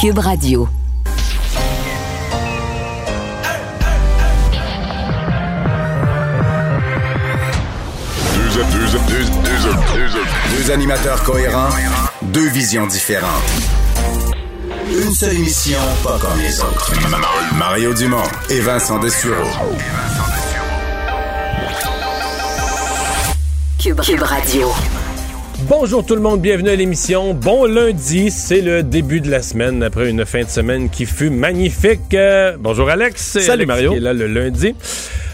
Cube Radio. Deux, deux, deux, deux, deux, Deux animateurs cohérents, deux visions différentes. Une seule émission, pas comme les autres. Mario Dumont et Vincent Dessureau. Cube, Cube Radio. Bonjour tout le monde, bienvenue à l'émission. Bon lundi, c'est le début de la semaine après une fin de semaine qui fut magnifique. Euh, bonjour Alex. Salut, Alex Mario. Qui est là le lundi.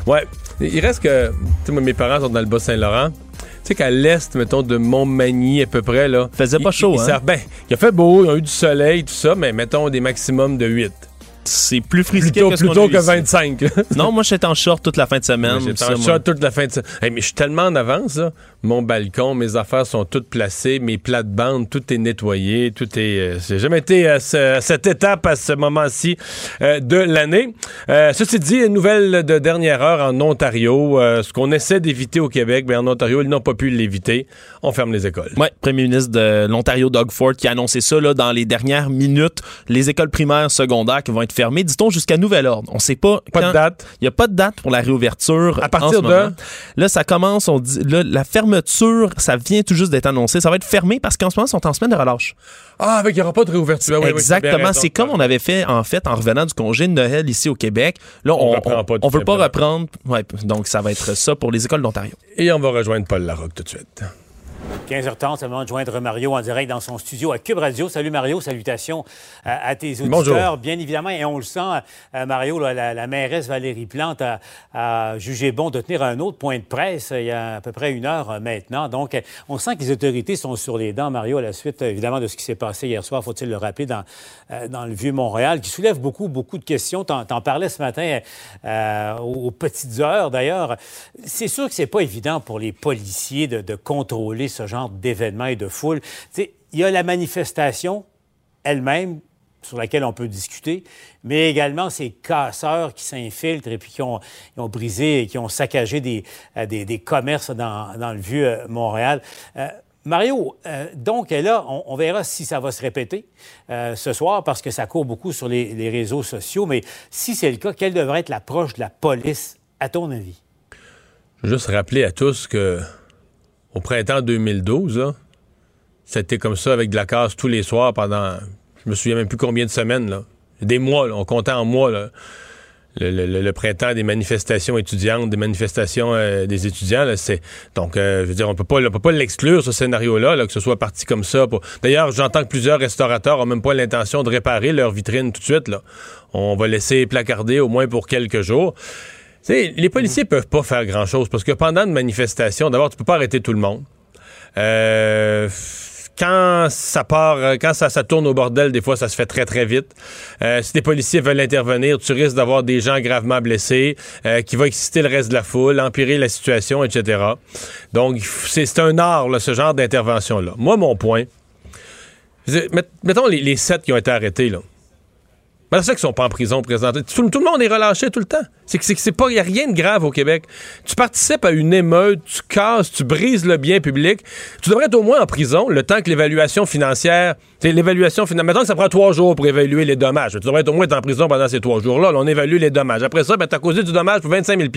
Ouais, il reste que, tu sais, moi, mes parents sont dans le Bas-Saint-Laurent. Tu sais qu'à l'est, mettons, de Montmagny à peu près, là. Faisait pas il- chaud, il- hein? ça- ben, il a fait beau, il y a eu du soleil, tout ça, mais mettons des maximums de 8. C'est plus frisqué Plutôt, que ce plutôt que ici. 25. Non, moi, j'étais en short toute la fin de semaine. J'étais en moi. short toute la fin de semaine. Hey, mais je suis tellement en avance, là. Mon balcon, mes affaires sont toutes placées, mes plates-bandes, tout est nettoyé, tout est. euh, J'ai jamais été à, ce- à cette étape, à ce moment-ci euh, de l'année. Euh, ceci dit, une nouvelle de dernière heure en Ontario. euh, ce qu'on essaie d'éviter au Québec, mais en Ontario, ils n'ont pas pu l'éviter. On ferme les écoles. Ouais, premier ministre de l'Ontario, Doug Ford, qui a annoncé ça là, dans les dernières minutes. Les écoles primaires, secondaires qui vont être fermées, dit-on, jusqu'à nouvel ordre. On sait pas. Pas quand- de date. Il n'y a pas de date pour la réouverture. À partir en ce de- moment. Là, ça commence, on dit, là, la fermeture, ça vient tout juste d'être annoncé. Ça va être fermé parce qu'en ce moment, ils sont en semaine de relâche. Ah, avec il n'y aura pas de réouverture. Oui, bien Exactement. c'est comme on avait fait, en fait, en revenant du congé de Noël ici au Québec. Là, On pas on, on veut pas reprendre. Ouais, donc, ça va être ça pour les écoles d'Ontario. Et on va rejoindre Paul Larocque tout de suite. 15h30, c'est le moment de joindre Mario en direct dans son studio à Cube Radio. Salut Mario, salutations à, à tes auditeurs, Bonjour. bien évidemment. Et on le sent, euh, Mario, là, la, la mairesse Valérie Plante a, a jugé bon de tenir un autre point de presse euh, il y a à peu près une heure euh, maintenant. Donc, euh, on sent que les autorités sont sur les dents, Mario, à la suite, euh, évidemment, de ce qui s'est passé hier soir, faut-il le rappeler, dans, euh, dans le Vieux-Montréal, qui soulève beaucoup, beaucoup de questions. T'en, t'en parlais ce matin euh, aux, aux petites heures, d'ailleurs. C'est sûr que c'est pas évident pour les policiers de, de contrôler ce genre d'événements et de foule. Il y a la manifestation elle-même sur laquelle on peut discuter, mais également ces casseurs qui s'infiltrent et puis qui ont, brisé et qui ont saccagé des, euh, des, des commerces dans, dans le vieux euh, Montréal. Euh, Mario, donc là, on, verra si ça va se répéter ce soir parce que ça court beaucoup sur les, les réseaux sociaux, mais si c'est le cas, quelle devrait être l'approche de la police, à ton avis? Je veux juste rappeler à tous que au printemps 2012, là, c'était comme ça avec de la casse tous les soirs pendant, je me souviens même plus combien de semaines. Des mois, on comptait en mois. Le, le- le- printemps des manifestations étudiantes, des manifestations euh, des étudiants, c'est donc, euh, je veux dire, on peut pas, on peut pas l'exclure ce scénario-là, là, que ce soit parti comme ça. pour- D'ailleurs, j'entends que plusieurs restaurateurs ont même pas l'intention de réparer leur vitrine tout de suite. On va laisser placarder au moins pour quelques jours. Sais, les policiers peuvent pas faire grand-chose parce que pendant une manifestation, d'abord, tu peux pas arrêter tout le monde. Euh, quand ça part, euh, quand ça, ça tourne au bordel, des fois, ça se fait très, très vite. Euh, si des policiers veulent intervenir, tu risques d'avoir des gens gravement blessés, euh, qui va exciter le reste de la foule, empirer la situation, etc. Donc, c'est un art, là, ce genre d'intervention-là. Moi, mon point, mettons les, les sept qui ont été arrêtés, là. C'est ça qu'ils sont pas en prison présentement. Tout, le monde est relâché tout le temps. C'est que c'est pas, y a rien de grave au Québec. Tu participes à une émeute, tu casses, tu brises le bien public. Tu devrais être au moins en prison le temps que l'évaluation financière, l'évaluation financière. Mettons que ça prend trois jours pour évaluer les dommages. Tu devrais être au moins être en prison pendant ces trois jours-là. Là, on évalue les dommages. Après ça, ben, t'as causé du dommage pour 25 000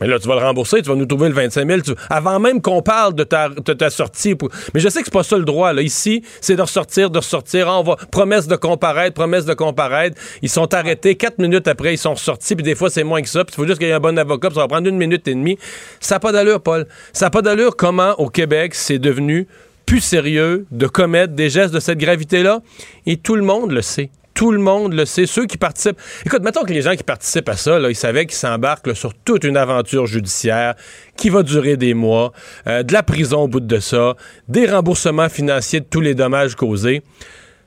Mais là, tu vas le rembourser, tu vas nous trouver le 25 000 tu- avant même qu'on parle de ta, de ta sortie. Mais je sais que c'est pas ça le droit. Là. Ici, c'est de ressortir, de ressortir. Ah, on va promesse de comparaître, promesse de comparaître. Ils sont arrêtés. Quatre minutes après, ils sont ressortis. Puis des fois, c'est moins que ça. Puis il faut juste qu'il y ait un bon avocat. Puis ça va prendre une minute et demie. Ça n'a pas d'allure, Paul. Ça n'a pas d'allure comment, au Québec, c'est devenu plus sérieux de commettre des gestes de cette gravité-là. Et tout le monde le sait. Tout le monde le sait. Ceux qui participent. Écoute, mettons que les gens qui participent à ça, ils savaient qu'ils s'embarquent sur toute une aventure judiciaire qui va durer des mois, euh, de la prison au bout de ça, des remboursements financiers de tous les dommages causés.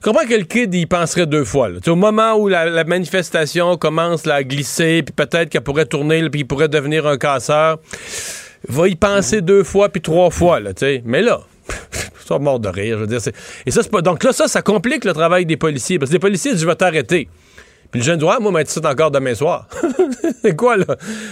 Comprends que le kid, il penserait deux fois. Au moment où la, manifestation commence là, à glisser, puis peut-être qu'elle pourrait tourner, puis il pourrait devenir un casseur, va y penser deux fois, puis trois fois. Là. Mais là, sont morts de rire. Je veux dire, et ça, pas. Donc là, ça, ça complique le travail des policiers. Parce que les policiers disent Je vais t'arrêter. Puis le jeune dit Ouais, moi, je ça encore demain soir. c'est quoi, là?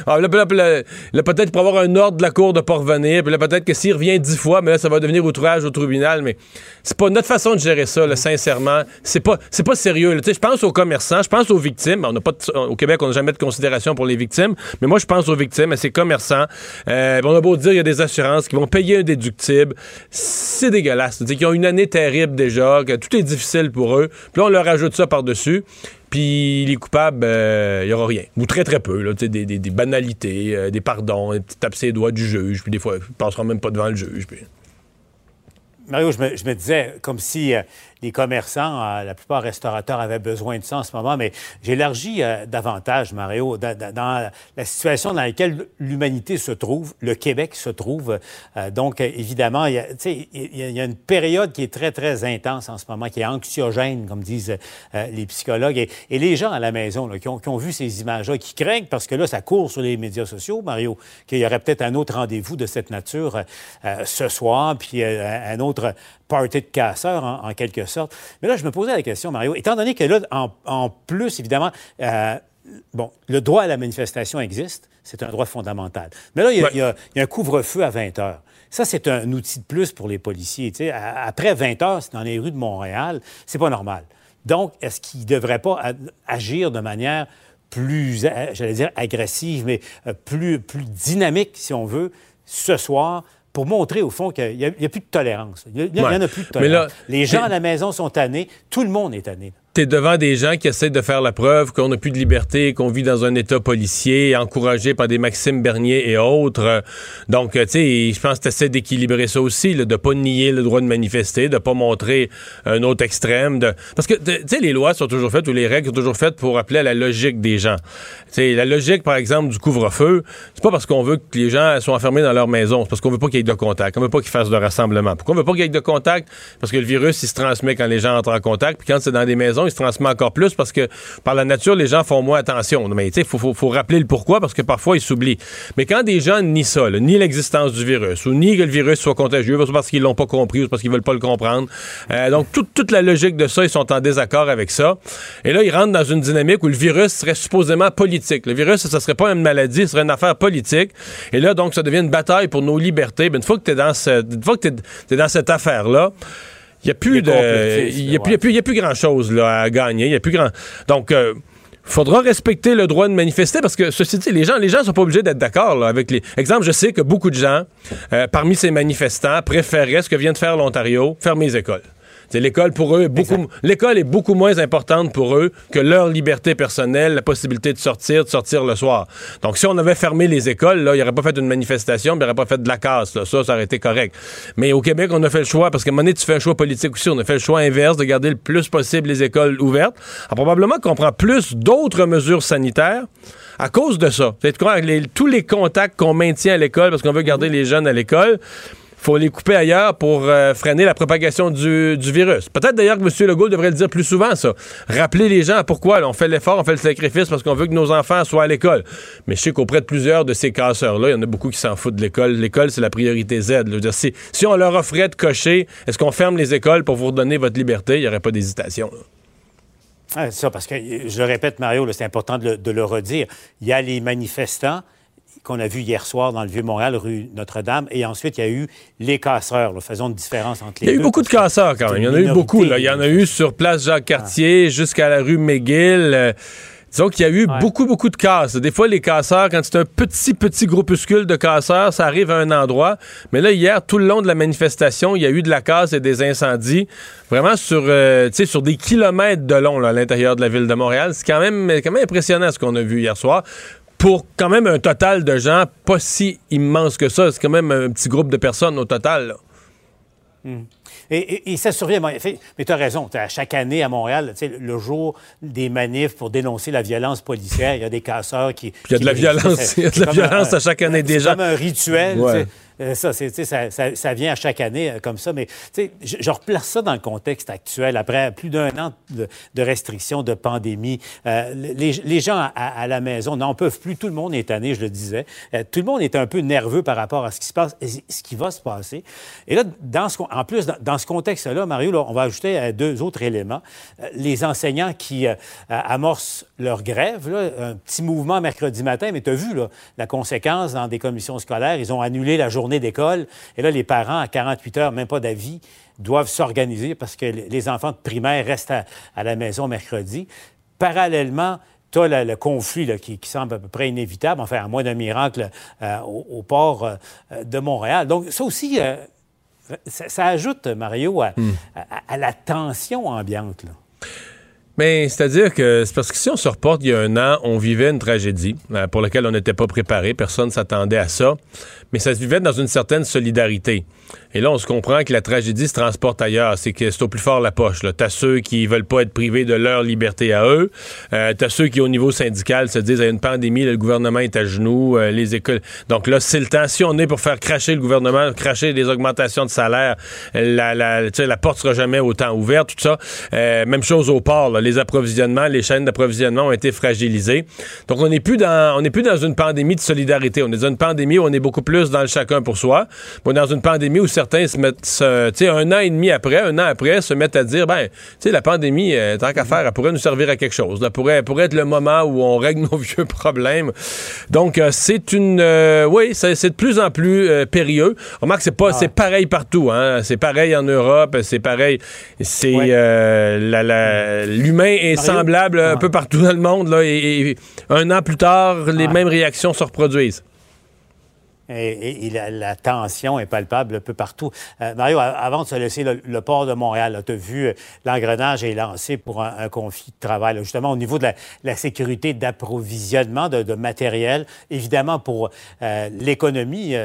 Ah, là, là, là, peut-être pour avoir un ordre de la cour de pas revenir. Puis là, peut-être que s'il revient dix fois, mais là, ça va devenir outrage au tribunal. Mais c'est pas notre façon de gérer ça, là, sincèrement. C'est pas, c'est pas sérieux. Je pense aux commerçants, je pense aux victimes. On pas au Québec, on n'a jamais de considération pour les victimes. Mais moi, je pense aux victimes, à ces commerçants. Euh, on a beau dire, il y a des assurances qui vont payer un déductible. C'est dégueulasse. Qu'ils ont une année terrible déjà, que tout est difficile pour eux. Puis là, on leur ajoute ça par-dessus. Puis les coupables, il n'y aura rien. Ou très, très peu. Là, Tu des, des- banalités, euh, des pardons, un petit tape ses doigts du juge. Puis des fois, ils passeront même pas devant le juge. Mario, je me, je me disais comme si euh, les commerçants, euh, la plupart restaurateurs avaient besoin de ça en ce moment, mais j'élargis euh, davantage, Mario, da- da- dans la situation dans laquelle l'humanité se trouve, le Québec se trouve. Euh, donc, évidemment, il y, a, une période qui est très, très intense en ce moment, qui est anxiogène, comme disent les psychologues. Et, les gens à la maison qui, ont, vu ces images-là, qui craignent, parce que là, ça court sur les médias sociaux, Mario, qu'il y aurait peut-être un autre rendez-vous de cette nature ce soir, puis un autre party de casseurs, en, en quelque sorte. Mais là, je me posais la question, Mario, étant donné que là, en, en plus, évidemment, euh, bon, le droit à la manifestation existe, c'est un droit fondamental. Mais là, il y a, Ouais. il y a- il y a un couvre-feu à 20 heures. Ça, c'est un outil de plus pour les policiers. Après 20 heures, c'est dans les rues de Montréal, c'est pas normal. Donc, est-ce qu'ils ne devraient pas agir de manière plus, euh, j'allais dire agressive, mais euh, plus, plus dynamique, si on veut, ce soir, pour montrer au fond qu'il n'y a, plus de tolérance. Il n'y en a plus de là, tolérance. les gens à la maison sont tannés, tout le monde est tanné. T'es devant des gens qui essaient de faire la preuve qu'on n'a plus de liberté, qu'on vit dans un État policier, encouragé par des Maxime Bernier et autres. Donc, tu sais, je pense que tu essaies d'équilibrer ça aussi, là, de pas nier le droit de manifester, de pas montrer un autre extrême. Parce que, tu sais, les lois sont toujours faites, ou les règles sont toujours faites pour appeler à la logique des gens. Tu sais, la logique, par exemple, du couvre-feu, c'est pas parce qu'on veut que les gens soient enfermés dans leur maison, c'est parce qu'on veut pas qu'il y ait de contact, on veut pas qu'ils fassent de rassemblement. Pourquoi on veut pas qu'il y ait de contact? Parce que le virus, il se transmet quand les gens entrent en contact, puis quand c'est dans des maisons, il se transmet encore plus parce que par la nature, les gens font moins attention. Mais il faut, faut, rappeler le pourquoi parce que parfois, ils s'oublient. Mais quand des gens nient ça, là, nient l'existence du virus, ou nient que le virus soit contagieux, parce qu'ils l'ont pas compris ou parce qu'ils veulent pas le comprendre. Euh, donc, toute, toute la logique de ça, ils sont en désaccord avec ça. Et là, ils rentrent dans une dynamique où le virus serait supposément politique. Le virus, ça serait pas une maladie, ce serait une affaire politique. Et là, donc, ça devient une bataille pour nos libertés. Ben, une fois que tu es dans, que t'es- t'es dans cette affaire-là, il n'y a plus de. Il a, ouais. grand-chose à gagner. Il y a plus grand. Donc, euh, faudra respecter le droit de manifester parce que, ceci dit, les gens les gens sont pas obligés d'être d'accord avec les. Exemple, je sais que beaucoup de gens, euh, parmi ces manifestants, préféraient ce que vient de faire l'Ontario, fermer les écoles. C'est l'école pour eux, est beaucoup, l'école est beaucoup moins importante pour eux que leur liberté personnelle, la possibilité de sortir, de sortir le soir. Donc, si on avait fermé les écoles, là, il aurait pas fait une manifestation, il aurait pas fait de la casse, là. Ça, ça aurait été correct. Mais au Québec, on a fait le choix, parce qu'à un moment donné, tu fais un choix politique aussi. On a fait le choix inverse de garder le plus possible les écoles ouvertes. Alors, probablement qu'on prend plus d'autres mesures sanitaires à cause de ça. C'est tous les contacts qu'on maintient à l'école, parce qu'on veut garder les jeunes à l'école, faut les couper ailleurs pour euh, freiner la propagation du, du virus. Peut-être d'ailleurs que M. Legault devrait le dire plus souvent, ça. Rappeler les gens pourquoi on fait l'effort, on fait le sacrifice parce qu'on veut que nos enfants soient à l'école. Mais je sais qu'auprès de plusieurs de ces casseurs-là, il y en a beaucoup qui s'en foutent de l'école. L'école, c'est la priorité Z. si, si on leur offrait de cocher, est-ce qu'on ferme les écoles pour vous redonner votre liberté? Il n'y aurait pas d'hésitation. Ah, ça, parce que, je le répète, Mario, c'est important de le redire. Il y a les manifestants qu'on a vus hier soir dans le Vieux-Montréal, rue Notre-Dame, et ensuite, il y a eu les casseurs. là. Faisons une différence entre les Il y a eu deux, beaucoup de casseurs quand même. Il y en a eu beaucoup. Là. Il y en a eu sur place Jacques-Cartier jusqu'à la rue McGill. Euh, disons qu'il y a eu Ouais. beaucoup, beaucoup de casses. Des fois, les casseurs, quand c'est un petit, petit groupuscule de casseurs, ça arrive à un endroit. Mais là, hier, tout le long de la manifestation, il y a eu de la casse et des incendies. Vraiment sur, euh, tu sais, sur des kilomètres de long là, à l'intérieur de la ville de Montréal. C'est quand même, quand même impressionnant ce qu'on a vu hier soir. Pour quand même un total de gens pas si immense que ça. C'est quand même un petit groupe de personnes au total. là. Et, et- et ça survient. Mais tu as raison. À chaque année à Montréal, tu sais, le jour des manifs pour dénoncer la violence policière, il y a des casseurs qui. il y a de la violence. c'est- Il y a de c'est la violence à chaque année c'est déjà. comme un rituel. Ouais. Euh, Ça, ça, ça- ça vient à chaque année euh, comme ça, mais je, je replace ça dans le contexte actuel. Après plus d'un an de, restrictions, de pandémie, euh, les, gens à, la maison n'en peuvent plus. Tout le monde est tanné, je le disais. Tout le monde est un peu nerveux par rapport à ce qui se passe ce qui va se passer. Et là, dans ce, en plus, dans, ce contexte-là, Mario, on va ajouter deux autres éléments. Les enseignants qui amorcent leur grève, un petit mouvement mercredi matin, mais tu as vu la conséquence dans des commissions scolaires. Ils ont annulé la journée d'école. Et là, les parents, à 48 heures, même pas d'avis, doivent s'organiser parce que les enfants de primaire restent à, à la maison mercredi. Parallèlement, tu as le, le conflit là, qui, qui semble à peu près inévitable, enfin, à moins d'un miracle, euh, au, au port euh, de Montréal. Donc, ça aussi, euh, ça, ça ajoute, Mario, à, à- à la tension ambiante. là. Mais c'est-à-dire que c'est parce que si on se reporte il y a un an, on vivait une tragédie euh, pour laquelle on n'était pas préparé. Personne ne s'attendait à ça. Mais ça se vivait dans une certaine solidarité. Et là, on se comprend que la tragédie se transporte ailleurs. C'est que c'est au plus fort la poche. T'as ceux qui veulent pas être privés de leur liberté à eux. Euh, T'as ceux qui, au niveau syndical, se disent il y a une pandémie, le gouvernement est à genoux, euh, les écoles. Donc là, c'est le temps. Si on est pour faire cracher le gouvernement, cracher les augmentations de salaire, la, la, la porte sera jamais autant ouverte, tout ça. Euh, même chose au port. Les approvisionnements, les chaînes d'approvisionnement ont été fragilisées. Donc on n'est plus dans, on n'est plus dans une pandémie de solidarité. On est dans une pandémie où on est beaucoup plus dans le chacun pour soi. On est dans une pandémie où certains se mettent, se- tu sais, un an et demi après, un an après, se mettent à dire, ben, tu sais, la pandémie, euh, tant qu'à faire, elle pourrait nous servir à quelque chose. Elle pourrait, elle pourrait être le moment où on règle nos vieux problèmes. Donc, euh, c'est une, euh, oui, c'est de plus en plus périlleux. Remarque, c'est pas, c'est pareil partout. Hein. C'est pareil en Europe, c'est pareil. C'est Ouais. l'humain est Mario? semblable un peu partout dans le monde. Là, et, et un an plus tard, les Ouais. mêmes réactions se reproduisent. Et, la, tension est palpable un peu partout. Euh, Mario, avant de se laisser le, port de Montréal, tu as vu euh, l'engrenage est lancé pour un, conflit de travail, justement au niveau de la, sécurité d'approvisionnement de, matériel, évidemment pour euh, l'économie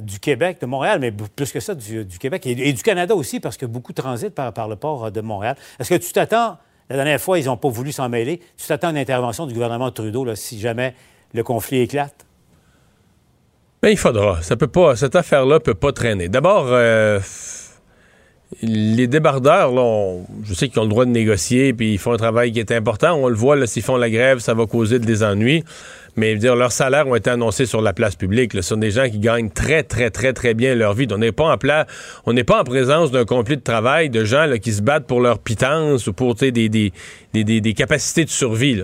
du Québec, de Montréal, mais plus que ça, du, Québec et, du Canada aussi, parce que beaucoup transitent par, le port de Montréal. Est-ce que tu t'attends, la dernière fois, ils n'ont pas voulu s'en mêler, tu t'attends à une intervention du gouvernement Trudeau si jamais le conflit éclate? Mais il faudra. Ça peut pas, cette affaire-là peut pas traîner. D'abord, euh, les débardeurs, là, je sais qu'ils ont le droit de négocier, puis ils font un travail qui est important. On le voit, s'ils font la grève, ça va causer des ennuis. Mais dire, leurs salaires ont été annoncés sur la place publique. Ce sont des gens qui gagnent très, très, très, très bien leur vie. On n'est pas en on n'est pas en présence d'un conflit de travail de gens qui se battent pour leur pitance ou pour des, des, des, des- capacités de survie.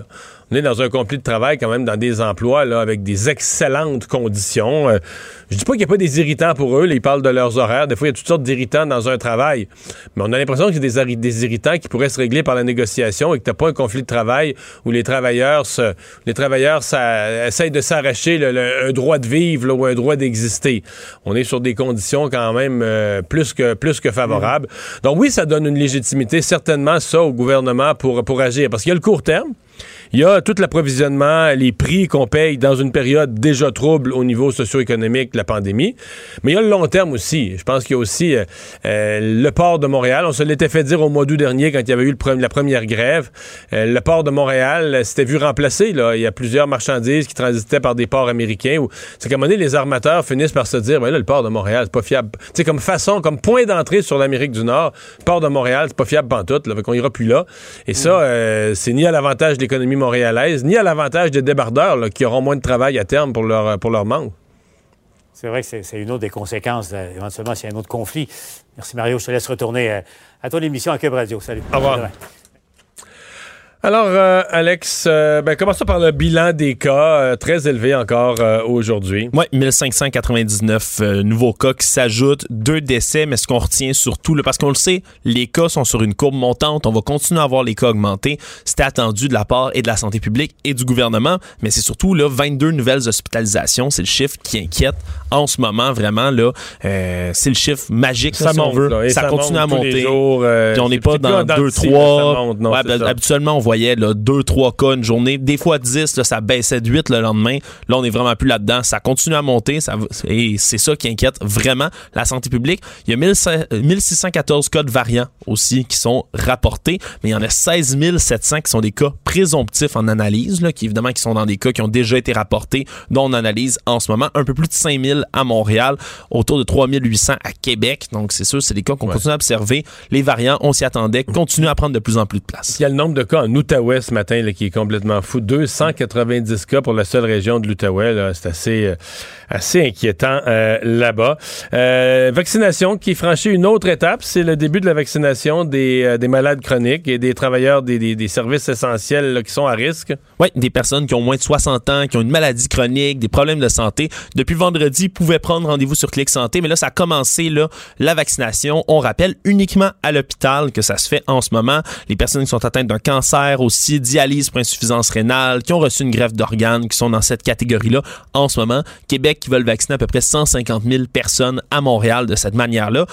On est dans un conflit de travail quand même dans des emplois là, avec des excellentes conditions. Euh, je dis pas qu'il n'y a pas des irritants pour eux. là, ils parlent de leurs horaires. Des fois, il y a toutes sortes d'irritants dans un travail. Mais on a l'impression qu'il y a des, irritants qui pourraient se régler par la négociation et que tu n'as pas un conflit de travail où les travailleurs, se, les travailleurs ça, essayent de s'arracher un droit de vivre là, ou un droit d'exister. On est sur des conditions quand même euh, plus, que, plus que favorables. Donc oui, ça donne une légitimité, certainement, ça, au gouvernement pour, pour agir. Parce qu'il y a le court terme. Il y a tout l'approvisionnement, les prix qu'on paye dans une période déjà trouble au niveau socio-économique de la pandémie. Mais il y a le long terme aussi. Je pense qu'il y a aussi euh, euh, le port de Montréal. On se l'était fait dire au mois d'août dernier quand il y avait eu le pre- la première grève. Euh, le port de Montréal s'était vu remplacé. Là. Il y a plusieurs marchandises qui transitaient par des ports américains. Où, c'est qu'à un moment donné, les armateurs finissent par se dire, ben là, le port de Montréal, c'est pas fiable. Sais, comme façon, comme point d'entrée sur l'Amérique du Nord, le port de Montréal, c'est pas fiable pantoute. Là, fait qu'on ira plus là. Et ça, euh, c'est ni à l'avantage de l'économie montréalaise, ni à l'avantage des débardeurs là, qui auront moins de travail à terme pour leur, pour leurs membres. C'est vrai que c'est c'est une autre des conséquences, euh, éventuellement, s'il y a un autre conflit. Merci, Mario. Je te laisse retourner euh, à ton émission à Cube Radio. Salut. Au revoir. Alors, euh, Alex, euh, ben, commençons par le bilan des cas, euh, très élevé encore euh, aujourd'hui. Oui, 1599 euh, nouveaux cas qui s'ajoutent, deux décès, mais ce qu'on retient surtout, là, parce qu'on le sait, les cas sont sur une courbe montante, on va continuer à avoir les cas augmentés. C'était attendu de la part et de la santé publique et du gouvernement, mais c'est surtout là 22 nouvelles hospitalisations, c'est le chiffre qui inquiète en ce moment vraiment là. euh, c'est le chiffre magique Ça si on veut. là, ça, ça continue monte à monter. jours, Puis on n'est pas dans en dents de 2 scie, là, 3 ça monte, non, Ouais, c'est ben, habituellement on voyait voyait là, 2, 3 cas une journée, des fois 10, là, ça baissait de 8 le lendemain. Là, on est vraiment plus là-dedans. Ça continue à monter ça, et c'est ça qui inquiète vraiment la santé publique. Il y a 1614 cas de variants aussi qui sont rapportés, mais il y en a 16 700 qui sont des cas présomptifs en analyse, là, qui évidemment qui sont dans des cas qui ont déjà été rapportés, dont on analyse en ce moment. Un peu plus de 5000 à Montréal, autour de 3800 à Québec. Donc, c'est sûr, c'est des cas qu'on continue à observer. Les variants, on s'y attendait, continuent à prendre de plus en plus de place. Il y a le nombre de cas en Outaouais ce matin là, qui est complètement fou. 290 cas pour la seule région de l'Outaouais. C'est assez, euh, assez inquiétant euh, là-bas. Euh, vaccination qui franchit une autre étape. C'est le début de la vaccination des, des malades chroniques et des travailleurs des, des, des services essentiels là, qui sont à risque. Oui, des personnes qui ont moins de 60 ans, qui ont une maladie chronique, des problèmes de santé. Depuis vendredi, ils pouvaient prendre rendez-vous sur Clic Santé, mais là, ça a commencé là, la vaccination. On rappelle uniquement à l'hôpital que ça se fait en ce moment. Les personnes qui sont atteintes d'un cancer aussi, dialyse pour insuffisance rénale, qui ont reçu une greffe d'organes, qui sont dans cette catégorie-là en ce moment. Québec qui veulent vacciner à peu près 150 000 personnes à Montréal de cette manière-là.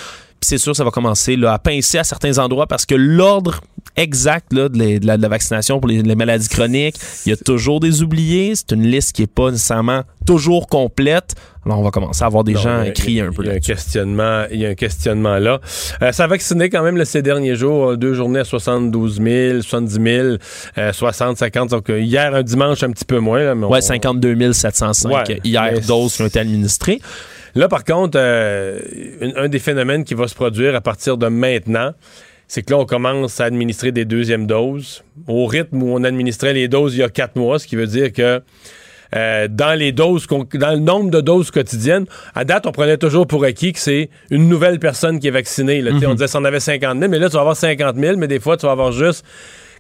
C'est sûr, ça va commencer là, à pincer à certains endroits parce que l'ordre exact là, de, la, vaccination pour les, maladies chroniques, il y a toujours des oubliés. C'est une liste qui n'est pas nécessairement toujours complète. Alors, on va commencer à avoir des gens écrits un peu. Il y a un questionnement, il y a un questionnement là. Euh, ça a vacciné quand même ces derniers jours, deux journées à 72 000, 70 000, 60, 50. Donc, euh, hier, un dimanche, un petit peu moins. Là, mais ouais, 52 705 hier, doses qui ont été administrées. Là, par contre, euh, un, des phénomènes qui va se produire à partir de maintenant, c'est que là, on commence à administrer des deuxièmes doses au rythme où on administrait les doses il y a quatre mois, ce qui veut dire que euh, dans les doses, dans le nombre de doses quotidiennes, à date, on prenait toujours pour acquis que c'est une nouvelle personne qui est vaccinée. Là, On mhm. disait qu'on avait 50 000, mais là, tu vas avoir 50 000, mais des fois, tu vas avoir juste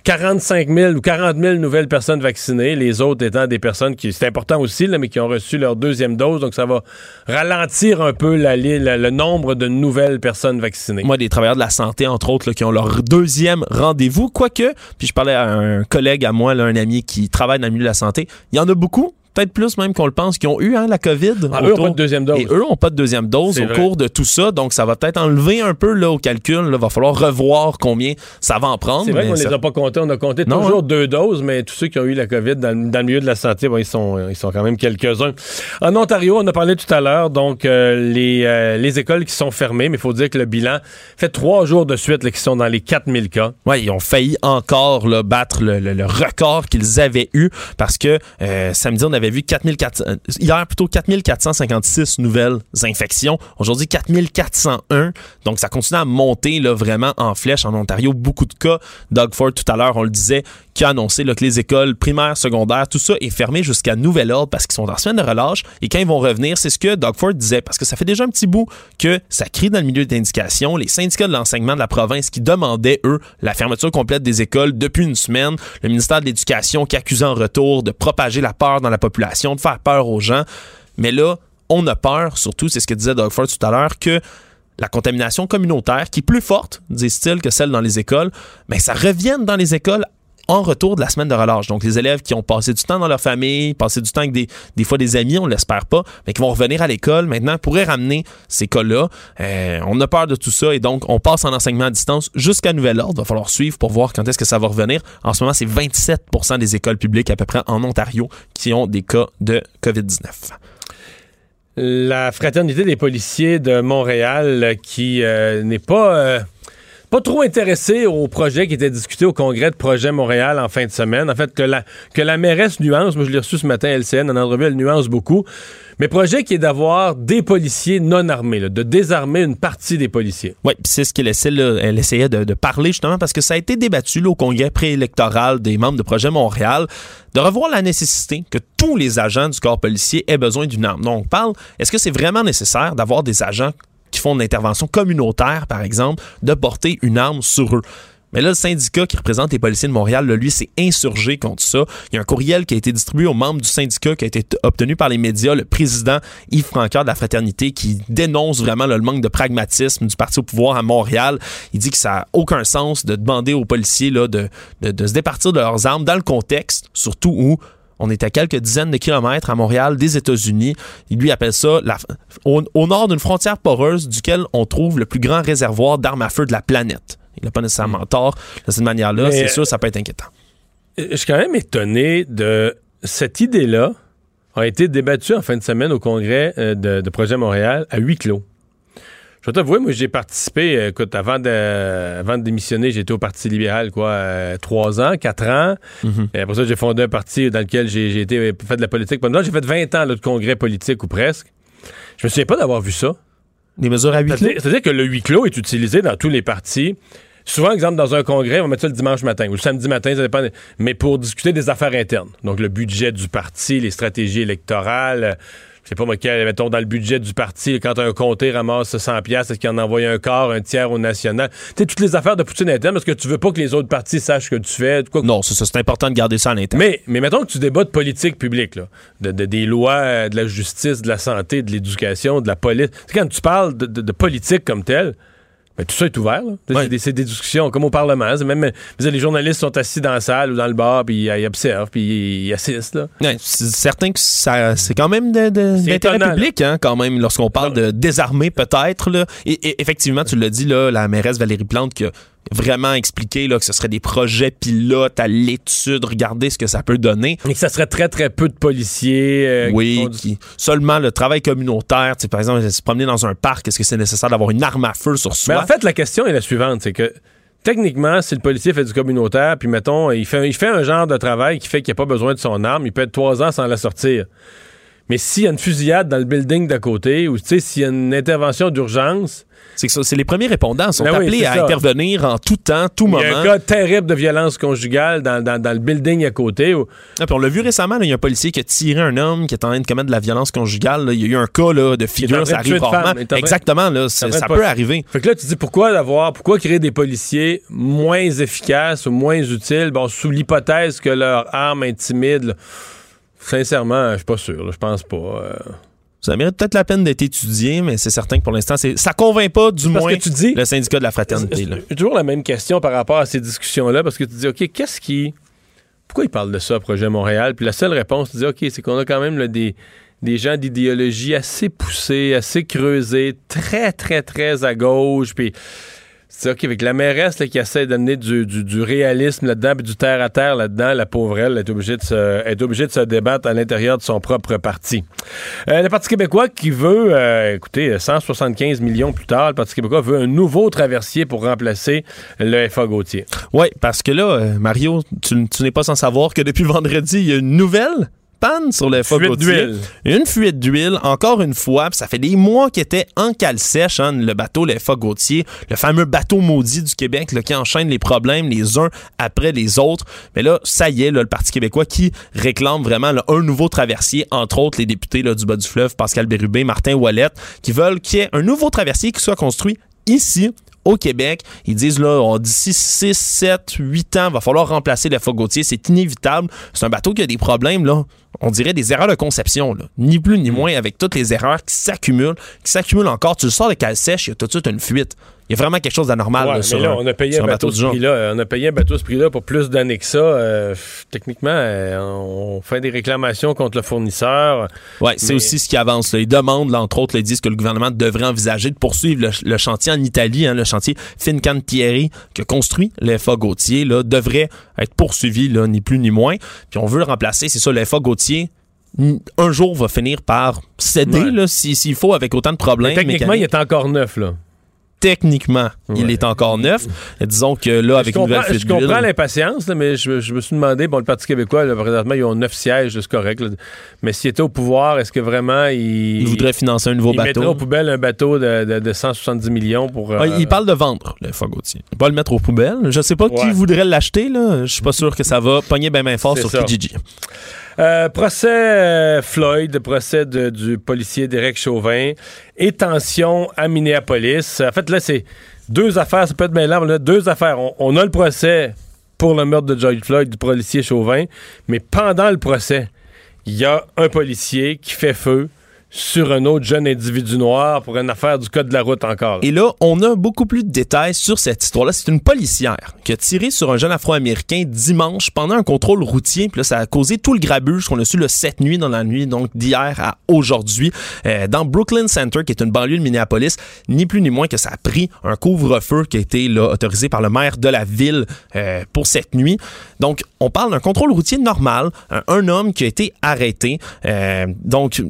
45 000 ou 40 000 nouvelles personnes vaccinées, les autres étant des personnes qui, c'est important aussi, là, mais qui ont reçu leur deuxième dose, donc ça va ralentir un peu le nombre de nouvelles personnes vaccinées. Moi, des travailleurs de la santé, entre autres, qui ont leur deuxième rendez-vous, quoique, puis je parlais à un collègue à moi, un ami qui travaille dans le milieu de la santé, il y en a beaucoup, peut-être plus même qu'on le pense, qui ont eu hein, la COVID. Ah, eux n'ont pas de deuxième dose. Et eux n'ont pas de deuxième dose au cours de tout ça. Donc, ça va peut-être enlever un peu là, au calcul. Il va falloir revoir combien ça va en prendre. C'est vrai qu'on ne les a pas comptés. On a compté toujours hein. deux doses, mais tous ceux qui ont eu la COVID dans, le milieu de la santé, ils, sont, ils sont quand même quelques-uns. En Ontario, on a parlé tout à l'heure, donc euh, les, euh, les écoles qui sont fermées, mais il faut dire que le bilan fait trois jours de suite qui sont dans les 4000 cas. Oui, ils ont failli encore là, battre le, le, record qu'ils avaient eu parce que euh, samedi, on avait vu 4400, euh, hier plutôt 4456 nouvelles infections. Aujourd'hui, 4401. Donc, ça continue à monter là, vraiment en flèche en Ontario. Beaucoup de cas. Doug Ford, tout à l'heure, on le disait, qui a annoncé que les écoles primaires, secondaires, tout ça est fermé jusqu'à nouvel ordre parce qu'ils sont en semaine de relâche. Et quand ils vont revenir, c'est ce que Doug Ford disait, parce que ça fait déjà un petit bout que ça crie dans le milieu d'indication. Les syndicats de l'enseignement de la province qui demandaient, eux, la fermeture complète des écoles depuis une semaine. Le ministère de l'Éducation qui accusait en retour de propager la peur dans la population, de faire peur aux gens. Mais là, on a peur, surtout, c'est ce que disait Doug Ford tout à l'heure, que la contamination communautaire, qui est plus forte, disent-ils, que celle dans les écoles, mais ça revienne dans les écoles en retour de la semaine de relâche. Donc, les élèves qui ont passé du temps dans leur famille, passé du temps avec des, des fois des amis, on l'espère pas, mais qui vont revenir à l'école maintenant pourraient ramener ces cas-là. Euh, on a peur de tout ça et donc on passe en enseignement à distance jusqu'à nouvel ordre. Il va falloir suivre pour voir quand est-ce que ça va revenir. En ce moment, c'est 27% des écoles publiques à peu près en Ontario qui ont des cas de COVID-19. La fraternité des policiers de Montréal qui euh, n'est pas... Euh, pas trop intéressé au projet qui était discuté au congrès de Projet Montréal en fin de semaine. En fait, que la, que la mairesse nuance, moi je l'ai reçu ce matin à LCN, en entrevue, elle nuance beaucoup. Mais projet qui est d'avoir des policiers non armés, de désarmer une partie des policiers. Oui, c'est ce qu'elle elle essayait de, parler justement parce que ça a été débattu au congrès préélectoral des membres de Projet Montréal de revoir la nécessité que tous les agents du corps policier aient besoin d'une arme. Donc, on parle, est-ce que c'est vraiment nécessaire d'avoir des agents qui font une intervention communautaire, par exemple, de porter une arme sur eux. Mais là, le syndicat qui représente les policiers de Montréal, lui, s'est insurgé contre ça. Il y a un courriel qui a été distribué aux membres du syndicat qui a été obtenu par les médias. Le président Yves Francoeur de la Fraternité qui dénonce vraiment le manque de pragmatisme du parti au pouvoir à Montréal. Il dit que ça n'a aucun sens de demander aux policiers là, de, de se départir de leurs armes dans le contexte, surtout où on est à quelques dizaines de kilomètres à Montréal des États-Unis. Il lui appelle ça au, nord d'une frontière poreuse duquel on trouve le plus grand réservoir d'armes à feu de la planète. Il n'a pas nécessairement tort de cette manière-là. C'est sûr, ça peut être inquiétant. je suis quand même étonné de cette idée-là a été débattue en fin de semaine au congrès euh, de, de Projet Montréal à huis clos. Je vais t'avouer, moi, j'ai participé, euh, écoute, avant de, avant de démissionner, j'étais au Parti libéral, quoi, euh, trois ans, quatre ans. Et après ça, j'ai fondé un parti dans lequel j'ai j'ai été euh, fait de la politique. Pendant j'ai fait 20 ans là, de congrès politique ou presque. Je me souviens pas d'avoir vu ça. Des mesures à huis clos? C'est-à-dire c'est-à-dire que le huis clos est utilisé dans tous les partis. Souvent, exemple, dans un congrès, on va mettre ça le dimanche matin ou le samedi matin, ça dépend. Mais pour discuter des affaires internes. Donc, le budget du parti, les stratégies électorales. Sais pas moi, mettons, dans le budget du parti, quand un comté ramasse 100 pièces, est-ce qu'il en envoie un quart, un tiers au national? Tu sais, toutes les affaires de Poutine interne, parce que tu veux pas que les autres partis sachent ce que tu fais. Quoi, Non, c'est ça. C'est important de garder ça à l'intérieur. mais, mais mettons que tu débats de politique publique, là, de, de- des lois, euh, de la justice, de la santé, de l'éducation, de la police. Quand tu parles de, de- de politique comme telle, ben, tout ça est ouvert. Ouais. C'est des, discussions comme au Parlement. Même, dire, les journalistes sont assis dans la salle ou dans le bar, puis ils, ils observent, puis ils, assistent. Là. Ouais, c'est certain que ça, c'est quand même de, d'intérêt public, hein, quand même, lorsqu'on parle de désarmer peut-être. Là. Et, et effectivement, tu l'as dit, là, la mairesse Valérie Plante qui a vraiment expliqué là, que ce serait des projets pilotes à l'étude, regarder ce que ça peut donner. Et que ça serait très, très peu de policiers. euh, Oui, qui- seulement le travail communautaire, par exemple, se promener dans un parc, est-ce que c'est nécessaire d'avoir une arme à feu sur soi? Mais en fait, la question est la suivante, c'est que techniquement, si le policier fait du communautaire, puis mettons, il fait, il fait un genre de travail qui fait qu'il n'a pas besoin de son arme, il peut être trois ans sans la sortir. Mais s'il y a une fusillade dans le building d'à côté, ou s'il y a une intervention d'urgence, c'est que ça, c'est les premiers répondants sont Ben appelés à ça. intervenir en tout temps, tout il moment. y a un cas terrible de violence conjugale dans, dans- dans le building à côté, Ah, on l'a vu récemment, il y a un policier qui a tiré un homme qui est en train de commettre de la violence conjugale. Il y a eu un cas là, de figure, ça arrive femme. rarement. Il Exactement, là, ça pas- peut arriver. Fait que là, tu dis pourquoi avoir, pourquoi créer des policiers moins efficaces ou moins utiles, bon, sous l'hypothèse que leur arme intimide. là. Sincèrement, je suis pas sûr. Je pense pas. euh. Ça mérite peut-être la peine d'être étudié, mais c'est certain que pour l'instant, c'est- ça convainc pas, du Parce moins, que tu dis- le syndicat de la fraternité. J'ai toujours la même question par rapport à ces discussions-là, parce que tu dis, OK, qu'est-ce qui. Pourquoi ils parlent de ça, Projet Montréal? Puis la seule réponse, tu dis, OK, c'est qu'on a quand même là, des, des gens d'idéologie assez poussés, assez creusés, très, très, très à gauche. Puis c'est OK, avec la mairesse là, qui essaie d'amener du, du- réalisme là-dedans, du terre-à-terre là-dedans, la pauvre elle est obligée de se, obligée de se débattre à l'intérieur de son propre parti. Euh, le Parti québécois qui veut, euh, écoutez, 175 millions plus tard, le Parti québécois veut un nouveau traversier pour remplacer le FA Gauthier. Oui, parce que là, euh, Mario, tu, tu n'es pas sans savoir que depuis vendredi, il y a une nouvelle panne sur le Fuite d'huile. Une fuite d'huile, encore une fois, ça fait des mois qu'il était en cale sèche, hein, le bateau, le FA Gauthier, le fameux bateau maudit du Québec là, qui enchaîne les problèmes les uns après les autres. Mais là, ça y est, là, le Parti québécois qui réclame vraiment là, un nouveau traversier, entre autres les députés là, du bas du fleuve, Pascal Bérubé, Martin Ouellette, qui veulent qu'il y ait un nouveau traversier qui soit construit ici au Québec. Ils disent là, on- d'ici 6, 7, 8 ans, va falloir remplacer le FA Gauthier. C'est inévitable. C'est un bateau qui a des problèmes, là. On dirait des erreurs de conception, là. Ni plus ni moins avec toutes les erreurs qui s'accumulent, qui s'accumulent encore. Tu le sors de cale sèche, il y a tout de suite une fuite. Il y a vraiment quelque chose d'anormal Ouais, là, mais sur, là, un, on a payé un bateau, du ce prix-là. On a payé un bateau ce prix-là pour plus d'années que ça. Euh, techniquement, euh, on fait des réclamations contre le fournisseur. Ouais, c'est Mais- aussi ce qui avance. Là. Ils demandent, là, entre autres, ils disent que le gouvernement devrait envisager de poursuivre le, le chantier en Italie, hein, le chantier Fincantieri qui a construit le FA Gauthier, là, devrait être poursuivi, là, ni plus ni moins. Puis on veut le remplacer, c'est ça, le FA Gauthier. n- Un jour va finir par céder, Ouais. là, si- s'il faut, avec autant de problèmes. Mais techniquement, il est encore neuf, là. Techniquement, il est encore neuf. Disons que là, avec je une nouvelle je comprends l'impatience, mais je, je me suis demandé, bon, le Parti québécois, là, présentement, ils ont neuf sièges, c'est correct. là. mais s'il était au pouvoir, est-ce que vraiment il, il voudrait financer un nouveau il mettrait bateau? aux poubelles un bateau de, de- de 170 millions pour. euh, Ah, il parle de vendre le FA Gauthier. Pas le mettre aux poubelles. Je sais pas qui voudrait l'acheter. là. Je suis pas sûr que ça va pogner bien bien fort sur ça. Kijiji. Euh, procès euh, Floyd, procès du policier Derek Chauvin et tension à Minneapolis. En fait, là, c'est deux affaires, ça peut être mêlant, mais deux affaires. On, on a le procès pour le meurtre de George Floyd du policier Chauvin, mais pendant le procès, il y a un policier qui fait feu sur un autre jeune individu noir pour une affaire du code de la route encore. Et là, on a beaucoup plus de détails sur cette histoire-là. C'est une policière qui a tiré sur un jeune afro-américain dimanche pendant un contrôle routier. Puis là, ça a causé tout le grabuge qu'on a su le 7 nuit dans la nuit, donc d'hier à aujourd'hui, euh, dans Brooklyn Center, qui est une banlieue de Minneapolis. Ni plus ni moins que ça a pris un couvre-feu qui a été autorisé par le maire de la ville euh, pour cette nuit. Donc, on parle d'un contrôle routier normal. Un, un homme qui a été arrêté. Euh, donc,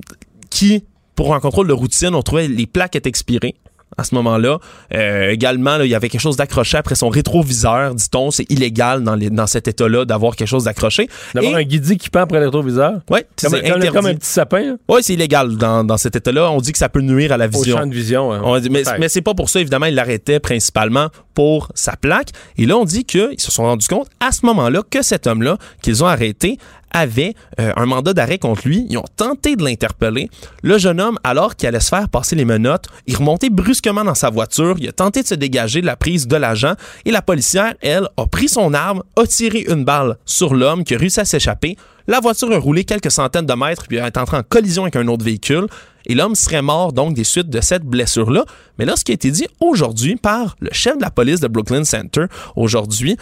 qui, pour un contrôle de routine, on trouvait les plaques étaient expirées à ce moment-là. Euh, également, là, il y avait quelque chose d'accroché après son rétroviseur, dit-on. C'est illégal dans, les- dans cet état-là d'avoir quelque chose d'accroché. D'avoir un guidi qui pend après le rétroviseur? Comme, c'est comme- interdit. comme un petit sapin hein, Ouais, c'est illégal dans, dans cet état-là. On dit que ça peut nuire à la au vision. champ de vision. hein. On dit- mais mais c'est pas pour ça, évidemment, il l'arrêtait principalement pour sa plaque. Et là, on dit qu'ils se sont rendus compte à ce moment-là que cet homme-là qu'ils ont arrêté avait euh, un mandat d'arrêt contre lui. Ils ont tenté de l'interpeller. Le jeune homme, alors qu'il allait se faire passer les menottes, il remontait brusquement dans sa voiture. Il a tenté de se dégager de la prise de l'agent. Et la policière, elle, a pris son arme, a tiré une balle sur l'homme qui a réussi à s'échapper. La voiture a roulé quelques centaines de mètres puis est entrée en collision avec un autre véhicule. Et l'homme serait mort donc des suites de cette blessure-là. Mais là, ce qui a été dit aujourd'hui par le chef de la police de Brooklyn Center aujourd'hui,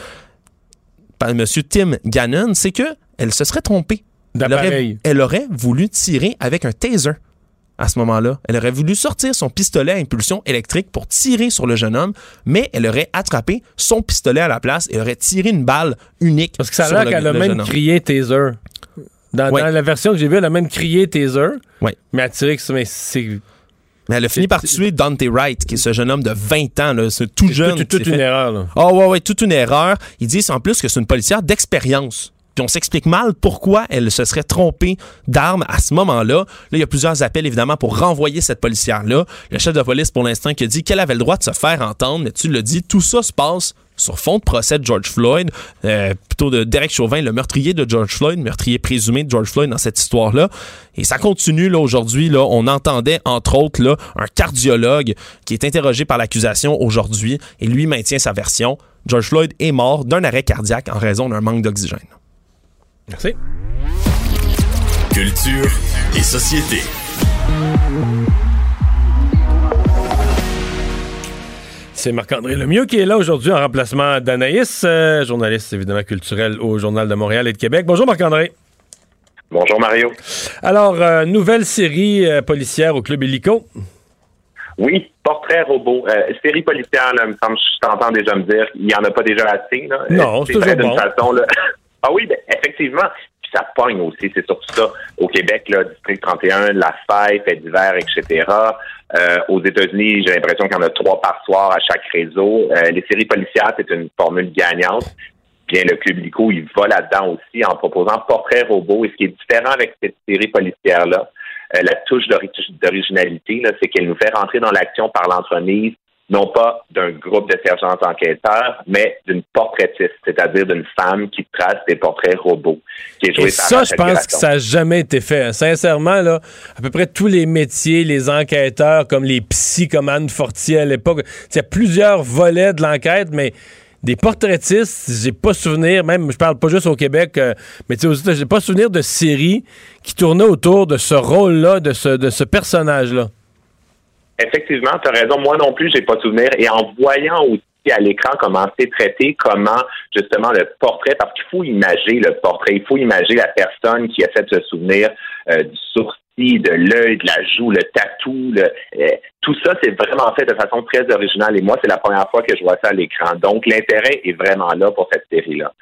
par M. Tim Gannon, c'est que elle se serait trompée. Elle aurait, elle aurait voulu tirer avec un taser à ce moment-là. Elle aurait voulu sortir son pistolet à impulsion électrique pour tirer sur le jeune homme, mais elle aurait attrapé son pistolet à la place et aurait tiré une balle unique. Parce que ça a l'air le- qu'elle a même crié taser. Dans, Ouais. dans la version que j'ai vue, elle a même crié taser. Ouais. Mais elle a tiré que c'est Mais elle a fini par tuer Dante Wright, qui est ce jeune homme de 20 ans, là, c'est tout jeune. toute, toute s'est une erreur. Ah ouais, ouais, toute une erreur. Ils disent en plus que c'est une policière d'expérience. Puis on s'explique mal pourquoi elle se serait trompée d'arme à ce moment-là. Là, il y a plusieurs appels, évidemment, pour renvoyer cette policière-là. Le chef de police, pour l'instant, qui a dit qu'elle avait le droit de se faire entendre, mais tu le dis, tout ça se passe sur fond de procès de George Floyd, euh, plutôt de Derek Chauvin, le meurtrier de George Floyd, meurtrier présumé de George Floyd dans cette histoire-là. Et ça continue, là, aujourd'hui, là, on entendait, entre autres, là, un cardiologue qui est interrogé par l'accusation aujourd'hui, et lui maintient sa version. George Floyd est mort d'un arrêt cardiaque en raison d'un manque d'oxygène. Merci. Culture et société. C'est Marc-André Lemieux qui est là aujourd'hui en remplacement d'Anaïs, euh, journaliste évidemment culturel au Journal de Montréal et de Québec. Bonjour Marc-André. Bonjour Mario. Alors, euh, nouvelle série euh, policière au Club Illico. Oui, portrait robot. Euh, série policière, là, me semble, je t'entends déjà me dire, il n'y en a pas déjà assez. Là. Non, c'est vrai toujours d'une bon. façon. Là. Ah oui, ben, effectivement. Puis ça pogne aussi, c'est surtout ça. Au Québec, là, District 31, la fête, fait d'hiver, etc. Euh, aux États-Unis, j'ai l'impression qu'il y en a trois par soir à chaque réseau. Euh, les séries policières, c'est une formule gagnante. Bien, le Club Lico, il va là-dedans aussi en proposant Portrait Robot. Et ce qui est différent avec cette série policière-là, euh, la touche d'ori- d'originalité, c'est qu'elle nous fait rentrer dans l'action par l'entremise, non pas d'un groupe de sergents enquêteurs, mais d'une portraitiste, c'est-à-dire d'une femme qui trace des portraits robots, qui est jouée Et par ça, je pense que ça n'a jamais été fait. hein. Sincèrement, là, à peu près tous les métiers, les enquêteurs, comme les psys, comme Anne Fortier à l'époque, il y a plusieurs volets de l'enquête, mais des portraitistes, j'ai pas souvenir, même, je parle pas juste au Québec, euh, mais tu sais, j'ai pas souvenir de séries qui tournaient autour de ce rôle-là, de ce, de ce personnage-là. Effectivement, tu as raison. Moi non plus, j'ai pas de souvenir. Et en voyant aussi à l'écran comment c'est traité, comment justement le portrait, parce qu'il faut imaginer le portrait, il faut imaginer la personne qui essaie de se souvenir euh, du sourcil, de l'œil, de la joue, le tatou, le, euh, tout ça, c'est vraiment fait de façon très originale. Et moi, c'est la première fois que je vois ça à l'écran. Donc, l'intérêt est vraiment là pour cette série-là.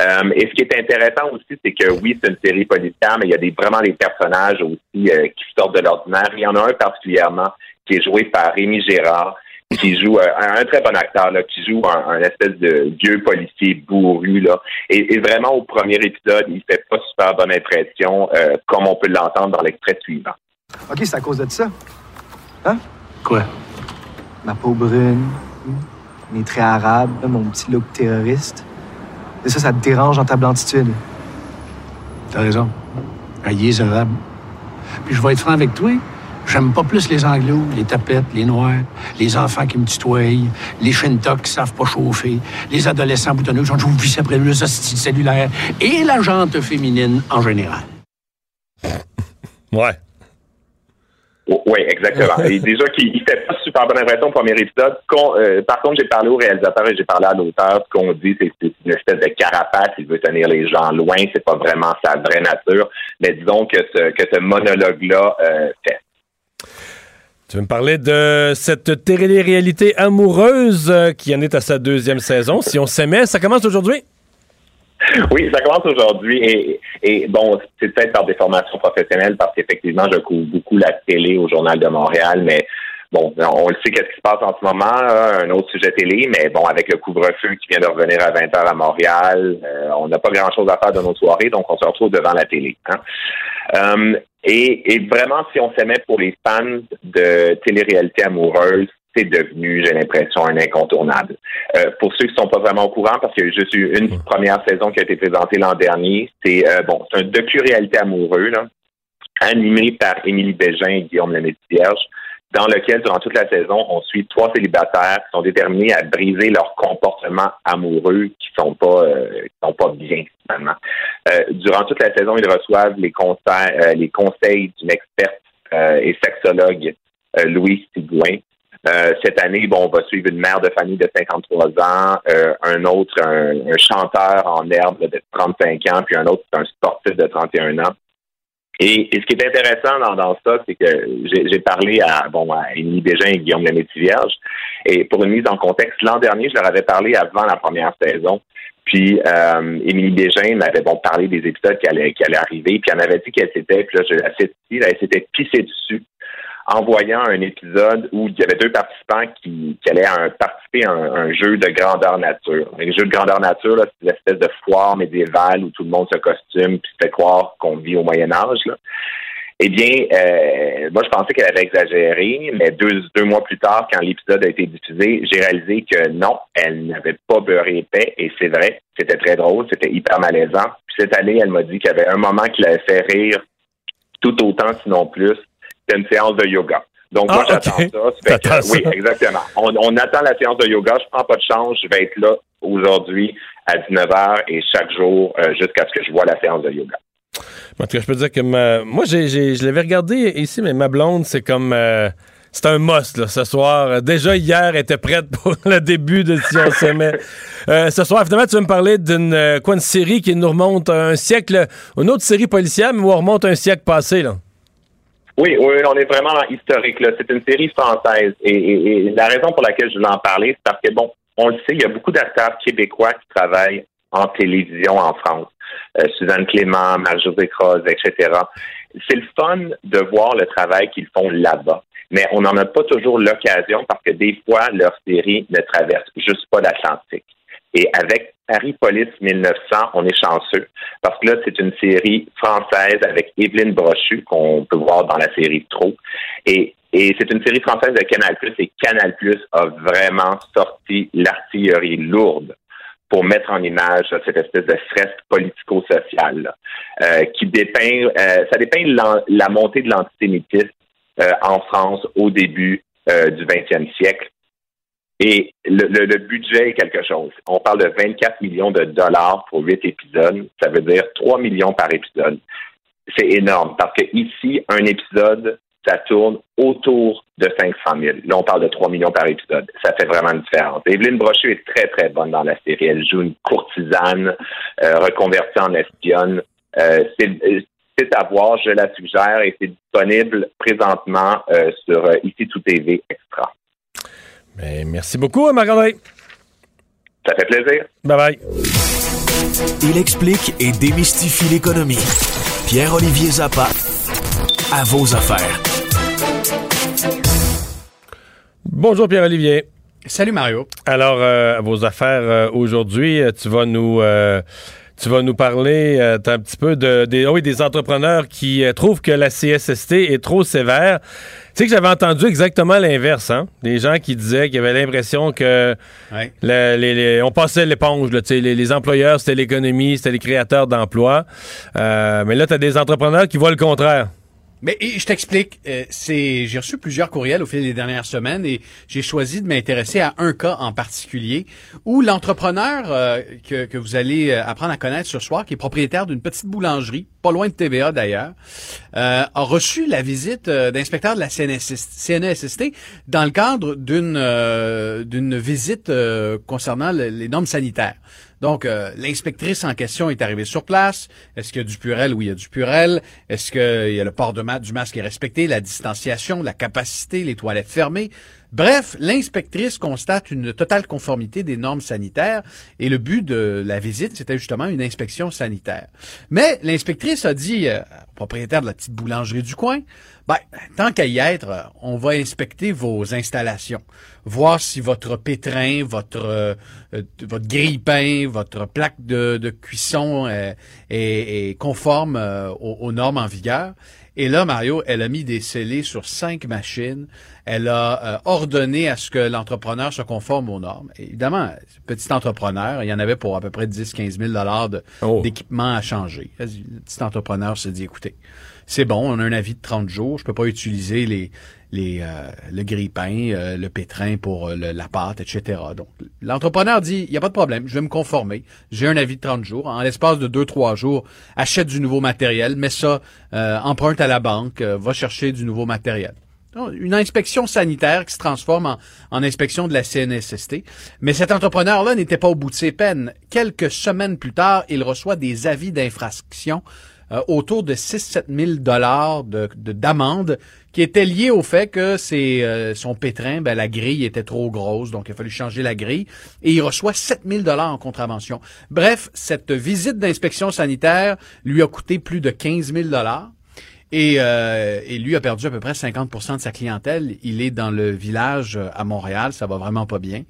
Euh, et ce qui est intéressant aussi, c'est que oui, c'est une série policière, mais il y a vraiment des personnages aussi qui sortent de l'ordinaire. Il y en a un particulièrement qui est joué par Rémi Gérard, qui joue euh, un, un très bon acteur, là, qui joue un, un espèce de vieux policier bourru. Là. Et, et vraiment, au premier épisode, il fait pas super bonne impression, euh, comme on peut l'entendre dans l'extrait suivant. OK, c'est à cause de ça. Hein? Quoi? Ma peau brune, mes traits arabes, mon petit look terroriste. Et ça, ça te dérange dans ta blanditude. T'as raison. Alliés arabes. Puis je vais être franc avec toi. J'aime pas plus les anglos, les tapettes, les noirs, les enfants qui me tutoient, les shintok qui savent pas chauffer, les adolescents boutonneux qui ont toujours vu après le cellulaire et la jante féminine en général. Ouais. Oui, exactement. et déjà qu'il ne fait pas super bonne impression au premier épisode. Euh, par contre, j'ai parlé au réalisateur et j'ai parlé à l'auteur. Ce qu'on dit, c'est que c'est une espèce de carapace. Il veut tenir les gens loin. C'est pas vraiment sa vraie nature. Mais disons que ce, que ce monologue-là euh, fait. Tu veux me parler de cette télé-réalité amoureuse euh, qui en est à sa deuxième saison. Si on s'aimait, ça commence aujourd'hui? Oui, ça commence aujourd'hui et, bon, c'est peut-être par des formations professionnelles parce qu'effectivement, je couvre beaucoup la télé au Journal de Montréal, mais bon, on le sait qu'est-ce qui se passe en ce moment, un autre sujet télé, mais bon, avec le couvre-feu qui vient de revenir à 20h à Montréal, euh, on n'a pas grand-chose à faire de nos soirées, donc on se retrouve devant la télé. Hein. Euh, et, et, vraiment, si on s'aimait pour les fans de télé-réalité amoureuse, c'est devenu, j'ai l'impression, un incontournable. Euh, pour ceux qui ne sont pas vraiment au courant, parce a juste eu une première saison qui a été présentée l'an dernier, c'est euh, bon, c'est un docu-réalité amoureux, là, animé par Émilie Bégin et Guillaume Lemaitre-Vierge, dans lequel, durant toute la saison, on suit trois célibataires qui sont déterminés à briser leur comportement amoureux qui sont pas euh, qui sont pas bien finalement. Euh, durant toute la saison, ils reçoivent les conseils les conseils d'une experte et sexologue Louis Sigouin, euh, cette année, bon, on va suivre une mère de famille de 53 ans, euh, un autre, un, chanteur en herbe de 35 ans, puis un autre, un sportif de 31 ans. Et, ce qui est intéressant dans, dans ça, c'est que j'ai parlé à bon à Émilie Bégin et Guillaume Lemaitre-Vierge. Et pour une mise en contexte, l'an dernier, je leur avais parlé avant la première saison. Puis euh, Émilie Bégin m'avait bon parlé des épisodes qui allaient, qui allaient arriver, puis elle m'avait dit qu'elle s'était, puis là, je elle s'était pissée dessus en voyant un épisode où il y avait deux participants qui, qui allaient participer à un, jeu de grandeur nature. Un jeu de grandeur nature, c'est une espèce de foire médiévale où tout le monde se costume puis se fait croire qu'on vit au Moyen Âge. Eh bien, euh, moi, je pensais qu'elle avait exagéré, mais deux, deux mois plus tard, quand l'épisode a été diffusé, j'ai réalisé que non, elle n'avait pas beurré épais, et c'est vrai, c'était très drôle, c'était hyper malaisant. Puis cette année, elle m'a dit qu'il y avait un moment qui l'avait fait rire tout autant, sinon plus, c'est une séance de yoga. Donc, moi, ah, j'attends ça. oui, exactement. On, attend la séance de yoga. Je prends pas de chance. Je vais être là aujourd'hui à 19h et chaque jour euh, jusqu'à ce que je vois la séance de yoga. En tout cas, je peux dire que moi, je l'avais regardé ici, mais ma blonde, c'est comme. Euh, c'est un must, là, ce soir. Déjà, hier, elle était prête pour le début de Si on s'aimait. Euh, ce soir, finalement, tu vas me parler d'une quoi, une série qui nous remonte un siècle, une autre série policière, mais où on remonte un siècle passé, là. Oui, oui, on est vraiment historique. Là. C'est une série française. Et, la raison pour laquelle je voulais en parler, c'est parce que, bon, on le sait, il y a beaucoup d'acteurs québécois qui travaillent en télévision en France. Euh, Suzanne Clément, Marc-José Croze, etc. C'est le fun de voir le travail qu'ils font là-bas. Mais on n'en a pas toujours l'occasion parce que des fois, leur série ne traverse juste pas l'Atlantique. Et avec Paris Police 1900, on est chanceux parce que là, c'est une série française avec Evelyne Brochu qu'on peut voir dans la série Trop. Et, et c'est une série française de Canal+, et Canal+, a vraiment sorti l'artillerie lourde pour mettre en image cette espèce de fresque politico-sociale euh, qui dépeint, euh, ça dépeint la, montée de l'antisémitisme euh, en France au début du 20e siècle et le, budget est quelque chose. On parle de 24 millions de dollars pour huit épisodes. Ça veut dire 3 millions par épisode. C'est énorme parce que ici, un épisode, ça tourne autour de 500 000. Là, on parle de 3 millions par épisode. Ça fait vraiment une différence. Evelyne Brochu est très, très bonne dans la série. Elle joue une courtisane euh, reconvertie en espionne. Euh, c'est à voir, je la suggère, et c'est disponible présentement euh, sur euh, Ici Tout TV Extra. Ben, merci beaucoup, Marc-André. Ça fait plaisir. Bye bye. Il explique et démystifie l'économie. Pierre-Olivier Zappa, à vos affaires. Bonjour Pierre-Olivier. Salut Mario. Alors, euh, à vos affaires euh, aujourd'hui, euh, tu vas nous tu vas nous parler un petit peu de, des, oui, des entrepreneurs qui trouvent que la CSST est trop sévère. Tu sais que j'avais entendu exactement l'inverse, hein? Des gens qui disaient qu'ils avaient l'impression que on passait l'éponge, les, les employeurs, c'était l'économie, c'était les créateurs d'emplois. Euh, mais là, tu as des entrepreneurs qui voient le contraire. Mais je t'explique, euh, j'ai reçu plusieurs courriels au fil des dernières semaines et j'ai choisi de m'intéresser à un cas en particulier où l'entrepreneur euh, que, vous allez euh, apprendre à connaître ce soir, qui est propriétaire d'une petite boulangerie, pas loin de TVA d'ailleurs, euh, a reçu la visite d'inspecteurs de la CNESST dans le cadre d'une d'une visite concernant le- les normes sanitaires. Donc, euh, l'inspectrice en question est arrivée sur place. Est-ce qu'il y a du purel? Oui, il y a du purel. Est-ce qu'il y a le port de du masque est respecté, la distanciation, la capacité, les toilettes fermées? Bref, l'inspectrice constate une totale conformité des normes sanitaires et le but de la visite, c'était justement une inspection sanitaire. Mais l'inspectrice a dit euh, propriétaire de la petite boulangerie du coin, ben, tant qu'à y être, on va inspecter vos installations, voir si votre pétrin, votre euh, euh, votre grille-pain, votre plaque de, cuisson euh, est, conforme aux normes en vigueur. Et là, Mario, elle a mis des scellés sur cinq machines. Elle a euh, ordonné à ce que l'entrepreneur se conforme aux normes. Et évidemment, petit entrepreneur, il y en avait pour à peu près 10-15 000 dollars de- d'équipement à changer. Le petit entrepreneur se dit, écoutez, c'est bon, on a un avis de 30 jours, je peux pas utiliser les, les, euh, le grille-pain, euh, le pétrin pour euh, la pâte, etc. Donc, l'entrepreneur dit, il n'y a pas de problème, je vais me conformer. J'ai un avis de 30 jours. En l'espace de 2-3 jours, achète du nouveau matériel, mets ça, euh, emprunte à la banque, va chercher du nouveau matériel. Une inspection sanitaire qui se transforme en, en inspection de la CNSST. Mais cet entrepreneur-là n'était pas au bout de ses peines. Quelques semaines plus tard, il reçoit des avis d'infraction euh, autour de 6-7 000 dollars de de- d'amende qui étaient liés au fait que c'est euh, son pétrin, ben, la grille était trop grosse, donc il a fallu changer la grille, et il reçoit 7 000 dollars en contravention. Bref, cette visite d'inspection sanitaire lui a coûté plus de 15 000 dollars. Et, euh, et lui a perdu à peu près 50 de sa clientèle. Il est dans le village euh, à Montréal, ça va vraiment pas bien.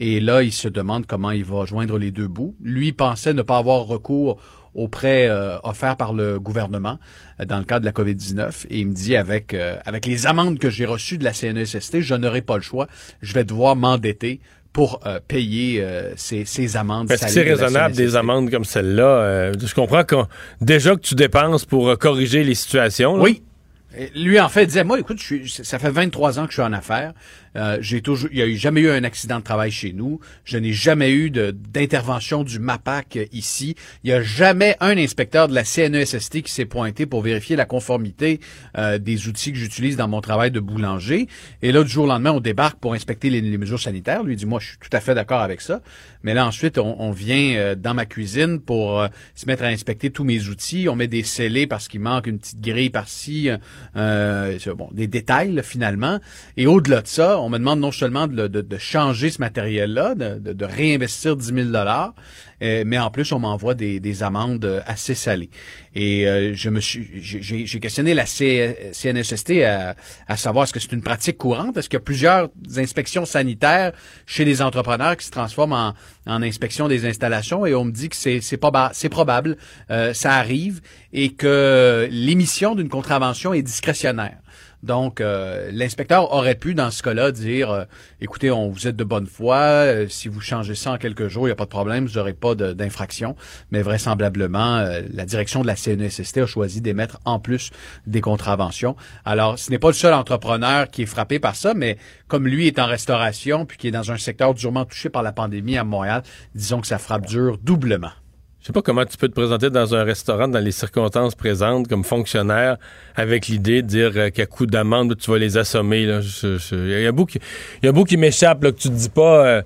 Et là, il se demande comment il va joindre les deux bouts. Lui pensait ne pas avoir recours aux prêts euh, offerts par le gouvernement euh, dans le cadre de la COVID-19. Et il me dit, avec, euh, avec les amendes que j'ai reçues de la CNESST, je n'aurai pas le choix. Je vais devoir m'endetter pour euh, payer euh, ces, ces amendes. Est-ce que c'est raisonnable des amendes comme celle-là? Euh, je comprends que déjà que tu dépenses pour euh, corriger les situations. là. Oui. Lui, en fait, disait, moi, écoute, je suis, ça fait 23 ans que je suis en affaires. Euh, j'ai toujours, il n'y a eu- jamais eu un accident de travail chez nous. Je n'ai jamais eu d'intervention du MAPAC euh, ici. Il n'y a jamais un inspecteur de la CNESST qui s'est pointé pour vérifier la conformité euh, des outils que j'utilise dans mon travail de boulanger. Et là, du jour au lendemain, on débarque pour inspecter les, mesures sanitaires. Lui dit, moi, je suis tout à fait d'accord avec ça. Mais là, ensuite, on, on vient euh, dans ma cuisine pour euh, se mettre à inspecter tous mes outils. On met des scellés parce qu'il manque une petite grille par-ci, bon, des détails là, finalement. Et au-delà de ça, me demande non seulement de, changer ce matériel-là, de, réinvestir 10 000 dollars, euh, mais en plus, on m'envoie des, des amendes assez salées. Et euh, je me suis, j'ai- questionné la CNSST à, à savoir est-ce que c'est une pratique courante, est-ce qu'il y a plusieurs inspections sanitaires chez les entrepreneurs qui se transforment en, en inspection des installations, et on me dit que c'est c'est probable, euh, ça arrive, et que l'émission d'une contravention est discrétionnaire. Donc, euh, l'inspecteur aurait pu, dans ce cas-là, dire euh, écoutez, on vous êtes de bonne foi, euh, si vous changez ça en quelques jours, il n'y a pas de problème, vous n'aurez pas d'infraction. Mais vraisemblablement, la direction de la CNESST a choisi d'émettre en plus des contraventions. Alors, ce n'est pas le seul entrepreneur qui est frappé par ça, mais comme lui est en restauration, puis qui est dans un secteur durement touché par la pandémie à Montréal, disons que ça frappe dur doublement. Je sais pas comment tu peux te présenter dans un restaurant dans les circonstances présentes comme fonctionnaire avec l'idée de dire euh, qu'à coup d'amende tu vas les assommer. Il y a un qui, qui m'échappe que tu te dis pas. euh,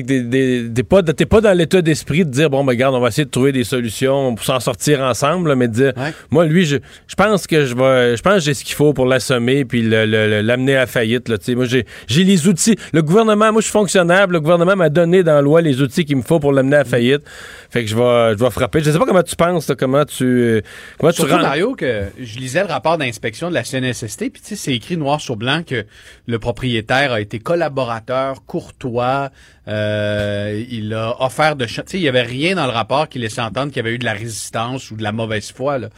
t'es- pas, t'es pas dans l'état d'esprit de dire bon ben regarde on va essayer de trouver des solutions pour s'en sortir ensemble là, mais de dire moi lui je, je pense que je vais je pense que j'ai ce qu'il faut pour l'assommer puis l'amener à faillite là, tu moi j'ai j'ai les outils. Le gouvernement moi je suis fonctionnaire le gouvernement m'a donné dans la loi les outils qu'il me faut pour l'amener à faillite. Fait que je vais je vais frapper. Je sais pas comment tu penses là, comment tu comment tu Surtout, rends- Mario, que je lisais le rapport d'inspection de la CNSST, puis tu sais, c'est écrit noir sur blanc que le propriétaire a été collaborateur, courtois, euh, Euh, il a offert de... Tu sais, il y avait rien dans le rapport qui laissait entendre qu'il y avait eu de la résistance ou de la mauvaise foi. Là.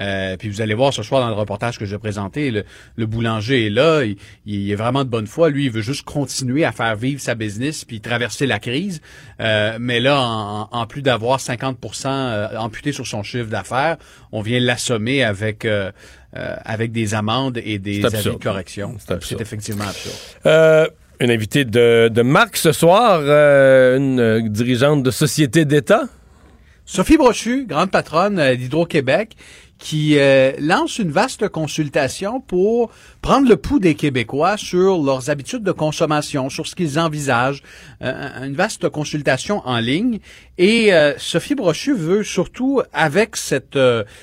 Euh, puis vous allez voir ce soir dans le reportage que je vais présenter, le, le boulanger est là, il, il est vraiment de bonne foi. Lui, il veut juste continuer à faire vivre sa business puis traverser la crise. Euh, mais là, en, en plus d'avoir 50% euh, amputé sur son chiffre d'affaires, on vient l'assommer avec euh, euh, avec des amendes et des avis de correction. C'est effectivement absurde. Une invitée de, de Marc ce soir, euh, une euh, dirigeante de société d'État. Sophie Brochu, grande patronne euh, d'Hydro-Québec, qui euh, lance une vaste consultation pour prendre le pouls des Québécois sur leurs habitudes de consommation, sur ce qu'ils envisagent, une vaste consultation en ligne. Et Sophie Brochu veut surtout, avec cette,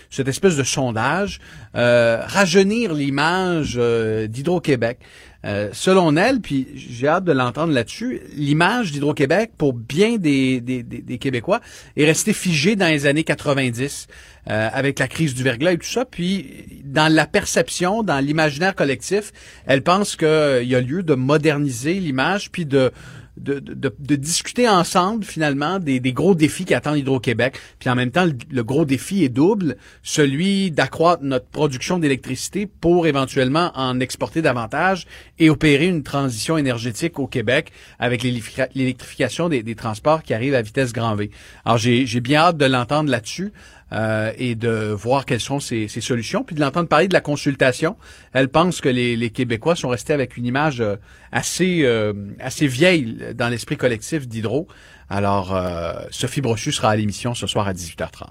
cette espèce de sondage, rajeunir l'image d'Hydro-Québec. Euh, selon elle, puis j'ai hâte de l'entendre là-dessus, l'image d'Hydro-Québec pour bien des, des, des, Québécois est restée figée dans les années 90 euh, avec la crise du verglas et tout ça. Puis dans la perception, dans l'imaginaire collectif, elle pense qu'il y a lieu de moderniser l'image puis de de, discuter ensemble finalement des, gros défis qui attendent Hydro-Québec. Puis en même temps, le, gros défi est double, celui d'accroître notre production d'électricité pour éventuellement en exporter davantage et opérer une transition énergétique au Québec avec l'électrifi- l'électrification des, transports qui arrivent à vitesse grand V. Alors j'ai j'ai bien hâte de l'entendre là-dessus. Euh, et de voir quelles sont ses, ses solutions, puis de l'entendre parler de la consultation. Elle pense que les, les Québécois sont restés avec une image euh, assez euh, assez vieille dans l'esprit collectif d'Hydro. Alors, euh, Sophie Brochu sera à l'émission ce soir à 18h30.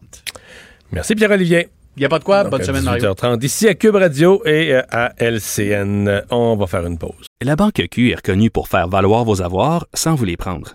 Merci Pierre-Olivier. Il n'y a pas de quoi. Donc, Bonne à semaine, Mario. 18h30 ici à Cube Radio et euh, à LCN. On va faire une pause. La Banque Q est reconnue pour faire valoir vos avoirs sans vous les prendre.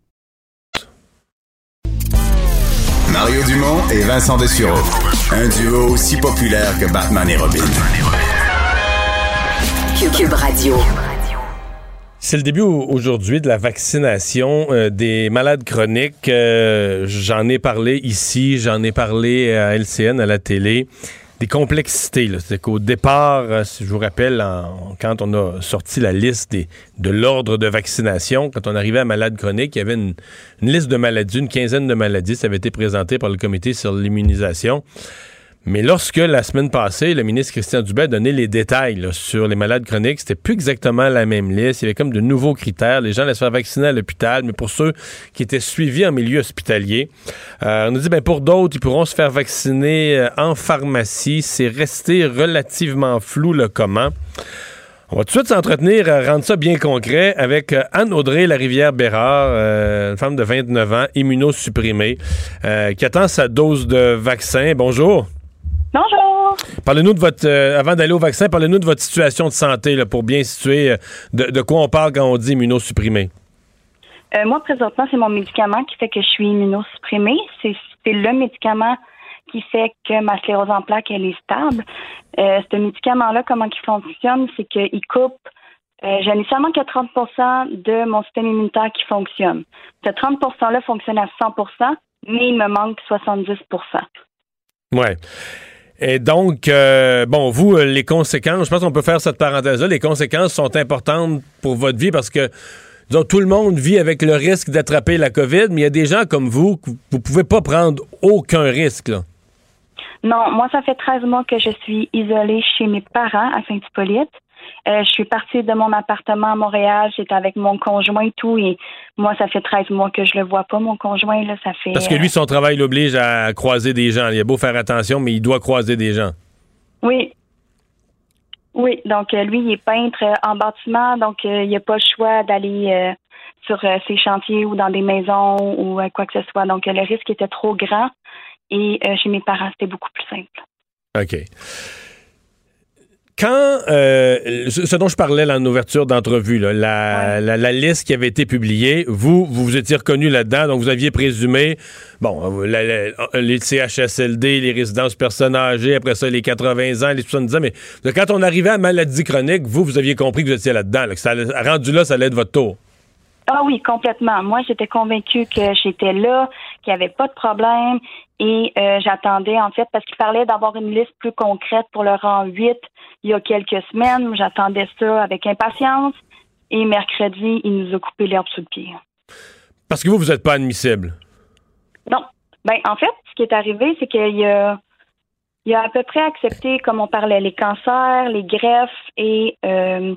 Mario Dumont et Vincent Dessureau. Un duo aussi populaire que Batman et Robin. Cube Radio. C'est le début au- aujourd'hui de la vaccination euh, des malades chroniques. Euh, j'en ai parlé ici, j'en ai parlé à LCN, à la télé. Des complexités. C'est qu'au départ, euh, si je vous rappelle, quand on a sorti la liste de l'ordre de vaccination, quand on arrivait à malades chroniques, il y avait une, une liste de maladies, une quinzaine de maladies. Ça avait été présenté par le comité sur l'immunisation. Mais lorsque, la semaine passée, le ministre Christian Dubé a donné les détails là, sur les malades chroniques, c'était plus exactement la même liste. Il y avait comme de nouveaux critères. Les gens allaient se faire vacciner à l'hôpital, mais pour ceux qui étaient suivis en milieu hospitalier, euh, on a dit, ben, pour d'autres, ils pourront se faire vacciner euh, en pharmacie. C'est resté relativement flou le comment. On va tout de suite s'entretenir, euh, rendre ça bien concret avec euh, Anne-Audrey Larivière-Bérard, euh, une femme de 29 ans, immunosupprimée, euh, qui attend sa dose de vaccin. Bonjour. Bonjour. Parlez-nous de votre, euh, avant d'aller au vaccin, parlez-nous de votre situation de santé là, pour bien situer euh, de, de quoi on parle quand on dit immunosupprimé. Euh, moi, présentement, c'est mon médicament qui fait que je suis immunosupprimée. C'est le médicament qui fait que ma sclérose en plaques, elle est stable. Ce médicament-là, comment il fonctionne, c'est qu'il coupe. Euh, J'en ai seulement que 30 de mon système immunitaire qui fonctionne. Ce 30 %-là fonctionne à 100 mais il me manque 70 Ouais. Et donc, euh, bon, vous, euh, les conséquences, je pense qu'on peut faire cette parenthèse-là, les conséquences sont importantes pour votre vie parce que disons, tout le monde vit avec le risque d'attraper la COVID, mais il y a des gens comme vous, que vous pouvez pas prendre aucun risque. Là. Non, moi, ça fait 13 mois que je suis isolée chez mes parents à Saint-Hippolyte. Euh, je suis partie de mon appartement à Montréal. J'étais avec mon conjoint et tout. Et moi, ça fait 13 mois que je le vois pas, mon conjoint. Là, ça fait. Parce que lui, son travail l'oblige à croiser des gens. Il a beau faire attention, mais il doit croiser des gens. euh, Oui. Oui, donc euh, lui, il est peintre euh, en bâtiment, donc euh, il n'a pas le choix d'aller euh, sur euh, ses chantiers ou dans des maisons ou euh, quoi que ce soit. Donc euh, le risque était trop grand et euh, chez mes parents, c'était beaucoup plus simple. OK. Quand euh, ce dont je parlais là, en ouverture d'entrevue, la, la, la liste qui avait été publiée, vous, vous vous étiez reconnu là-dedans, donc vous aviez présumé, bon, la- la- les CHSLD, les résidences personnes âgées, après ça, les 80 ans, les 70 ans, mais quand on arrivait à maladie chronique, vous, vous aviez compris que vous étiez là-dedans, là, que ça rendu là, ça allait être votre tour. Ah oui, complètement. Moi, j'étais convaincue que j'étais là, qu'il n'y avait pas de problème et euh, j'attendais en fait parce qu'il parlait d'avoir une liste plus concrète pour le rang 8 il y a quelques semaines. J'attendais ça avec impatience et mercredi, il nous a coupé l'herbe sous le pied. Parce que vous, vous n'êtes pas admissible? Non. Ben, en fait, ce qui est arrivé, c'est qu'il a, il a à peu près accepté, comme on parlait, les cancers, les greffes et. euh,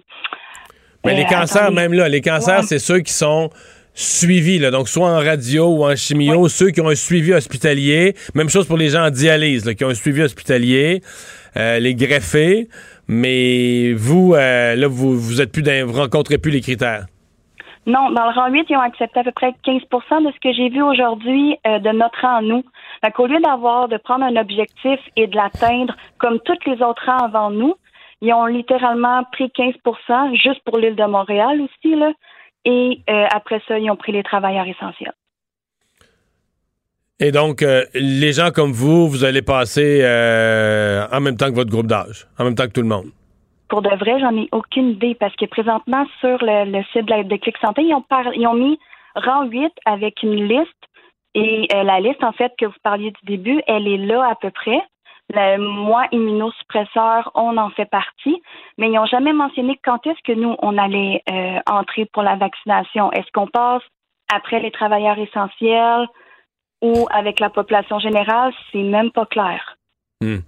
Mais euh, les cancers, attendez. même là, les cancers, Ouais. c'est ceux qui sont suivis, là, donc soit en radio ou en chimio, ceux qui ont un suivi hospitalier. Même chose pour les gens en dialyse, là, qui ont un suivi hospitalier, euh, les greffés. Mais vous, euh, là, vous, vous êtes plus dans, vous rencontrez plus les critères. Non, dans le rang 8, ils ont accepté à peu près 15% de ce que j'ai vu aujourd'hui euh, de notre rang à nous. Fait qu'au lieu d'avoir, de prendre un objectif et de l'atteindre comme tous les autres rangs avant nous, ils ont littéralement pris 15% juste pour l'île de Montréal aussi, là. Et euh, après ça, ils ont pris les travailleurs essentiels. Et donc, euh, les gens comme vous, vous allez passer euh, en même temps que votre groupe d'âge, en même temps que tout le monde? Pour de vrai, j'en ai aucune idée parce que présentement, sur le, le site de la- de Clic Santé, ils ont, par- ils ont mis rang 8 avec une liste. Et la liste, en fait, que vous parliez du début, elle est là à peu près. Le, moi, immunosuppresseur, on en fait partie. Mais ils n'ont jamais mentionné quand est-ce que nous, on allait euh, entrer pour la vaccination. Est-ce qu'on passe après les travailleurs essentiels ou avec la population générale? C'est même pas clair. Hmm.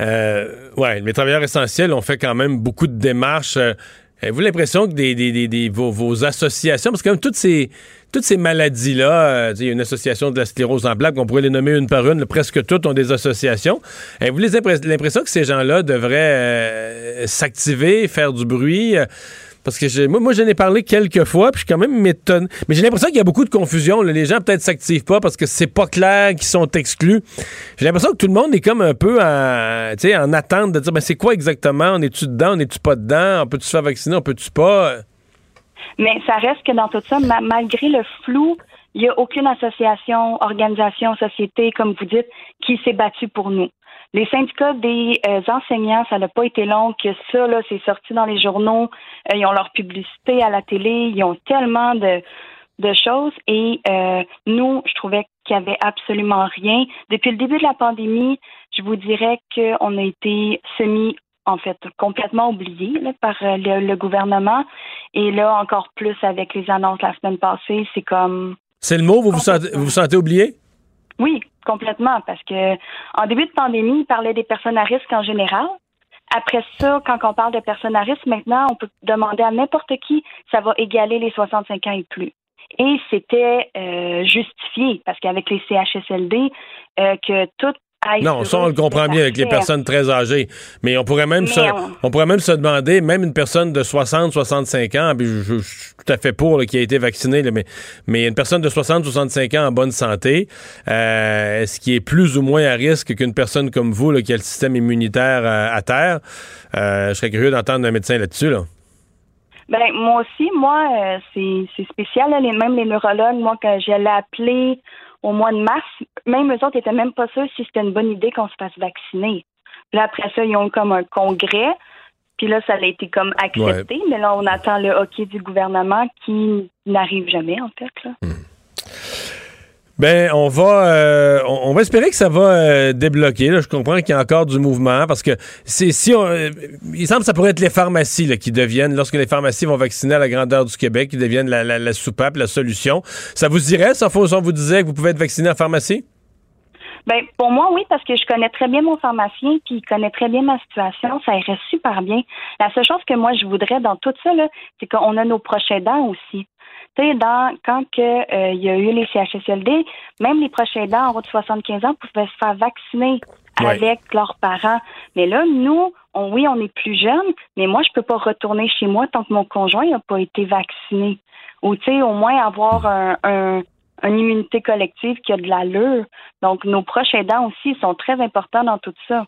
Euh, ouais, les travailleurs essentiels ont fait quand même beaucoup de démarches. Euh, Avez-vous l'impression que des, vos, associations, parce que comme toutes ces, toutes ces maladies-là, euh, il y a une association de la sclérose en plaques, on pourrait les nommer une par une, presque toutes ont des associations. Avez-vous l'impression que ces gens-là devraient euh, s'activer, faire du bruit? Parce que moi, moi, j'en ai parlé quelques fois, puis je suis quand même m'étonne. Mais j'ai l'impression qu'il y a beaucoup de confusion. Les gens peut-être s'activent pas parce que c'est pas clair qu'ils sont exclus. J'ai l'impression que tout le monde est comme un peu en, en attente de dire ben, c'est quoi exactement? On est-tu dedans? On est-tu pas dedans? On peut-tu se faire vacciner? On peut-tu pas? Mais ça reste que dans tout ça, ma- malgré le flou, il n'y a aucune association, organisation, société, comme vous dites, qui s'est battue pour nous. Les syndicats des euh, enseignants, ça n'a pas été long que ça, là, c'est sorti dans les journaux. Euh, ils ont leur publicité à la télé. Ils ont tellement de, de choses. Et euh, nous, je trouvais qu'il n'y avait absolument rien. Depuis le début de la pandémie, je vous dirais qu'on a été semi en fait, complètement oublié là, par le, le gouvernement. Et là, encore plus avec les annonces la semaine passée, c'est comme C'est le mot? Vous vous sentez, vous vous sentez oublié? oui, complètement, parce que en début de pandémie, il parlait des personnes à risque en général. Après ça, quand on parle de personnes à risque, maintenant, on peut demander à n'importe qui, ça va égaler les 65 ans et plus. Et c'était euh, justifié, parce qu'avec les CHSLD, euh, que tout aille Non, ça, on le comprend bien avec les personnes très âgées. Mais on pourrait même, Mais se, on- on pourrait même se demander, même une personne de 60, 65 ans, puis je, je- je suis tout à fait pour là, qui a été vaccinée, là, mais, mais une personne de 60, 65 ans en bonne santé, euh, est-ce qui est plus ou moins à risque qu'une personne comme vous là, qui a le système immunitaire euh, à terre? Euh, je serais curieux d'entendre un médecin là-dessus. Là. Ben moi aussi, moi, c'est spécial. Là, les, même les neurologues, moi, quand je l'ai appelé au mois de mars, même eux autres étaient même pas sûrs si c'était une bonne idée qu'on se fasse vacciner. Puis là, après ça, ils ont eu comme un congrès. Puis là, ça a été comme accepté. Mais là, on attend le hockey du gouvernement qui n'arrive jamais, en fait. Là. Ben, on va, euh, on, va espérer que ça va euh, débloquer. Là. Je comprends qu'il y a encore du mouvement parce que c'est si on, euh, il semble que ça pourrait être les pharmacies là, qui deviennent, lorsque les pharmacies vont vacciner à la grandeur du Québec, qui deviennent la, la, la soupape, la solution. Ça vous irait, ça, on vous disait que vous pouvez être vacciné en pharmacie? Ben, pour moi, oui, parce que je connais très bien mon pharmacien, puis il connaît très bien ma situation. Ça irait super bien. La seule chose que moi, je voudrais dans tout ça, c'est qu'on a nos proches aidants aussi. Tu sais, dans, quand que, euh, il y a eu les CHSLD, même les proches aidants en haut de 75 ans pouvaient se faire vacciner Ouais. avec leurs parents. Mais là, nous, on, oui, on est plus jeunes, mais moi, je peux pas retourner chez moi tant que mon conjoint n'a pas été vacciné. Ou, tu sais, au moins avoir un, un, une immunité collective qui a de l'allure. Donc, nos proches aidants aussi sont très importants dans tout ça.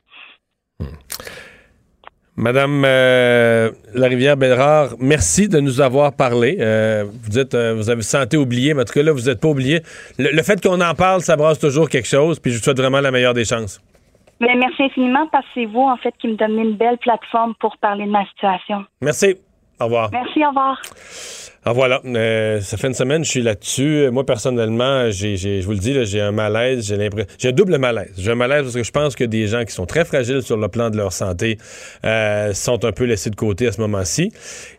Madame euh, Larivière-Belrard, merci de nous avoir parlé. Euh, vous dites, euh, vous avez senti oublié, mais en tout cas là, vous n'êtes pas oublié. Le, le fait qu'on en parle, ça brasse toujours quelque chose, puis je vous souhaite vraiment la meilleure des chances. Mais merci infiniment parce que c'est vous, en fait, qui me donnez une belle plateforme pour parler de ma situation. Merci. Au revoir. Merci, au revoir. Ah voilà, euh, ça fait une semaine, je suis là-dessus. Moi, personnellement, je vous le dis, j'ai un malaise, j'ai l'impression. J'ai un double malaise. J'ai un malaise parce que je pense que des gens qui sont très fragiles sur le plan de leur santé euh, sont un peu laissés de côté à ce moment-ci.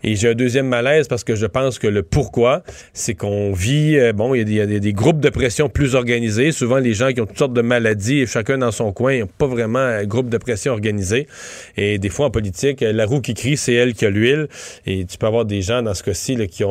Et j'ai un deuxième malaise parce que je pense que le pourquoi, c'est qu'on vit, euh, bon, il y a, des, il y a des- groupes de pression plus organisés. Souvent, les gens qui ont toutes sortes de maladies, et chacun dans son coin, n'ont pas vraiment un groupe de pression organisé. Et des fois, en politique, la roue qui crie, c'est elle qui a l'huile. Et tu peux avoir des gens, dans ce cas-ci, qui ont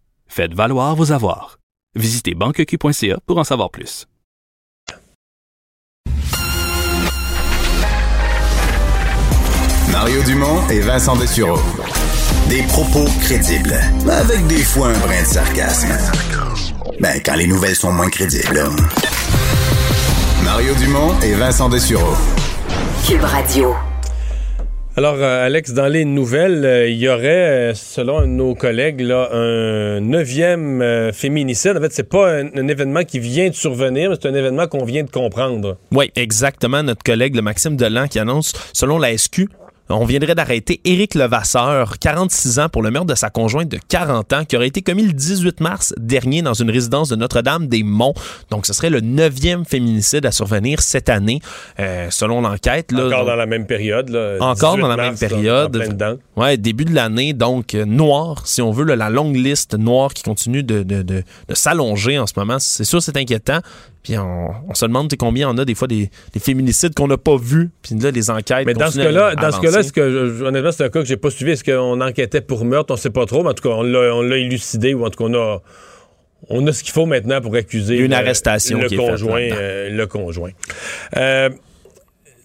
Faites valoir vos avoirs. Visitez banqueq.ca pour en savoir plus. Mario Dumont et Vincent Dessureau. Des propos crédibles, avec des fois un brin de sarcasme. Ben, quand les nouvelles sont moins crédibles. Mario Dumont et Vincent Dessureau. Cube Radio. Alors, euh, Alex, dans les nouvelles, euh, il y aurait, euh, selon nos collègues, là, un neuvième féminicide. En fait, c'est pas un, un événement qui vient de survenir, mais c'est un événement qu'on vient de comprendre. Oui, exactement. Notre collègue, le Maxime Delan, qui annonce, selon la SQ, on viendrait d'arrêter Éric Levasseur, 46 ans, pour le meurtre de sa conjointe de 40 ans, qui aurait été commis le 18 mars dernier dans une résidence de Notre-Dame-des-Monts. Donc, ce serait le neuvième féminicide à survenir cette année, euh, selon l'enquête. Encore Donc, dans la même période. Là, encore 18 dans la mars, même période. en. Ouais, début de l'année, donc euh, noir, si on veut, là, la longue liste noire qui continue de, de- de- de s'allonger en ce moment. C'est sûr, c'est inquiétant. Puis on, on se demande combien on a des fois des, des féminicides qu'on n'a pas vus. Puis là, les enquêtes. Mais dans ce cas-là, dans ce cas-là, ce que honnêtement, c'est un cas que j'ai pas suivi. Est-ce qu'on enquêtait pour meurtre? On sait pas trop, mais en tout cas, on l'a, élucidé ou en tout cas, on a, on a ce qu'il faut maintenant pour accuser une le- arrestation le qui est faite conjoint. euh, le conjoint. Euh,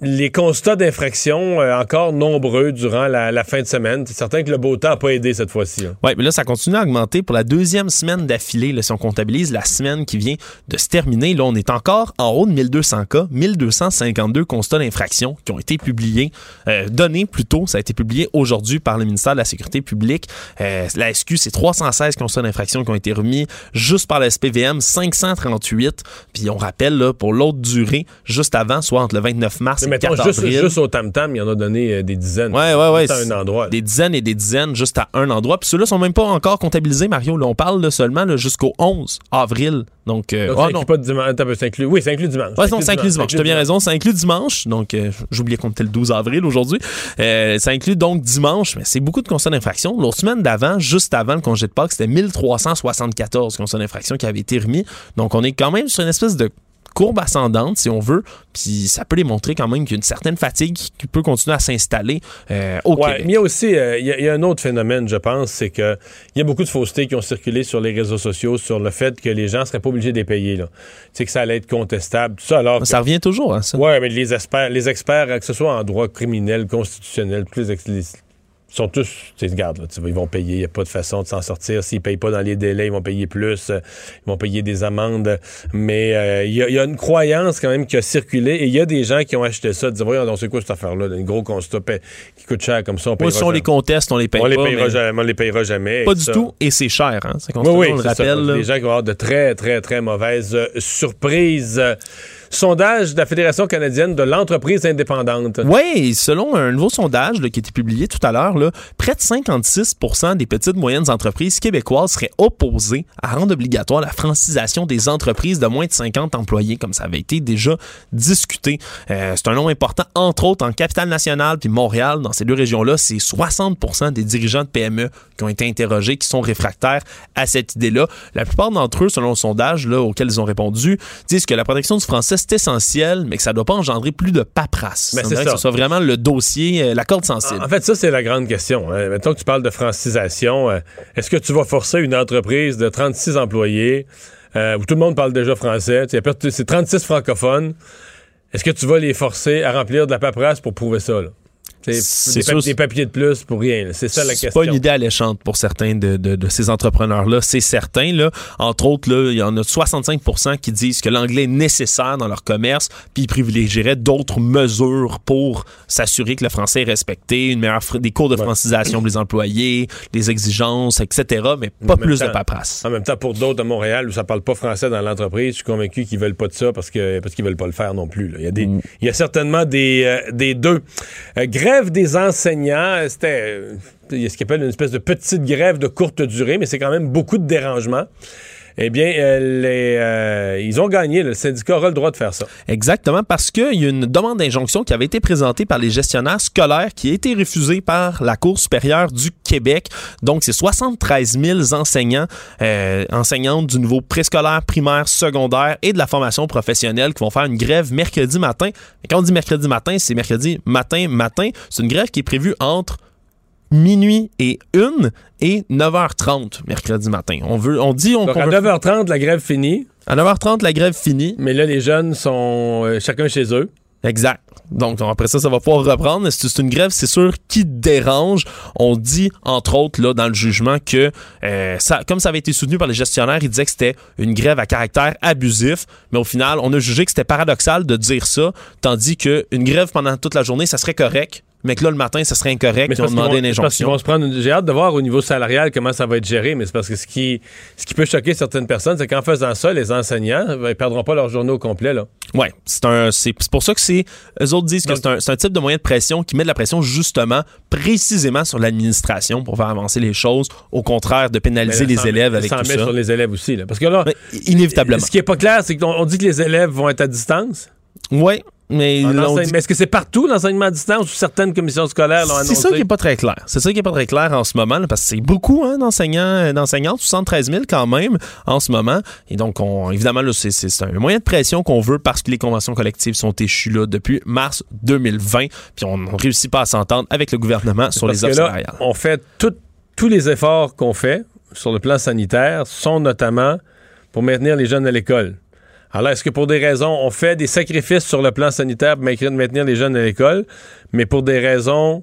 les constats d'infraction euh, encore nombreux durant la, fin de semaine. C'est certain que le beau temps n'a pas aidé cette fois-ci. hein. Oui, mais là, ça continue à augmenter pour la deuxième semaine d'affilée. Si on comptabilise la semaine qui vient de se terminer, là, on est encore en haut de 1200 cas, 1252 constats d'infraction qui ont été publiés, euh, donnés plutôt. Ça a été publié aujourd'hui par le ministère de la Sécurité publique. Euh, la SQ, c'est 316 constats d'infraction qui ont été remis juste par la SPVM, 538. Puis on rappelle, là, pour l'autre durée, juste avant, soit entre le 29 mars Mais et le mettons, 4 juste, juste au tam-tam, il y en a donné euh, des dizaines. Ouais, ouais, ouais. À un endroit. Des dizaines et des dizaines juste à un endroit. Puis ceux-là sont même pas encore comptabilisés, Mario. Là, on parle là, seulement jusqu'au 11 avril. Donc, euh, Donc, ah, ça non. pas de dimanche. Ça inclut- Oui, ça inclut dimanche. Ouais, non, ça inclut dimanche. Tu as bien raison, ça inclut dimanche. Donc, euh, j'oubliais qu'on était le 12 avril aujourd'hui. Euh, ça inclut donc dimanche, mais c'est beaucoup de constats d'infraction. L'autre semaine d'avant, juste avant le congé de Pâques, c'était 1374 constats d'infraction qui avaient été remis. Donc, on est quand même sur une espèce de courbe ascendante, si on veut, puis ça peut démontrer quand même qu'il y a une certaine fatigue qui peut continuer à s'installer euh, au Ouais, Québec. mais il y a aussi euh, il y a- il y a un autre phénomène, je pense, c'est que il y a beaucoup de faussetés qui ont circulé sur les réseaux sociaux sur le fait que les gens seraient pas obligés de les payer. Sais que ça allait être contestable, tout ça. Alors Ça revient toujours, hein, ça. Ouais, mais les experts, les experts, que ce soit en droit criminel, constitutionnel, tous les, les- sont tous, tu sais, regarde, là, tu vois, ils vont payer, il n'y a pas de façon de s'en sortir. S'ils ne payent pas dans les délais, ils vont payer plus, euh, ils vont payer des amendes. Mais euh, il y, a- il y a une croyance quand même qui a circulé et il y a des gens qui ont acheté ça, disant, voyons, c'est quoi cette affaire-là, un gros constat qui coûte cher comme ça, on payera si on les conteste, on les paye on les pas. payera mais jamais, on les payera jamais. Pas du ça. tout, et c'est cher. Hein, c'est Oui, oui, on le rappelle. Des gens qui vont avoir de très, très, très mauvaises euh, surprises. Sondage de la Fédération canadienne de l'entreprise indépendante. Oui, selon un nouveau sondage qui a été publié tout à l'heure, près de 56% des petites moyennes entreprises québécoises seraient opposées à rendre obligatoire la francisation des entreprises de moins de 50 employés, comme ça avait été déjà discuté. Euh, c'est un nombre important, entre autres en Capitale-Nationale puis Montréal. Dans ces deux régions-là, c'est 60% des dirigeants de PME qui ont été interrogés qui sont réfractaires à cette idée-là. La plupart d'entre eux, selon le sondage auquel ils ont répondu, disent que la protection du français c'est essentiel, mais que ça doit pas engendrer plus de paperasse. Ben, On c'est ça. Que ce soit vraiment le dossier, euh, la corde sensible. En fait, ça, c'est la grande question. hein. Mettons que tu parles de francisation. euh, Est-ce que tu vas forcer une entreprise de 36 employés euh, où tout le monde parle déjà français, c'est 36 francophones, est-ce que tu vas les forcer à remplir de la paperasse pour prouver ça? Là? C'est Des, c'est- des papiers de plus pour rien. C'est ça la C'est question. pas une idée alléchante pour certains de, de- de ces entrepreneurs-là, c'est certain. Là. Entre autres, là, il y en a 65% qui disent que l'anglais est nécessaire dans leur commerce, puis ils privilégieraient d'autres mesures pour s'assurer que le français est respecté, une meilleure des cours de francisation pour les employés, les exigences, etc., mais pas En plus de paperasse. En même temps, pour d'autres à Montréal où ça parle pas français dans l'entreprise, je suis convaincu qu'ils veulent pas de ça parce que parce qu'ils veulent pas le faire non plus. là. Il y a des, Mm. il y a certainement des, euh, des deux. Euh, grève des enseignants, euh, c'était euh, ce qu'on appelle une espèce de petite grève de courte durée, mais c'est quand même beaucoup de dérangements. Eh bien, euh, euh, ils ont gagné. Le syndicat aura le droit de faire ça. Exactement, parce qu'il y a une demande d'injonction qui avait été présentée par les gestionnaires scolaires qui a été refusée par la Cour supérieure du Québec. Donc, c'est 73 000 enseignants, euh, enseignantes du niveau préscolaire, primaire, secondaire et de la formation professionnelle qui vont faire une grève mercredi matin. Quand on dit mercredi matin, c'est mercredi matin, matin. C'est une grève qui est prévue entre minuit et 1 et 9h30 mercredi matin. On veut, on dit, on, Donc, à veut- 9h30, la grève finie. à 9h30, la grève finie. Mais là, les jeunes sont euh, chacun chez eux. Exact. Donc, après ça, ça va pouvoir reprendre. C'est c'est une grève, c'est sûr, qui dérange. On dit, entre autres, là, dans le jugement, que euh, ça, comme ça avait été soutenu par les gestionnaires, ils disaient que c'était une grève à caractère abusif. Mais au final, on a jugé que c'était paradoxal de dire ça, tandis qu'une grève pendant toute la journée, ça serait correct. Mais que là, le matin, ça serait incorrect. Ils ont une vont- parce qu'ils injonction. vont se prendre une- J'ai hâte de voir au niveau salarial comment ça va être géré, mais c'est parce que ce qui, ce qui peut choquer certaines personnes, c'est qu'en faisant ça, les enseignants, ben, ils perdront pas leur journée au complet. Là. Ouais, c'est un, c'est pour ça que c'est, eux autres disent que c'est un, type de moyen de pression qui met de la pression justement, précisément sur l'administration pour faire avancer les choses, au contraire de pénaliser les élèves avec tout met ça. sur les élèves aussi. Là. Parce que là, inévitablement. ce qui est pas clair, c'est qu'on on dit que les élèves vont être à distance? Oui, mais mais est-ce que c'est partout l'enseignement à distance ou certaines commissions scolaires l'ont annoncé? C'est ça qui est pas très clair. C'est ça qui est pas très clair en ce moment, là, parce que c'est beaucoup hein, d'enseignants, euh, d'enseignantes, 73 000 quand même en ce moment. Et donc, on, évidemment, c'est, un moyen de pression qu'on veut parce que les conventions collectives sont échues là depuis mars 2020. Puis on ne réussit pas à s'entendre avec le gouvernement sur les offres on fait tout- tous les efforts qu'on fait sur le plan sanitaire sont notamment pour maintenir les jeunes à l'école. Alors est-ce que pour des raisons, on fait des sacrifices sur le plan sanitaire pour maintenir les jeunes à l'école, mais pour des raisons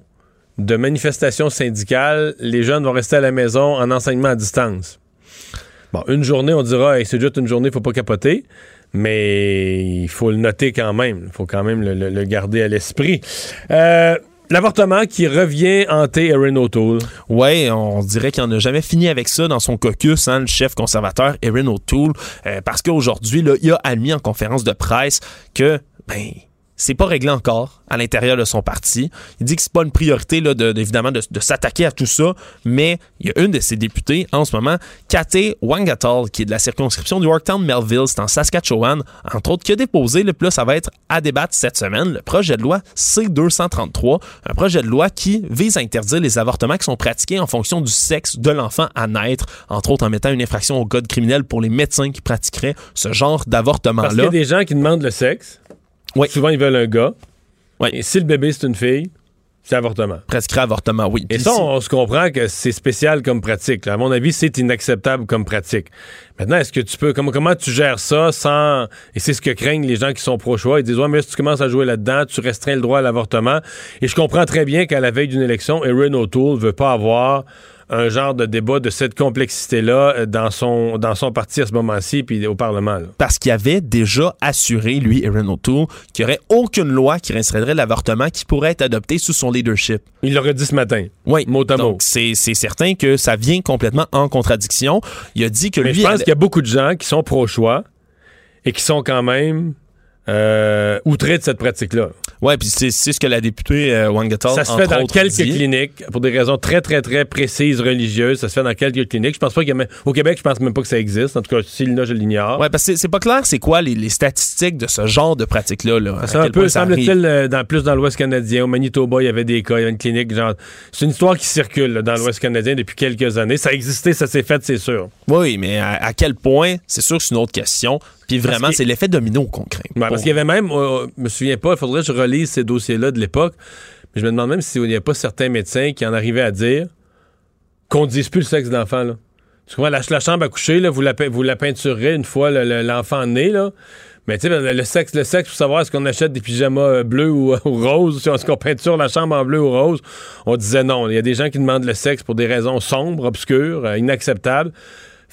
de manifestation syndicale, les jeunes vont rester à la maison en enseignement à distance? Bon, une journée, on dira, Hey, c'est juste une journée, faut pas capoter, mais il faut le noter quand même. Il faut quand même le, le- le garder à l'esprit. Euh, L'avortement qui revient hanter Erin O'Toole. Ouais, on dirait qu'il n'en a jamais fini avec ça dans son caucus, hein, le chef conservateur Erin O'Toole, euh, parce qu'aujourd'hui, il a admis en conférence de presse que, ben, c'est pas réglé encore à l'intérieur de son parti. Il dit que c'est pas une priorité, là, de, évidemment, de, de s'attaquer à tout ça, mais il y a une de ses députés en ce moment, Kate Wangatall, qui est de la circonscription du Yorktown-Melville, c'est en Saskatchewan, entre autres, qui a déposé, le plus ça va être à débattre cette semaine, le projet de loi C-233, un projet de loi qui vise à interdire les avortements qui sont pratiqués en fonction du sexe de l'enfant à naître, entre autres en mettant une infraction au code criminel pour les médecins qui pratiqueraient ce genre Parce qu'il y d'avortement-là. a des gens qui demandent le sexe. Souvent, ils veulent un gars. Et si le bébé, c'est une fille, c'est avortement. Prescrit avortement, oui. Et Puis ça, si- on, on se comprend que c'est spécial comme pratique. là. À mon avis, c'est inacceptable comme pratique. Maintenant, est-ce que tu peux. Comment, comment tu gères ça sans. Et c'est ce que craignent les gens qui sont pro-choix? Ils disent Ouais, mais si tu commences à jouer là-dedans, tu restreins le droit à l'avortement. Et je comprends très bien qu'à la veille d'une élection, Erin O'Toole veut pas avoir un genre de débat de cette complexité-là euh, dans son, dans son parti à ce moment-ci, puis au Parlement. là. parce qu'il avait déjà assuré, lui, Erin O'Toole, qu'il n'y aurait aucune loi qui restreindrait l'avortement qui pourrait être adoptée sous son leadership. Il l'aurait dit ce matin. Oui. Mot à mot. Donc, c'est c'est certain que ça vient complètement en contradiction. Il a dit que Mais lui. je pense allait- qu'il y a beaucoup de gens qui sont pro-choix et qui sont quand même euh, de cette pratique-là. Ouais, puis c'est ce que la députée euh, Wangatall, Ça se fait dans quelques dit. cliniques pour des raisons très, très, très précises, religieuses. Ça se fait dans quelques cliniques. Je pense pas qu'il y a même- Au Québec, je pense même pas que ça existe. En tout cas, s'il l'a, je l'ignore. Ouais, parce que c'est- pas clair c'est quoi les, les statistiques de ce genre de pratique-là. Là, Ça un peu, semble-t-il, euh, dans, plus dans l'Ouest canadien. Au Manitoba, il y avait des cas, il y a une clinique, genre. C'est une histoire qui circule là, dans l'Ouest canadien depuis quelques années. Ça a existé, ça s'est fait, c'est sûr. Oui, mais à, à quel point, c'est sûr que c'est une autre question. Puis vraiment, c'est l'effet domino qu'on craint. Parce qu'il y avait même, euh, je me souviens pas, il faudrait que je relise ces dossiers-là de l'époque, mais je me demande même s'il n'y a pas certains médecins qui en arrivaient à dire qu'on ne dise plus le sexe d'enfant. Là. Tu comprends, la, la chambre à coucher, vous, la, vous une fois le- le- l'enfant né, là. Mais tu sais, le le sexe, le sexe, pour savoir est-ce qu'on achète des pyjamas euh, bleus ou, ou roses, est-ce qu'on peinture la chambre en bleu ou rose, on disait non. Il y a des gens qui demandent le sexe pour des raisons sombres, obscures, euh, inacceptables.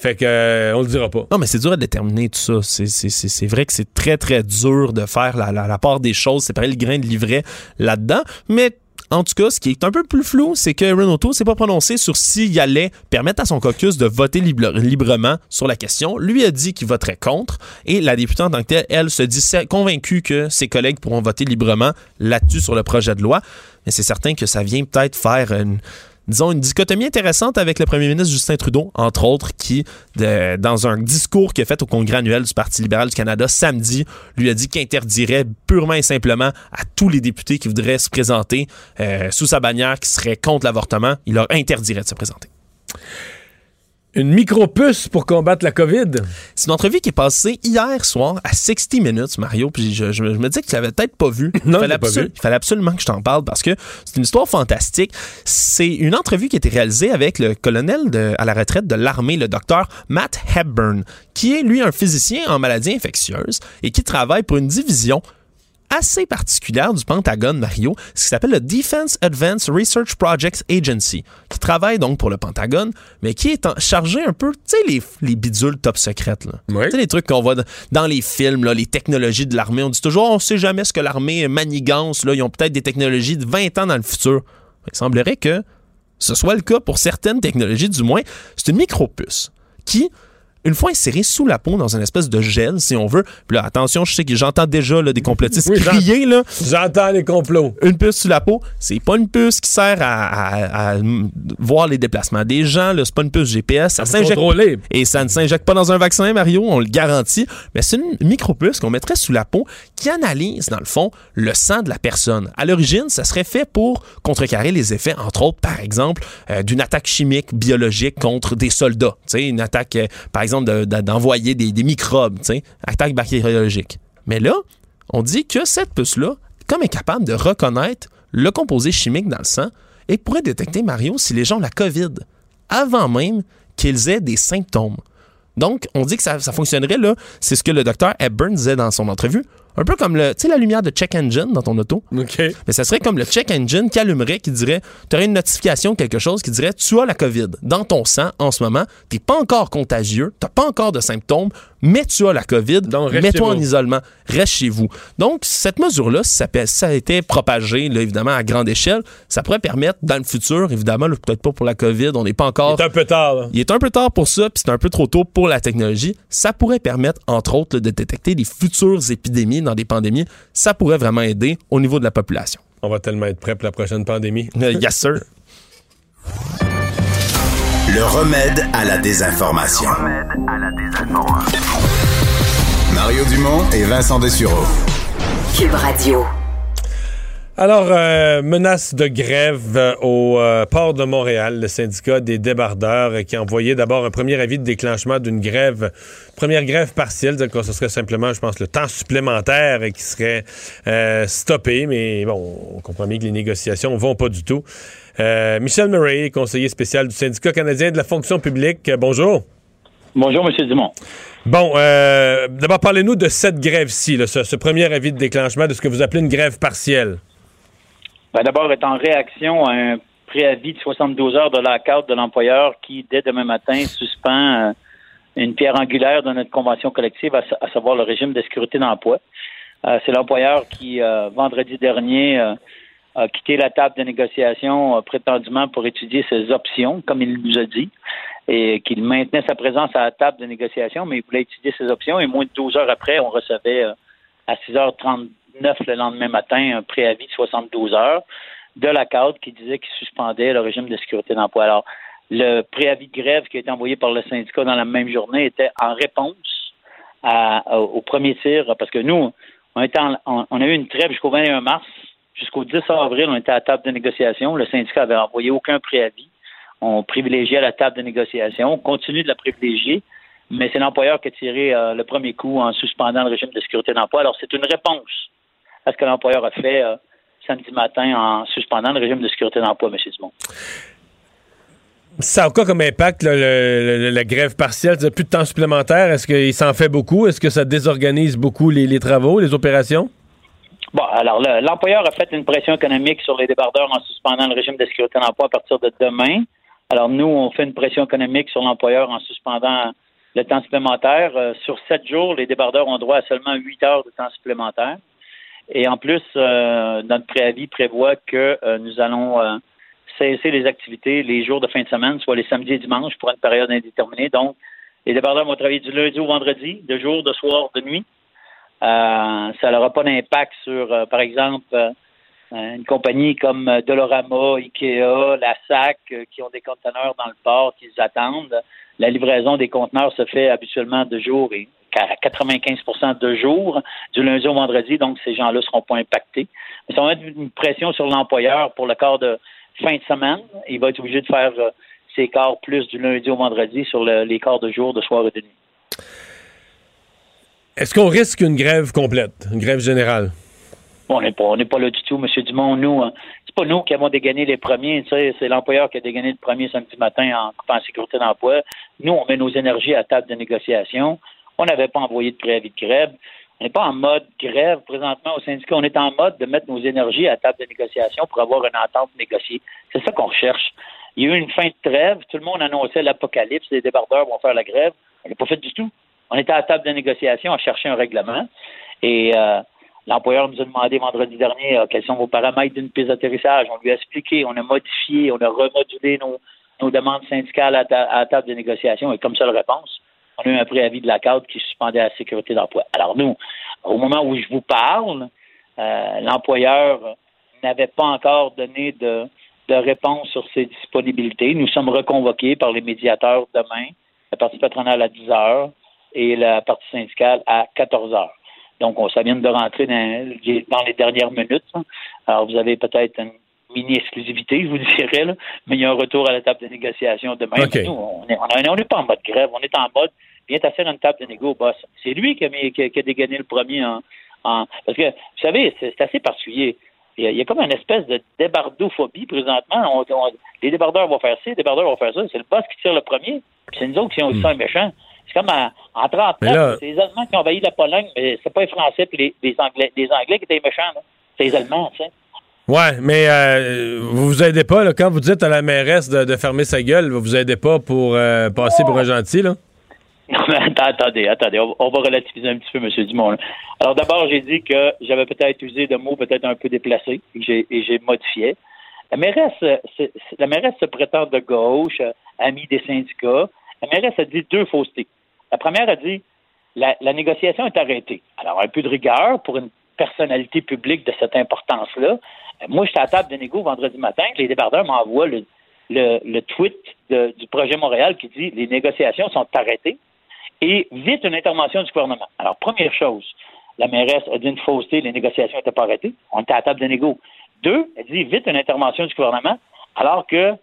Fait que euh, on le dira pas. Non, mais c'est dur à déterminer tout ça. C'est- vrai que c'est très, très dur de faire la, la, part des choses, séparer le grain de livret là-dedans. Mais en tout cas, ce qui est un peu plus flou, c'est que Renato s'est pas prononcé sur s'il allait permettre à son caucus de voter libre- librement sur la question. Lui a dit qu'il voterait contre. Et la députée en tant que telle, elle, se dit convaincue que ses collègues pourront voter librement là-dessus sur le projet de loi. Mais c'est certain que ça vient peut-être faire une disons, une dichotomie intéressante avec le premier ministre Justin Trudeau, entre autres, qui, dans un discours qu'il a fait au Congrès annuel du Parti libéral du Canada samedi, lui a dit qu'il interdirait purement et simplement à tous les députés qui voudraient se présenter euh, sous sa bannière, qui seraient contre l'avortement, il leur interdirait de se présenter. Une micro-puce pour combattre la COVID? C'est une entrevue qui est passée hier soir à 60 Minutes, Mario, puis je, je me- je me dis que tu l'avais peut-être pas vu. Non, il, fallait l'ai pas vu. il fallait absolument que je t'en parle parce que c'est une histoire fantastique. C'est une entrevue qui a été réalisée avec le colonel de- à la retraite de l'armée, le docteur Matt Hepburn, qui est lui un physicien en maladies infectieuses et qui travaille pour une division assez particulière du Pentagone, Mario, ce qui s'appelle le Defense Advanced Research Projects Agency, qui travaille donc pour le Pentagone, mais qui est en- chargé un peu, tu sais, les, les bidules top secrètes, là. Tu sais, les trucs qu'on voit dans les films, là, les technologies de l'armée. On dit toujours, on sait jamais ce que l'armée manigance, là. Ils ont peut-être des technologies de 20 ans dans le futur. Il semblerait que ce soit le cas pour certaines technologies, du moins. C'est une micropuce qui, une fois insérée sous la peau dans une espèce de gel, si on veut. Puis là, attention, je sais que j'entends déjà là, des complotistes Oui, crier, là. J'entends les complots. Une puce sous la peau, c'est pas une puce qui sert à, à- à, voir les déplacements des gens, là. C'est pas une puce GPS. Ça s'injecte. Et ça ne s'injecte pas dans un vaccin, Mario, on le garantit. Mais c'est une micropuce qu'on mettrait sous la peau qui analyse, dans le fond, le sang de la personne. À l'origine, ça serait fait pour contrecarrer les effets, entre autres, par exemple, euh, d'une attaque chimique, biologique contre des soldats. Tu sais, une attaque, euh, par exemple, de- de- d'envoyer des, microbes, attaque bactériologique. Mais là, on dit que cette puce-là, comme est capable de reconnaître le composé chimique dans le sang, et pourrait détecter, Mario, si les gens ont la COVID avant même qu'ils aient des symptômes. Donc, on dit que ça, ça fonctionnerait, là, c'est ce que le docteur Hepburn disait dans son entrevue, un peu comme le, tu sais, la lumière de check engine dans ton auto? OK. Mais ça serait comme le check engine qui allumerait, qui dirait, tu aurais une notification, quelque chose qui dirait, tu as la COVID dans ton sang en ce moment, t'es pas encore contagieux, t'as pas encore de symptômes, mais tu as la COVID, reste mets-toi chez en vous. isolement, reste chez vous. Donc, cette mesure-là, si ça, a été propagé, là, évidemment, à grande échelle, ça pourrait permettre, dans le futur, évidemment, peut-être pas pour la COVID, on n'est pas encore... C'est un peu tard, là. Il est un peu tard pour ça, puis c'est un peu trop tôt pour la technologie. Ça pourrait permettre, entre autres, là, de détecter des futures épidémies dans des pandémies. Ça pourrait vraiment aider au niveau de la population. On va tellement être prêt pour la prochaine pandémie. Euh, yes, sir. Le remède à la désinformation. Mario Dumont et Vincent Dessureau. Cube Radio. Alors, euh, menace de grève euh, au euh, port de Montréal, le syndicat des débardeurs euh, qui a envoyé d'abord un premier avis de déclenchement d'une grève, première grève partielle, c'est-à-dire que ce serait simplement, je pense, le temps supplémentaire euh, qui serait euh, stoppé, mais bon, on comprend bien que les négociations vont pas du tout. Euh, Michel Murray, conseiller spécial du syndicat canadien de la fonction publique, euh, bonjour. Bonjour, M. Dumont. Bon, euh, d'abord, parlez-nous de cette grève-ci, ce, premier avis de déclenchement de ce que vous appelez une grève partielle. Ben, D'abord, est en réaction à un préavis de 72 heures de la carte de l'employeur qui, dès demain matin, suspend euh, une pierre angulaire de notre convention collective, à, sa- à savoir le régime de sécurité d'emploi. Euh, C'est l'employeur qui, vendredi dernier, a quitté la table de négociation prétendument pour étudier ses options, comme il nous a dit, et qu'il maintenait sa présence à la table de négociation, mais il voulait étudier ses options. Et moins de 12 heures après, on recevait euh, à 6h39 le lendemain matin un préavis de 72 heures de la cadre qui disait qu'il suspendait le régime de sécurité d'emploi. Alors, le préavis de grève qui a été envoyé par le syndicat dans la même journée était en réponse au, premier tir, parce que nous, on, était en- on a eu une trêve jusqu'au 21 mars, jusqu'au 10 avril, on était à la table de négociation. Le syndicat avait envoyé aucun préavis. On privilégiait la table de négociation, on continue de la privilégier, mais c'est l'employeur qui a tiré euh, le premier coup en suspendant le régime de sécurité d'emploi. Alors, c'est une réponse à ce que l'employeur a fait euh, samedi matin en suspendant le régime de sécurité d'emploi, M. Dumont. Ça a quoi comme impact, là, le- le- la grève partielle? Il plus de temps supplémentaire? Est-ce qu'il s'en fait beaucoup? Est-ce que ça désorganise beaucoup les, les travaux, les opérations? Bon, alors le- l'employeur a fait une pression économique sur les débardeurs en suspendant le régime de sécurité d'emploi à partir de demain. Alors nous, on fait une pression économique sur l'employeur en suspendant le temps supplémentaire. Euh, sur sept jours, les débardeurs ont droit à seulement huit heures de temps supplémentaire. Et en plus, euh, notre préavis prévoit que euh, nous allons cesser les activités les jours de fin de semaine, soit les samedis et dimanches, pour une période indéterminée. Donc, les débardeurs vont travailler du lundi au vendredi, de jour, de soir, de nuit. Ça n'aura pas d'impact sur, par exemple, une compagnie comme euh, Dolorama, Ikea, la SAC, euh, qui ont des conteneurs dans le port, qui les attendent. La livraison des conteneurs se fait habituellement de jour et à 95% de jour, du lundi au vendredi, donc ces gens-là ne seront pas impactés. Mais ça va mettre une pression sur l'employeur pour le quart de fin de semaine. Il va être obligé de faire euh, ses quarts plus du lundi au vendredi sur le- les quarts de jour, de soir et de nuit. Est-ce qu'on risque une grève complète, une grève générale? Bon, on n'est pas, n'est pas là du tout, M. Dumont. Nous, hein, c'est pas nous qui avons dégainé les premiers. C'est l'employeur qui a dégainé le premier samedi matin en coupant la sécurité d'emploi. Nous, on met nos énergies à la table de négociation. On n'avait pas envoyé de préavis de grève. On n'est pas en mode grève présentement au syndicat. On est en mode de mettre nos énergies à la table de négociation pour avoir une entente négociée. C'est ça qu'on recherche. Il y a eu une fin de trêve. Tout le monde annonçait l'apocalypse. Les débardeurs vont faire la grève. On n'a pas fait du tout. On était à la table de négociation à chercher un règlement. Et euh, l'employeur nous a demandé vendredi dernier euh, quels sont vos paramètres d'une piste d'atterrissage? On lui a expliqué, on a modifié, on a remodulé nos, nos demandes syndicales à, ta- à la table de négociation. Et comme seule réponse, on a eu un préavis de la cadre qui suspendait la sécurité d'emploi. Alors nous, au moment où je vous parle, euh, l'employeur n'avait pas encore donné de, de réponse sur ses disponibilités. Nous sommes reconvoqués par les médiateurs demain, la partie patronale à 10 heures et la partie syndicale à 14 heures. Donc, on, vient de rentrer dans, dans les dernières minutes. hein. Alors, vous avez peut-être une mini-exclusivité, je vous dirais, là, mais il y a un retour à la table de négociation demain. Nous, on n'est on on pas en mode grève, on est en mode viens t'asseoir à une table de négo, boss. C'est lui qui a, mis- qui a- qui a dégainé le premier en, en- Parce que, vous savez, c'est assez particulier. Il y, a, il y a comme une espèce de débardophobie présentement. On- on- les débardeurs vont faire ci, les débardeurs vont faire ça. C'est le boss qui tire le premier. C'est nous autres qui ont aussi un méchant. C'est comme en, en 39, Mais là- c'est les Allemands qui ont envahi la Pologne, mais c'est pas les Français puis les, les Anglais, les Anglais qui étaient méchants. là. C'est les Allemands, tu sais. Ouais, mais euh, vous vous aidez pas, là, quand vous dites à la mairesse de, de fermer sa gueule, vous vous aidez pas pour euh, passer pour un gentil, là? Non, mais attendez, attendez, on, on va relativiser un petit peu, M. Dumont. là. Alors d'abord, j'ai dit que j'avais peut-être usé de mots peut-être un peu déplacés et j'ai- et j'ai modifié. La mairesse, c'est- la mairesse se prétend de gauche, euh, amie des syndicats. La mairesse a dit deux faussetés. La première a dit la, négociation est arrêtée. Alors, un peu de rigueur pour une personnalité publique de cette importance-là. Euh, Moi, j'étais à la table de négo vendredi matin, les débardeurs m'envoient le, tweet du projet Montréal qui dit les négociations sont arrêtées et vite une intervention du gouvernement. Alors, première chose, la mairesse a dit une fausseté, les négociations n'étaient pas arrêtées. On était à la table de négo. Deux, elle dit vite une intervention du gouvernement, alors que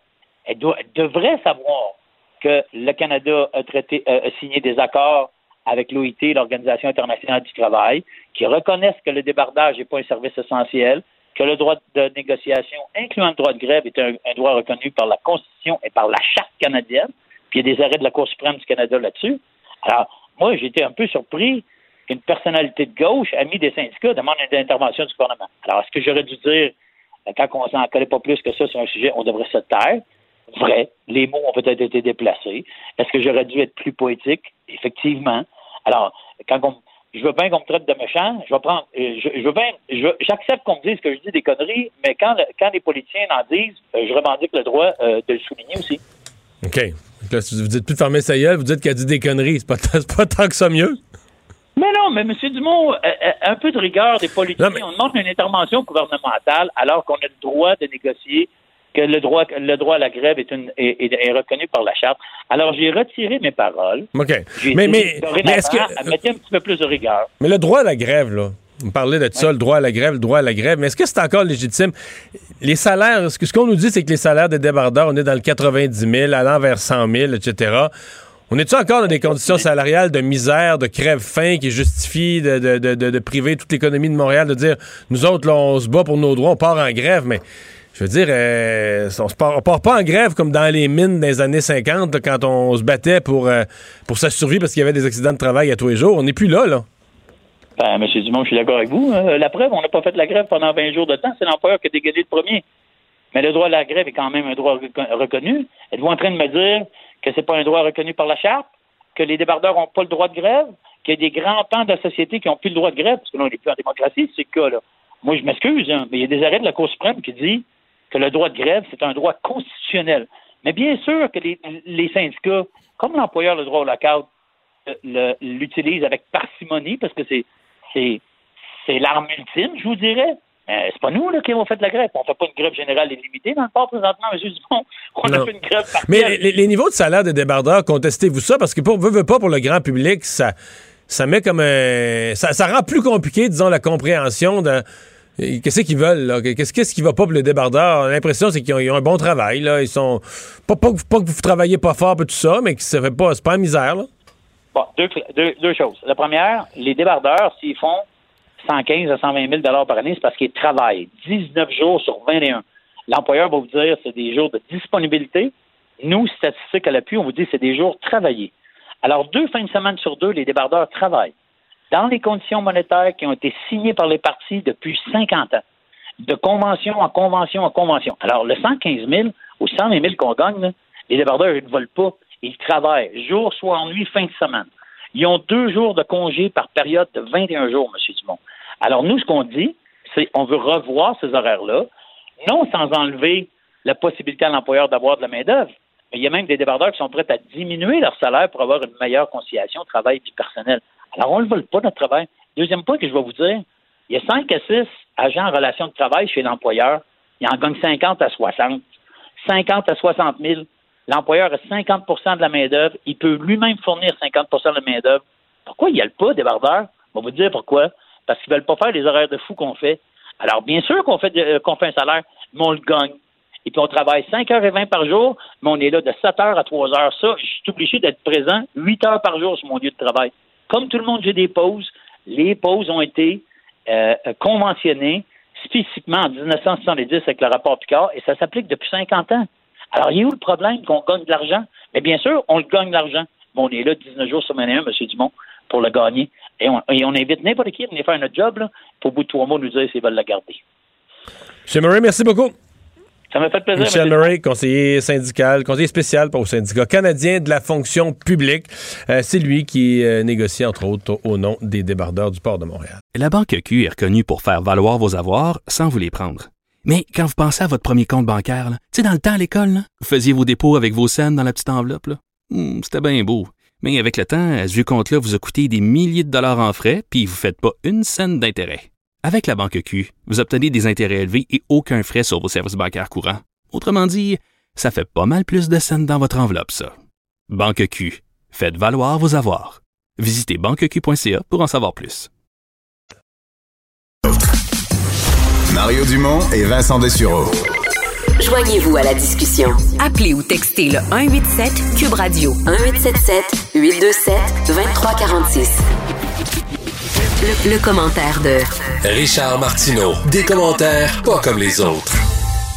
elle, doit- elle devrait savoir que le Canada a, traité, euh, a signé des accords avec l'OIT, l'Organisation internationale du travail, qui reconnaissent que le débardage n'est pas un service essentiel, que le droit de négociation, incluant le droit de grève, est un, droit reconnu par la Constitution et par la Charte canadienne. Puis il y a des arrêts de la Cour suprême du Canada là-dessus. Alors, moi, j'étais un peu surpris qu'une personnalité de gauche, amie des syndicats, demande une intervention du gouvernement. Alors, est-ce que j'aurais dû dire, euh, quand on s'en connaît pas plus que ça sur un sujet, on devrait se taire? Vrai. Les mots ont peut-être été déplacés. Est-ce que j'aurais dû être plus poétique? Effectivement. Alors, quand on, je veux bien qu'on me traite de méchant, je vais prendre, euh, je, je veux bien, j'accepte qu'on me dise que je dis des conneries, mais quand, le- quand les politiciens en disent, euh, je revendique le droit euh, de le souligner aussi. OK. Là, si vous dites plus de fermer sa gueule, vous dites qu'elle dit des conneries. C'est pas, pas tant que ça mieux. Mais non, mais M. Dumont, un peu de rigueur des politiciens. On demande une intervention gouvernementale alors qu'on a le droit de négocier, que le droit, le droit à la grève est, une, est, est- est reconnu par la Charte. Alors, j'ai retiré mes paroles. OK. Mais, mais, mais est-ce que. mettez un petit peu plus de rigueur. Mais le droit à la grève, là. Vous parlez de ça, le droit à la grève, le droit à la grève. Mais est-ce que c'est encore légitime? Les salaires, ce qu'on nous dit, c'est que les salaires des débardeurs, on est dans le 90 000, allant vers 100 000, etc. On est-tu encore dans des conditions salariales de misère, de crève-faim qui justifient de, de, de, de, priver toute l'économie de Montréal, de dire nous autres, là, on se bat pour nos droits, on part en grève, mais je veux dire, euh, on, part, part pas en grève comme dans les mines des années 50 quand on se battait pour, euh, pour sa survie parce qu'il y avait des accidents de travail à tous les jours. On n'est plus là, là. Ben, M. Dumont, je suis d'accord avec vous. Euh, la preuve, on n'a pas fait la grève pendant 20 jours de temps. C'est l'employeur qui a dégagé le premier. Mais le droit à la grève est quand même un droit reconnu. Êtes-vous en train de me dire que c'est pas un droit reconnu par la charte, que les débardeurs n'ont pas le droit de grève, qu'il y a des grands pans de la société qui n'ont plus le droit de grève, parce que là, on n'est plus en démocratie, c'est le cas-là. Moi, je m'excuse, hein, mais il y a des arrêts de la Cour suprême qui disent que le droit de grève, c'est un droit constitutionnel. Mais bien sûr que les, syndicats, comme l'employeur le droit au lockout, euh, l'utilisent avec parcimonie, parce que c'est c'est l'arme ultime, je vous dirais. Euh, c'est pas nous là, qui avons fait la grève. On fait pas une grève générale illimitée dans le port présentement, M. Dumont. On a fait une grève Mais les, niveaux de salaire des débardeurs, contestez-vous ça? Parce que pour veut, veut pas pour le grand public, ça, ça met comme un. Ça, ça rend plus compliqué, disons, la compréhension de. Qu'est-ce qu'ils veulent, là? Qu'est-ce, qu'est-ce qui va pas pour les débardeurs? L'impression, c'est qu'ils ont, un bon travail, là. Ils sont. Pas, que vous travaillez pas fort, tout ça, mais que ça fait pas. C'est pas la misère. Bon, deux, choses. La première, les débardeurs, s'ils font 115 à 120 000 par année, c'est parce qu'ils travaillent 19 jours sur 21. L'employeur va vous dire c'est des jours de disponibilité. Nous, statistiques à l'appui, on vous dit c'est des jours travaillés. Alors, deux fins de semaine sur deux, les débardeurs travaillent dans les conditions monétaires qui ont été signées par les partis depuis 50 ans, de convention en convention en convention. Alors, le 115 000 ou 120 000 qu'on gagne, les débardeurs, ils ne volent pas. Ils travaillent jour, soir, nuit, fin de semaine. Ils ont deux jours de congé par période de 21 jours, M. Dumont. Alors, nous, ce qu'on dit, c'est qu'on veut revoir ces horaires-là, non sans enlever la possibilité à l'employeur d'avoir de la main-d'œuvre. Mais il y a même des débardeurs qui sont prêts à diminuer leur salaire pour avoir une meilleure conciliation travail et personnel. Alors, on ne veut pas, notre travail. Deuxième point que je vais vous dire, il y a 5 à 6 agents en relation de travail chez l'employeur. Il en gagne 50 à 60. 50 à 60 000. L'employeur a 50% de la main-d'œuvre. Il peut lui-même fournir 50% de la main-d'œuvre. Pourquoi il n'y a pas, débardeurs? On va vous dire pourquoi parce qu'ils veulent pas faire les horaires de fou qu'on fait. Alors, bien sûr qu'on fait, euh, fait un salaire, mais on le gagne. Et puis, on travaille 5h20 par jour, mais on est là de 7h à 3h. Ça, je suis obligé d'être présent 8 heures par jour sur mon lieu de travail. Comme tout le monde, j'ai des pauses. Les pauses ont été euh, conventionnées spécifiquement en 1970 avec le rapport Picard, et ça s'applique depuis 50 ans. Alors, il y a où le problème qu'on gagne de l'argent? Mais bien sûr, on le gagne de l'argent. On est là 19 jours sur 21, M. Dumont, pour le gagner. Et on, invite n'importe qui à venir faire notre job, là, pour au bout de trois mois nous dire s'ils veulent la garder. M. Murray, merci beaucoup. Ça m'a fait plaisir. Michel Murray, conseiller syndical, conseiller spécial pour le syndicat canadien de la fonction publique. Euh, c'est lui qui euh, négocie, entre autres, au nom des débardeurs du port de Montréal. La Banque Q est reconnue pour faire valoir vos avoirs sans vous les prendre. Mais quand vous pensez à votre premier compte bancaire, tu sais, dans le temps à l'école, vous faisiez vos dépôts avec vos scènes dans la petite enveloppe. Hmm, c'était bien beau. Mais avec le temps, ce compte-là vous a coûté des milliers de dollars en frais, puis vous ne faites pas une scène d'intérêt. Avec la banque Q, vous obtenez des intérêts élevés et aucun frais sur vos services bancaires courants. Autrement dit, ça fait pas mal plus de scènes dans votre enveloppe, ça. Banque Q, faites valoir vos avoirs. Visitez banqueq.ca pour en savoir plus. Mario Dumont et Vincent Dessureau. Joignez-vous à la discussion. Appelez ou textez le 187 Cube Radio 1877 827 2346. Le, le commentaire de Richard Martineau. Des commentaires pas comme les autres.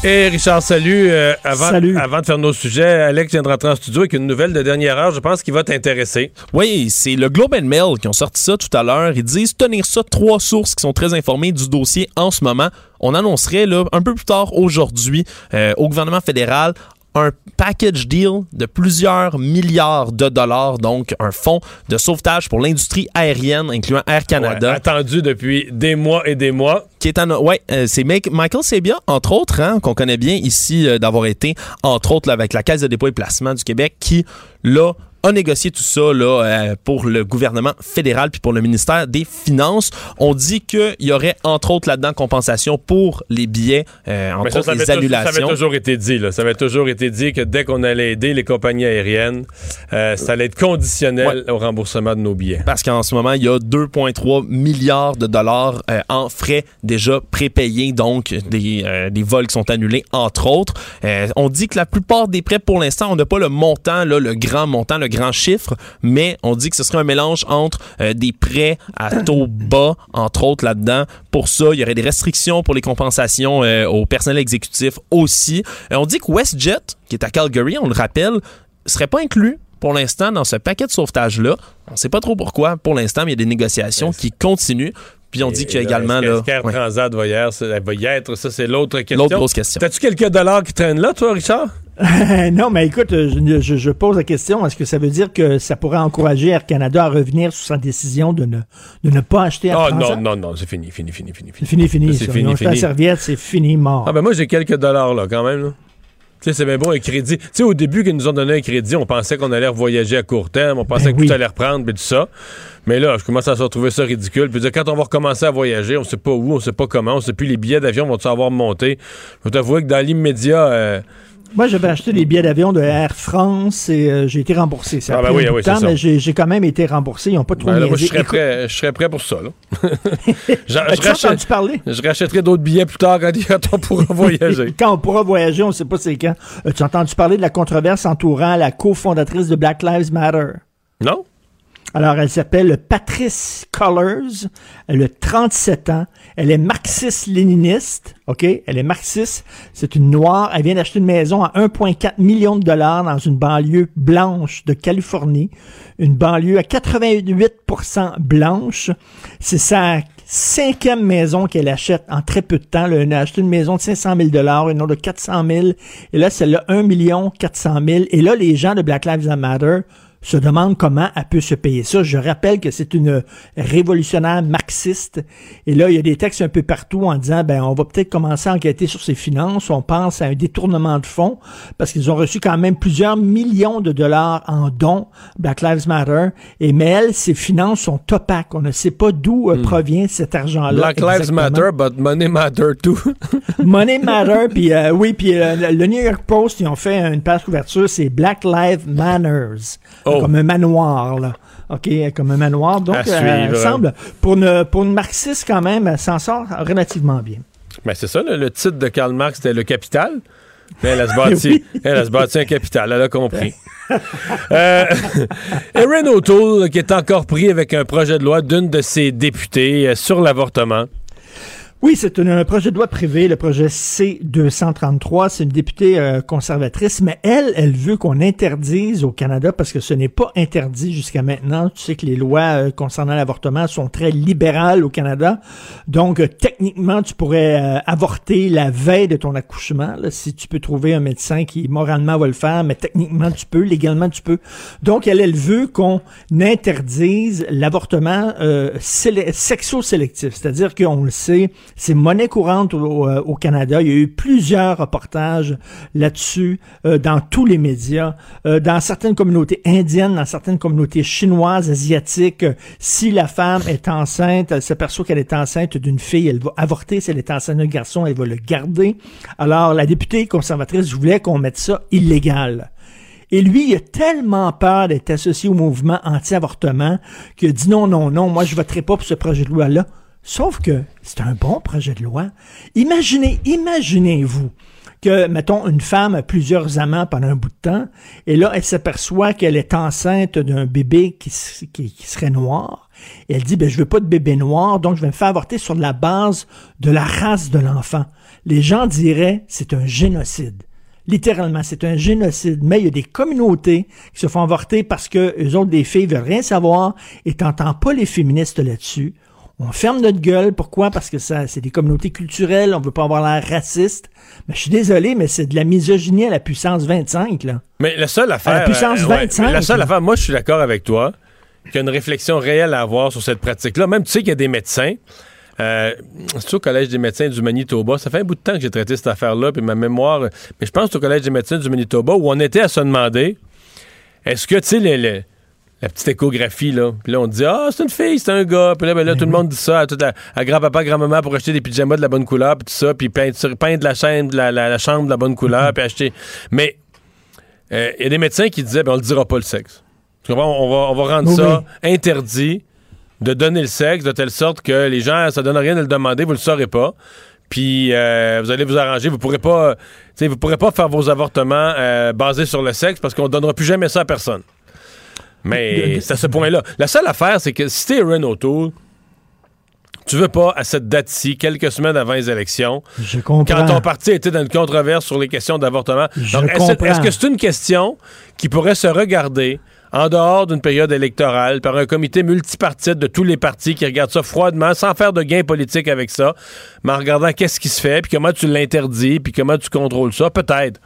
Et Richard, salut. Euh, avant, avant de faire nos sujets, Alex vient de rentrer en studio avec une nouvelle de dernière heure. Je pense qu'il va t'intéresser. Oui, c'est le Globe and Mail qui ont sorti ça tout à l'heure. Ils disent tenir ça trois sources qui sont très informées du dossier en ce moment. On annoncerait là, un peu plus tard aujourd'hui euh, au gouvernement fédéral un package deal de plusieurs milliards de dollars, donc un fonds de sauvetage pour l'industrie aérienne, incluant Air Canada. attendu depuis des mois et des mois. Qui est en, ouais, euh, c'est Michael Sebia, entre autres, hein, qu'on connaît bien ici, euh, d'avoir été, entre autres, avec la Caisse de dépôt et placement du Québec, qui, là, a négocié tout ça là, euh, pour le gouvernement fédéral puis pour le ministère des Finances. On dit qu'il y aurait entre autres là-dedans compensation pour les billets, euh, entre autres les annulations. ça avait toujours été dit. Là. Ça avait toujours été dit que dès qu'on allait aider les compagnies aériennes, euh, ça allait être conditionnel au remboursement de nos billets. Parce qu'en ce moment, il y a 2,3 milliards de dollars en frais déjà prépayés, donc des, des vols qui sont annulés, entre autres. on dit que la plupart des prêts, pour l'instant, on n'a pas le montant, là, le grand montant, le grand chiffre, mais on dit que ce serait un mélange entre euh, des prêts à taux bas, entre autres là-dedans. Pour ça, il y aurait des restrictions pour les compensations euh, au personnel exécutif aussi. Euh, on dit que WestJet, qui est à Calgary, on le rappelle, serait pas inclus pour l'instant dans ce paquet de sauvetage-là. On ne sait pas trop pourquoi pour l'instant, mais il y a des négociations qui continuent. Puis on dit qu'il y a également... Là, qu'Air ouais. Transat va y être? Ça, c'est l'autre question. L'autre grosse question. T'as-tu quelques dollars qui traînent là, toi, Richard? non, mais écoute, euh, je, je- je pose la question, est-ce que ça veut dire que ça pourrait encourager Air Canada à revenir sur sa décision de ne, de ne pas acheter Air Ah Transat? non, non, non, c'est fini, fini, fini, fini. C'est fini, fini. C'est fini, jeté la fini. serviette, c'est fini, mort. Ah ben moi, j'ai quelques dollars, là, quand même, là. Tu sais, c'est bien bon, un crédit. Tu sais, au début qu'ils nous ont donné un crédit, on pensait qu'on allait voyager à court terme, on pensait Ben que oui. tout allait reprendre, puis tout ça. Mais là, je commence à se retrouver ça ridicule. Puis dire, quand on va recommencer à voyager, on sait pas où, on sait pas comment, on sait plus les billets d'avion vont-ils avoir monté. Je vais t'avouer que dans l'immédiat, euh, Moi, j'avais acheté des billets d'avion de Air France et euh, j'ai été remboursé. Ça a Ah, ben pris oui, un bout oui, temps, mais j'ai quand même été remboursé. Ils n'ont pas trop ben là, moi, je serais prêt, je serais prêt pour ça, là. Je- rachète- parler? Je rachèterai d'autres billets plus tard quand, quand on pourra voyager. Quand on pourra voyager, on ne sait pas c'est quand. As-tu entendu parler de la controverse entourant la cofondatrice de Black Lives Matter? Non? Alors, elle s'appelle Patrice Collers. Elle a 37 ans. Elle est marxiste-léniniste. OK? Elle est marxiste. C'est une noire. Elle vient d'acheter une maison à 1,4 million de dollars dans une banlieue blanche de Californie. Une banlieue à 88% blanche. C'est sa cinquième maison qu'elle achète en très peu de temps. Elle a acheté une maison de 500 000 dollars, une autre de 400 000. Et là, celle-là, 1 million 400 000. Et là, les gens de Black Lives Matter se demandent comment elle peut se payer ça. Je rappelle que c'est une révolutionnaire marxiste. Et là, il y a des textes un peu partout en disant, ben, on va peut-être commencer à enquêter sur ses finances. On pense à un détournement de fonds parce qu'ils ont reçu quand même plusieurs millions de dollars en dons, Black Lives Matter. Et mais elle, ses finances sont opaques. On ne sait pas d'où euh, provient cet argent-là. Black Lives matter, but money matter too. Money Matter, puis euh, oui, puis euh, le New York Post, ils ont fait une page couverture, c'est Black Lives Manners, Oh. Comme un manoir, là. OK, comme un manoir. Donc, euh, semble, pour une, pour une marxiste quand même, elle s'en sort relativement bien. Ben, c'est ça, le, le titre de Karl Marx, c'était Le Capital. Mais elle a se bâti, Oui. elle a se bâti un capital, elle a compris. Euh, Erin O'Toole, qui est encore pris avec un projet de loi d'une de ses députées euh, sur l'avortement. Oui, c'est un, projet de loi privé, le projet C-233. C'est une députée euh, conservatrice, mais elle, elle veut qu'on interdise au Canada parce que ce n'est pas interdit jusqu'à maintenant. Tu sais que les lois euh, concernant l'avortement sont très libérales au Canada. Donc, euh, techniquement, tu pourrais avorter la veille de ton accouchement, si tu peux trouver un médecin qui moralement va le faire, mais techniquement, tu peux, légalement, tu peux. Donc, elle, elle veut qu'on interdise l'avortement sélec- sexo-sélectif. C'est-à-dire qu'on le sait, c'est monnaie courante au, euh, au Canada. Il y a eu plusieurs reportages là-dessus euh, dans tous les médias, euh, dans certaines communautés indiennes, dans certaines communautés chinoises, asiatiques. si la femme est enceinte, elle s'aperçoit qu'elle est enceinte d'une fille, elle va avorter. Si elle est enceinte d'un garçon, elle va le garder. Alors, la députée conservatrice voulait qu'on mette ça illégal. Et lui, il a tellement peur d'être associé au mouvement anti-avortement qu'il dit non, non, non, moi je voterai pas pour ce projet de loi-là. Sauf que c'est un bon projet de loi. Imaginez, imaginez-vous que, mettons, une femme a plusieurs amants pendant un bout de temps, et là, elle s'aperçoit qu'elle est enceinte d'un bébé qui, serait noir, et elle dit, ben, je veux pas de bébé noir, donc je vais me faire avorter sur la base de la race de l'enfant. Les gens diraient, c'est un génocide. Littéralement, c'est un génocide. Mais il y a des communautés qui se font avorter parce que eux autres, des filles, veulent rien savoir et t'entends pas les féministes là-dessus. On ferme notre gueule. Pourquoi? Parce que ça, c'est des communautés culturelles. On veut pas avoir l'air raciste. Mais je suis désolé, mais c'est de la misogynie à la puissance 25, là. Mais la seule affaire. À la puissance euh, ouais, 25, mais la seule là. affaire, moi, je suis d'accord avec toi, qu'il y a une réflexion réelle à avoir sur cette pratique-là. Même, tu sais qu'il y a des médecins. Euh, c'est au Collège des médecins du Manitoba. Ça fait un bout de temps que j'ai traité cette affaire-là, puis ma mémoire. Mais je pense que c'est au Collège des médecins du Manitoba où on était à se demander est-ce que, tu sais, la petite échographie, là, puis là, on dit Ah, c'est une fille, c'est un gars. Puis là, ben là, tout le monde dit ça à, toute la- à grand-papa, grand-maman pour acheter des pyjamas de la bonne couleur, puis tout ça, puis peindre, peindre la, chambre, la, la- la chambre de la bonne couleur, puis acheter. Mais euh, il y a des médecins qui disaient ben, on le dira pas le sexe. On va, on va rendre Oui, ça interdit de donner le sexe de telle sorte que les gens, ça donne rien de le demander, vous le saurez pas. Puis euh, vous allez vous arranger, vous pourrez pas, vous pourrez pas faire vos avortements euh, basés sur le sexe parce qu'on donnera plus jamais ça à personne. Mais c'est à ce point-là. La seule affaire, c'est que si t'es Renault Tour, tu veux pas, à cette date-ci, quelques semaines avant les élections, Je comprends. quand ton parti était dans une controverse sur les questions d'avortement. Est-ce que c'est une question qui pourrait se regarder en dehors d'une période électorale par un comité multipartite de tous les partis qui regardent ça froidement, sans faire de gain politique avec ça, mais en regardant qu'est-ce qui se fait, puis comment tu l'interdis, puis comment tu contrôles ça, peut-être.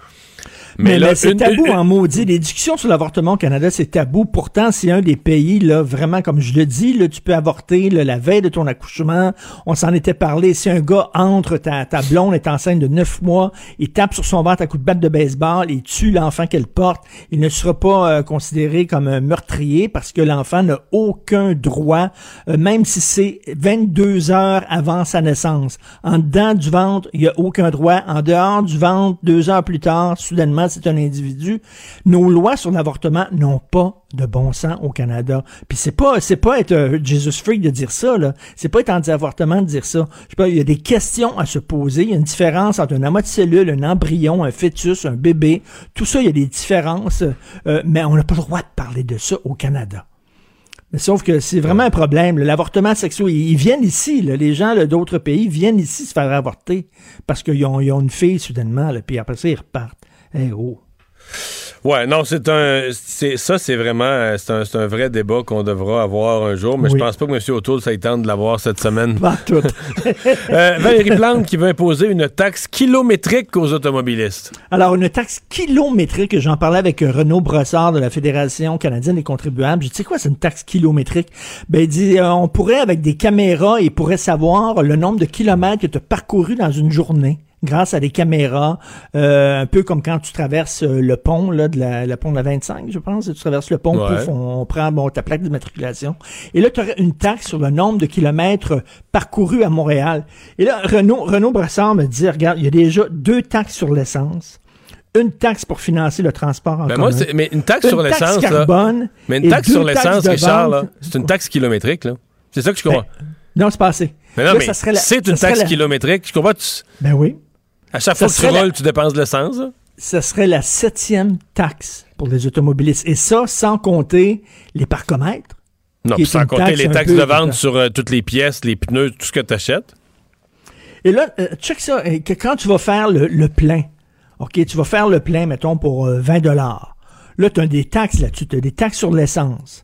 Mais, là, c'est tabou une- en maudit. Les discussions sur l'avortement au Canada, c'est tabou. Pourtant, c'est un des pays, là, vraiment, comme je le dis, là, tu peux avorter là, la veille de ton accouchement. On s'en était parlé. Si un gars entre, ta, ta blonde est enceinte de neuf mois, il tape sur son ventre à coup de batte de baseball, il tue l'enfant qu'elle porte, il ne sera pas euh, considéré comme un meurtrier parce que l'enfant n'a aucun droit, euh, même si c'est 22 heures avant sa naissance. En dedans du ventre, il n'y a aucun droit. En dehors du ventre, deux heures plus tard, soudainement, c'est un individu. Nos lois sur l'avortement n'ont pas de bon sens au Canada. Puis c'est pas c'est pas être euh, Jesus freak de dire ça là, c'est pas être anti-avortement de dire ça. Il y a des questions à se poser, il y a une différence entre un amas de cellules, un embryon, un fœtus, un bébé, tout ça il y a des différences, euh, mais on n'a pas le droit de parler de ça au Canada. Mais sauf que c'est vraiment un problème. L'avortement sexuel, ils viennent ici. Les gens d'autres pays viennent ici se faire avorter parce qu'ils ont, une fille soudainement, puis après ça, ils repartent. Eh oh. Ouais, non, c'est un. Ça, c'est vraiment. euh, C'est un, un vrai débat qu'on devra avoir un jour, mais Oui. je pense pas que M. O'Toole, ça tente de l'avoir cette semaine. Pas tout. Euh, Valérie Plante qui veut imposer une taxe kilométrique aux automobilistes. Alors, une taxe kilométrique, j'en parlais avec Renaud Brossard de la Fédération canadienne des contribuables. J'ai dit, c'est quoi, c'est une taxe kilométrique? Ben, il dit, euh, on pourrait, avec des caméras, il pourrait savoir le nombre de kilomètres que tu as parcouru dans une journée grâce à des caméras, euh, un peu comme quand tu traverses euh, le pont, là, de la, le pont de la 25, je pense, tu traverses le pont, Ouais. pouf, on, on prend bon, ta plaque d'immatriculation. Et là, tu aurais une taxe sur le nombre de kilomètres parcourus à Montréal. Et là, Renaud, Renaud Brassard me dit, regarde, il y a déjà deux taxes sur l'essence, une taxe pour financer le transport en Ben commun. moi, c'est- mais une taxe Une sur l'essence. carbone Mais une taxe sur l'essence, Richard, c'est une taxe kilométrique. là. C'est ça que je comprends. Non, c'est pas assez. mais non, Là, mais c'est une taxe la- kilométrique. Je comprends. Tu, Ben oui. À chaque Ça fois que tu la- roules, tu dépenses de l'essence. ce serait la septième taxe pour les automobilistes. Et ça, sans compter les parcomètres. Non, puis sans compter taxe les taxes de vente sur euh, toutes les pièces, les pneus, tout ce que tu achètes. Et là, euh, check ça, euh, que quand tu vas faire le, le plein, OK, tu vas faire le plein, mettons, pour euh, 20 dollars. Là, tu as des taxes là-dessus, tu as des taxes sur l'essence.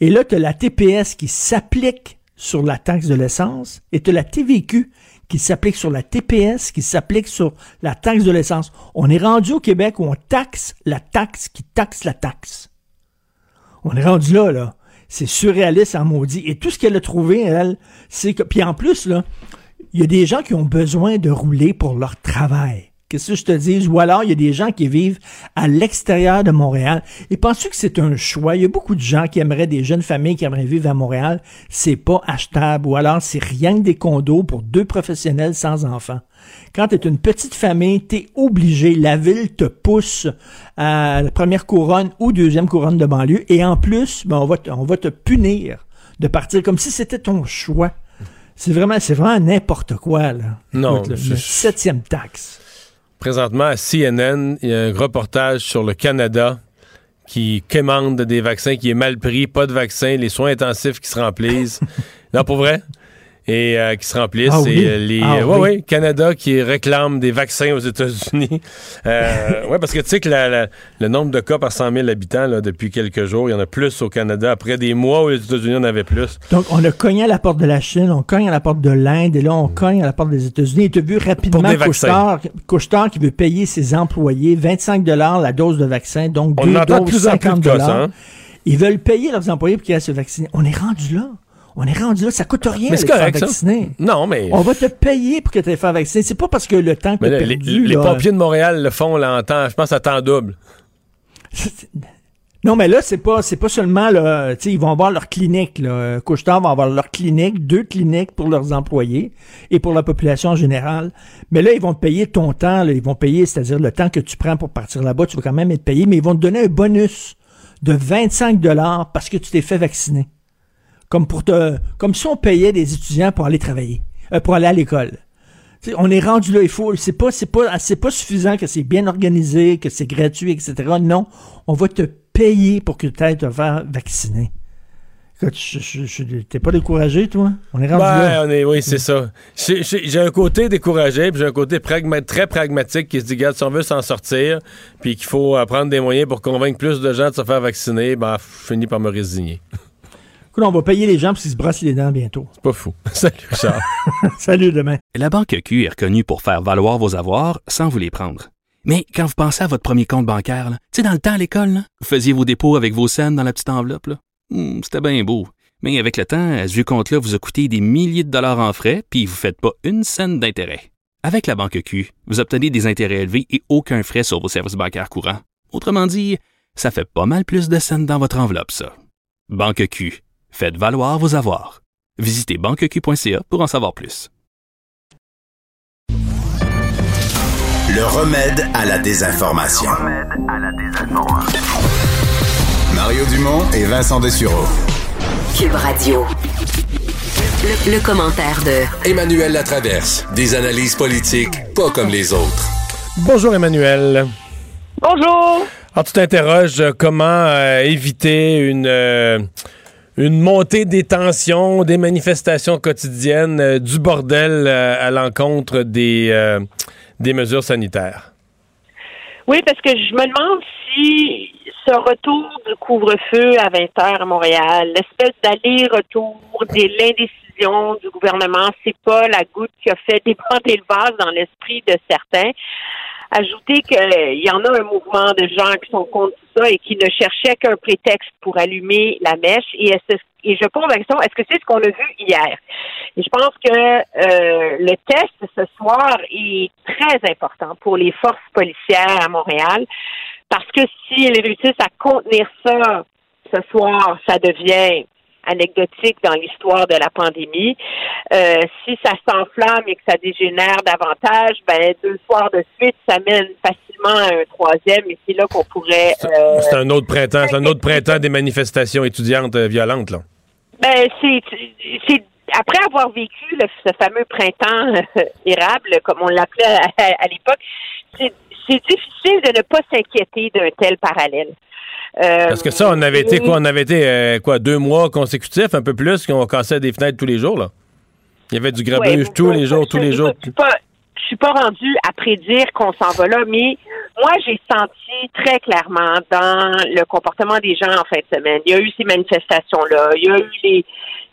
Et là, tu as la TPS qui s'applique sur la taxe de l'essence et tu as la TVQ qui s'applique sur la TPS, qui s'applique sur la taxe de l'essence. On est rendu au Québec où on taxe la taxe qui taxe la taxe. On est rendu là, là. C'est surréaliste en maudit. Et tout ce qu'elle a trouvé, elle, c'est que... Puis en plus, là, il y a des gens qui ont besoin de rouler pour leur travail. Qu'est-ce que je te dis? Ou alors, il y a des gens qui vivent à l'extérieur de Montréal. Et penses-tu que c'est un choix? Il y a beaucoup de gens qui aimeraient, des jeunes familles qui aimeraient vivre à Montréal. C'est pas achetable. Ou alors, c'est rien que des condos pour deux professionnels sans enfants. Quand tu es une petite famille, tu es obligé. La ville te pousse à la première couronne ou deuxième couronne de banlieue. Et en plus, ben, on, va te, on va te punir de partir comme si c'était ton choix. C'est vraiment, c'est vraiment n'importe quoi, là. Non, Écoute, là, je- une septième taxe. Présentement, à CNN, il y a un reportage sur le Canada qui commande des vaccins qui est mal pris, pas de vaccins, les soins intensifs qui se remplissent. non, pour vrai? Et euh, qui se remplissent. Ah et oui? euh, les, Ah euh, ouais, oui. ouais, Canada qui réclame des vaccins aux États-Unis. Ouais, parce que tu sais que la- la- le nombre de cas par 100 000 habitants, là, depuis quelques jours, il y en a plus au Canada. Après des mois où les États-Unis en avaient plus. Donc, on a cogné à la porte de la Chine, on cogne à la porte de l'Inde, et là, on cogne à la porte des États-Unis. Et tu as vu rapidement Couchetard, Couchetard qui veut payer ses employés 25 la dose de vaccin, donc On deux doses plus en plus 50 de cas, ça, hein? Ils veulent payer leurs employés pour qu'ils aillent se vacciner. On est rendu là. On est rendu là. Ça coûte rien de faire correct, ça. vacciner. Non, mais. On va te payer pour que tu te faire vacciner. C'est pas parce que le temps que tu les, perdu... les là, pompiers de Montréal le font, là, en temps, je pense, à temps double. Non, mais là, c'est pas, c'est pas seulement, là, tu sais, ils vont avoir leur clinique, là. Couchetard va avoir leur clinique, deux cliniques pour leurs employés et pour la population en général. Mais là, ils vont te payer ton temps, là. Ils vont payer, c'est-à-dire le temps que tu prends pour partir là-bas, tu vas quand même être payé, mais ils vont te donner un bonus de 25 dollars parce que tu t'es fait vacciner. Comme pour te, comme si on payait des étudiants pour aller travailler, euh, pour aller à l'école. On est rendu là, il faut, c'est pas, c'est pas, c'est pas suffisant que c'est bien organisé, que c'est gratuit, etc. Non, on va te payer pour que tu ailles te faire vacciner. T'es pas découragé, toi? On est rendu Ben, là. on est, oui, c'est ça. J'ai- un côté découragé, puis j'ai un côté pragma- très pragmatique qui se dit, regarde, si on veut s'en sortir, puis qu'il faut euh, prendre des moyens pour convaincre plus de gens de se faire vacciner, ben, je finis par me résigner. Écoute, on va payer les gens pour qu'ils se brassent les dents bientôt. C'est pas fou. Salut, Richard. Salut, demain. La Banque Q est reconnue pour faire valoir vos avoirs sans vous les prendre. Mais quand vous pensez à votre premier compte bancaire, là, tu sais, dans le temps à l'école, là, vous faisiez vos dépôts avec vos scènes dans la petite enveloppe. là. Hmm, C'était bien beau. Mais avec le temps, à ce vieux compte-là vous a coûté des milliers de dollars en frais, puis vous ne faites pas une scène d'intérêt. Avec la Banque Q, vous obtenez des intérêts élevés et aucun frais sur vos services bancaires courants. Autrement dit, ça fait pas mal plus de scènes dans votre enveloppe, ça. Banque Q. Faites valoir vos avoirs. Visitez banqueq.ca pour en savoir plus. Le remède à la désinformation. Mario Dumont et Vincent Dessureau. Cube Radio. Le, le commentaire de Emmanuel Latraverse. Des analyses politiques pas comme les autres. Bonjour, Emmanuel. Bonjour. Alors, tu t'interroges euh, comment euh, éviter une, euh, une montée des tensions, des manifestations quotidiennes, euh, du bordel euh, à l'encontre des, euh, des mesures sanitaires. Oui, parce que je me demande si ce retour du couvre-feu à 20 heures à Montréal, l'espèce d'aller-retour de l'indécision du gouvernement, c'est pas la goutte qui a fait déborder le vase dans l'esprit de certains. Ajouter qu'il y en a un mouvement de gens qui sont contre ça et qui ne cherchaient qu'un prétexte pour allumer la mèche. Et, est-ce- et je pose la question, est-ce que c'est ce qu'on a vu hier? Et je pense que euh, le test ce soir est très important pour les forces policières à Montréal parce que s'ils réussissent à contenir ça ce soir, ça devient anecdotique dans l'histoire de la pandémie. Euh, si ça s'enflamme et que ça dégénère davantage, ben deux soirs de suite, ça mène facilement à un troisième et c'est là qu'on pourrait euh, C'est un autre printemps, c'est un autre printemps des manifestations étudiantes euh, violentes, là. Ben, c'est, c'est après avoir vécu le- ce fameux printemps euh, érable, comme on l'appelait à, à- à l'époque, c'est difficile de ne pas s'inquiéter d'un tel parallèle. Euh, Parce que ça, on avait été quoi? On avait été euh, quoi, deux mois consécutifs, un peu plus, qu'on cassait des fenêtres tous les jours, là. Il y avait du grabuge Ouais, tous les jours, je- tous les jours. Je je suis pas rendue à prédire qu'on s'en va là, mais moi, j'ai senti très clairement dans le comportement des gens en fin de semaine. Il y a eu ces manifestations-là, il y a eu les,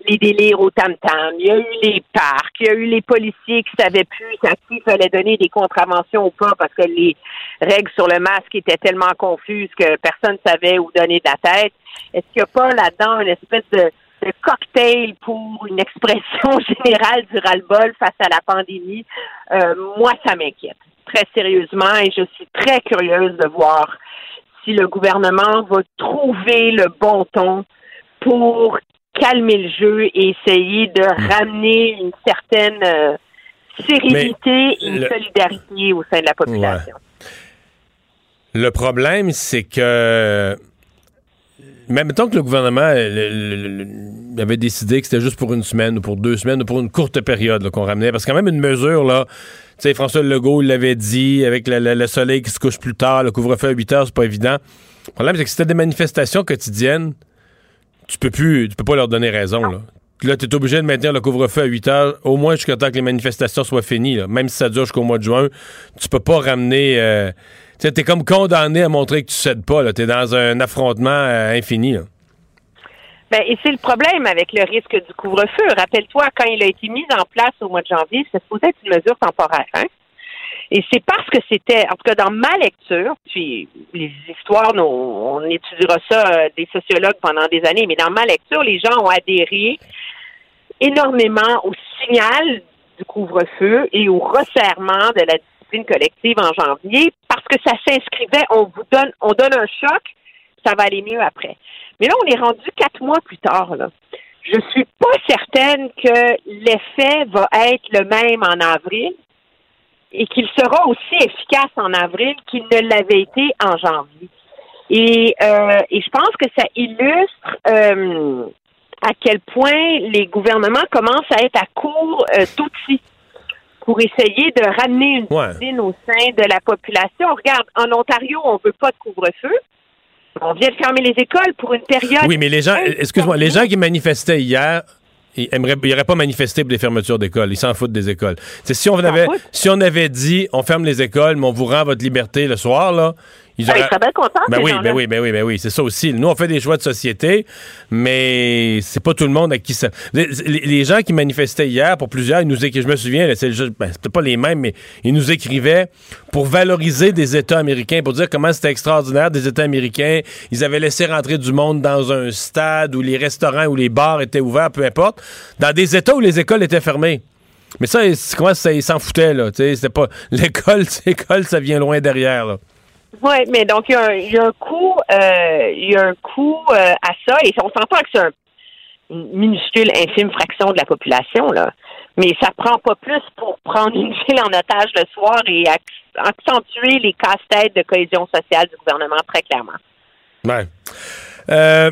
les délires au tam-tam, il y a eu les parcs, il y a eu les policiers qui savaient plus à qui il fallait donner des contraventions ou pas parce que les règles sur le masque étaient tellement confuses que personne ne savait où donner de la tête. Est-ce qu'il n'y a pas là-dedans une espèce de, de cocktail pour une expression générale du ras-le-bol face à la pandémie? Euh, moi, ça m'inquiète très sérieusement et je suis très curieuse de voir si le gouvernement va trouver le bon ton pour calmer le jeu et essayer de ramener une certaine euh, sérénité et une le- solidarité au sein de la population. Le problème, c'est que. Même tant que le gouvernement euh, le- le- le- avait décidé que c'était juste pour une semaine ou pour deux semaines ou pour une courte période qu'on ramenait, parce que quand même une mesure, là, tu sais, François Legault l'avait dit, avec le, le- le soleil qui se couche plus tard, le couvre-feu à 8 heures, c'est pas évident. Le problème, c'est que t'as des manifestations quotidiennes, tu peux plus, tu peux pas leur donner raison, là. Là, tu es obligé de maintenir le couvre-feu à 8 heures, au moins jusqu'à temps que les manifestations soient finies. Même si ça dure jusqu'au mois de juin, tu peux pas ramener. Euh, tu es comme condamné à montrer que tu cèdes pas. Tu es dans un affrontement euh, infini. là. Ben, et c'est le problème avec le risque du couvre-feu. Rappelle-toi, quand il a été mis en place au mois de janvier, c'est supposé être une mesure temporaire. Hein? Et c'est parce que c'était, en tout cas dans ma lecture, puis les histoires, on étudiera ça, euh, des sociologues pendant des années, mais dans ma lecture, les gens ont adhéré énormément au signal du couvre-feu et au resserrement de la discipline collective en janvier parce que ça s'inscrivait, on vous donne, on donne un choc, ça va aller mieux après. Mais là, on est rendu quatre mois plus tard, là. Je suis pas certaine que l'effet va être le même en avril et qu'il sera aussi efficace en avril qu'il ne l'avait été en janvier. Et, euh, et je pense que ça illustre euh, à quel point les gouvernements commencent à être à court euh, d'outils pour essayer de ramener une Ouais. au sein de la population. Regarde, en Ontario, on veut pas de couvre-feu. On vient de fermer les écoles pour une période. Oui, mais les gens, excuse-moi, les gens qui manifestaient hier, ils n'auraient pas manifesté pour des fermetures d'écoles. Ils s'en foutent des écoles. si on, avait, si on avait dit on ferme les écoles, mais on vous rend votre liberté le soir, là, ils auraient... bien contents, ben oui, ben oui, ben oui, ben oui, c'est ça aussi. Nous, on fait des choix de société, mais c'est pas tout le monde à qui ça. Les, gens qui manifestaient hier, pour plusieurs, ils nous écrivaient, je me souviens, c'est ben, c'était pas les mêmes, mais ils nous écrivaient pour valoriser des États américains, pour dire comment c'était extraordinaire des États américains. Ils avaient laissé rentrer du monde dans un stade où les restaurants ou les bars étaient ouverts, peu importe, dans des États où les écoles étaient fermées. Mais ça, comment ça, ils s'en foutaient, là. C'était pas. L'école, l'école, ça vient loin derrière, là. Oui, mais donc il y, a un coût, euh, il y a un coût euh, à ça, et on s'entend que c'est une minuscule, infime fraction de la population, là. Mais ça prend pas plus pour prendre une ville en otage le soir et accentuer les casse-têtes de cohésion sociale du gouvernement, très clairement. Ouais. Euh,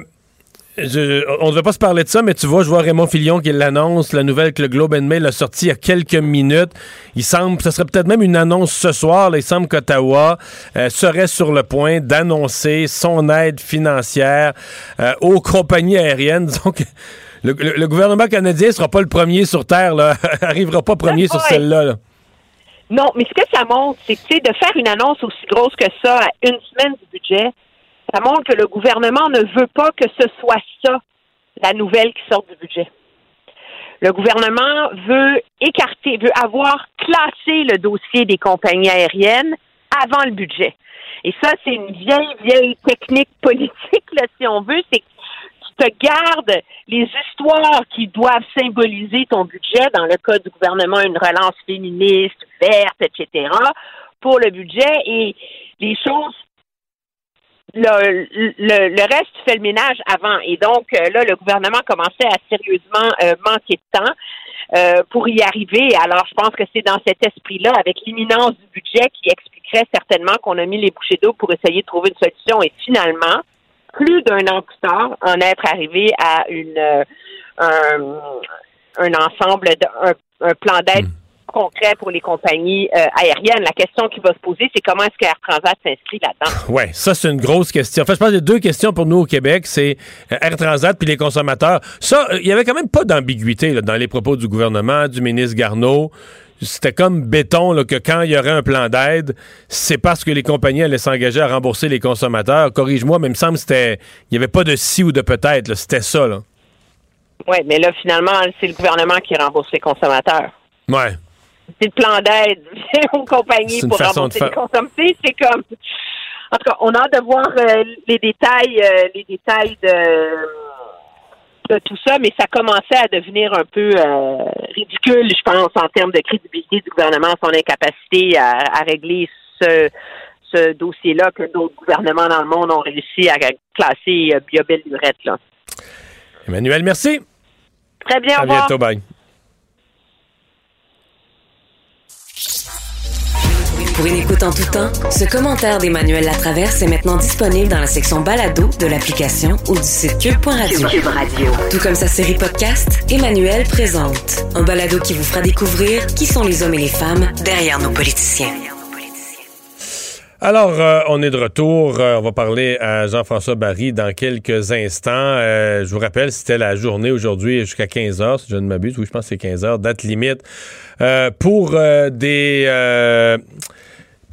on ne devait pas se parler de ça, mais tu vois, je vois Raymond Filion qui l'annonce, la nouvelle que le Globe and Mail a sortie il y a quelques minutes. Il semble, ce serait peut-être même une annonce ce soir, il semble qu'Ottawa euh, serait sur le point d'annoncer son aide financière euh, aux compagnies aériennes. Donc, le, gouvernement canadien sera pas le premier sur Terre, là, arrivera pas premier sur celle-là. Non, mais ce que ça montre, c'est que de faire une annonce aussi grosse que ça à une semaine du budget, ça montre que le gouvernement ne veut pas que ce soit ça, la nouvelle qui sort du budget. Le gouvernement veut écarter, veut avoir classé le dossier des compagnies aériennes avant le budget. Et ça, c'est une vieille, vieille technique politique, là, si on veut, c'est que tu te gardes les histoires qui doivent symboliser ton budget, dans le cas du gouvernement, une relance féministe, verte, etc., pour le budget, et les choses le, le, le, reste, fait le ménage avant. Et donc, euh, là, le gouvernement commençait à sérieusement euh, manquer de temps euh, pour y arriver. Alors, je pense que c'est dans cet esprit-là, avec l'imminence du budget, qui expliquerait certainement qu'on a mis les bouchées d'eau pour essayer de trouver une solution. Et finalement, plus d'un an plus tard, en être arrivé à une un, un ensemble, un, un plan d'aide hmm concret pour les compagnies euh, aériennes. La question qui va se poser, c'est comment est-ce qu'Air Transat s'inscrit là-dedans? Oui, ça, c'est une grosse question. En fait, je pense qu'il y a deux questions pour nous au Québec. C'est euh, Air Transat puis les consommateurs. Ça, euh, il y avait quand même pas d'ambiguïté dans les propos du gouvernement, du ministre Garneau c'était comme béton que quand il y aurait un plan d'aide, c'est parce que les compagnies allaient s'engager à rembourser les consommateurs. Corrige-moi, mais il me semble qu'il n'y avait pas de si ou de peut-être. C'était ça. Oui, mais là, finalement, c'est le gouvernement qui rembourse les consommateurs. Ouais c'est le plan d'aide aux compagnies pour rembourser les consommateurs. C'est comme. En tout cas, on a hâte de voir euh, les détails, euh, les détails de, de, tout ça, mais ça commençait à devenir un peu euh, ridicule, je pense, en termes de crédibilité du gouvernement, son incapacité à, à régler ce, ce dossier-là que d'autres gouvernements dans le monde ont réussi à classer bien belle lurette. Là. Emmanuel, merci. Très bien, à bientôt, bye. Pour une écoute en tout temps, ce commentaire d'Emmanuel Latraverse est maintenant disponible dans la section balado de l'application ou du site cube.radio. Cube Radio. Tout comme sa série podcast, Emmanuel présente un balado qui vous fera découvrir qui sont les hommes et les femmes derrière nos politiciens. Alors, euh, on est de retour. Euh, on va parler à Jean-François Barry dans quelques instants. Euh, je vous rappelle, c'était la journée aujourd'hui jusqu'à 15 heures, si je ne m'abuse. Oui, je pense que c'est 15 heures, date limite. pour des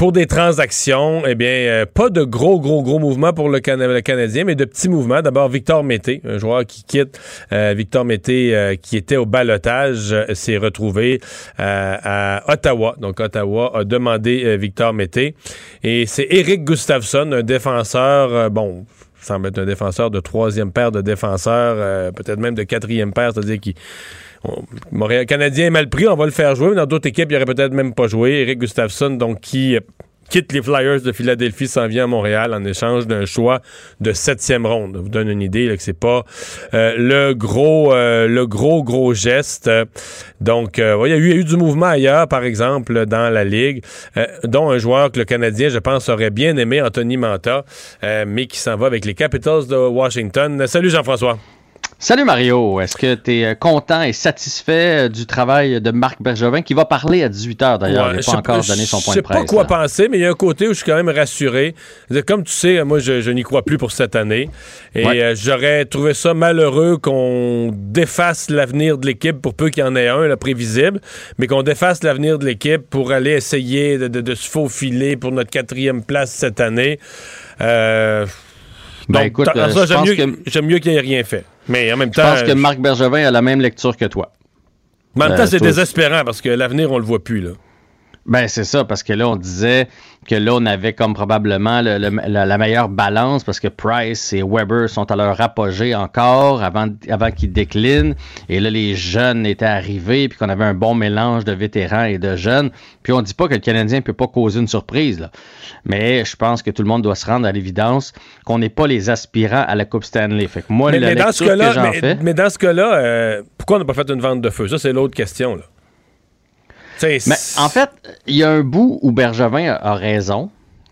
pour des transactions, eh bien, euh, pas de gros, gros, gros mouvements pour le, Canadien, mais de petits mouvements. D'abord, Victor Mété, un joueur qui quitte. Euh, Victor Mété, euh, qui était au balotage, s'est retrouvé à Ottawa. Donc, Ottawa a demandé Victor Mété. Et c'est Eric Gustafsson, un défenseur, bon, semble être un défenseur de troisième paire de défenseurs, peut-être même de quatrième paire, c'est-à-dire qui Montréal Canadien est mal pris, on va le faire jouer. Mais dans d'autres équipes, il aurait peut-être même pas joué. Eric Gustafsson, donc, qui euh, quitte les Flyers de Philadelphie, s'en vient à Montréal en échange d'un choix de septième ronde. Je vous donne une idée là, que c'est pas euh, le gros, euh, le gros, gros geste. Donc, il, y a eu, il y a eu du mouvement ailleurs, par exemple, dans la ligue, dont un joueur que le Canadien, je pense, aurait bien aimé, Anthony Manta, mais qui s'en va avec les Capitals de Washington. Salut Jean-François. Salut Mario, est-ce que tu es content et satisfait euh, du travail de Marc Bergevin qui va parler à 18h d'ailleurs, Ouais, il n'a je pas sais encore donné son point Je de sais presse. pas quoi là. penser, mais il y a un côté où je suis quand même rassuré. Comme tu sais, moi, je, je n'y crois plus pour cette année. Et Ouais. euh, j'aurais trouvé ça malheureux qu'on défasse l'avenir de l'équipe pour peu qu'il y en ait un, là, prévisible, mais qu'on défasse l'avenir de l'équipe pour aller essayer de, de- de se faufiler pour notre quatrième place cette année. Euh, Ben, donc, euh, je j'aime mieux, qu'il n'y ait rien fait. Mais en même Je pense que Marc Bergevin a la même lecture que toi. mais en même temps, Euh, c'est désespérant parce que l'avenir, on le voit plus. Là. Ben, c'est ça, parce que là, on disait que là, on avait comme probablement le- le- la, la meilleure balance parce que Price et Weber sont à leur apogée encore avant, avant qu'ils déclinent. Et là, les jeunes étaient arrivés, puis qu'on avait un bon mélange de vétérans et de jeunes. Puis on dit pas que le Canadien ne peut pas causer une surprise, là. Mais je pense que tout le monde doit se rendre à l'évidence qu'on n'est pas les aspirants à la Coupe Stanley. Fait que moi, mais, la mais dans ce que j'en fais... mais dans ce cas-là, euh, pourquoi on n'a pas fait une vente de feu? Ça, c'est l'autre question. Là. Mais en fait, il y a un bout où Bergevin a, a raison.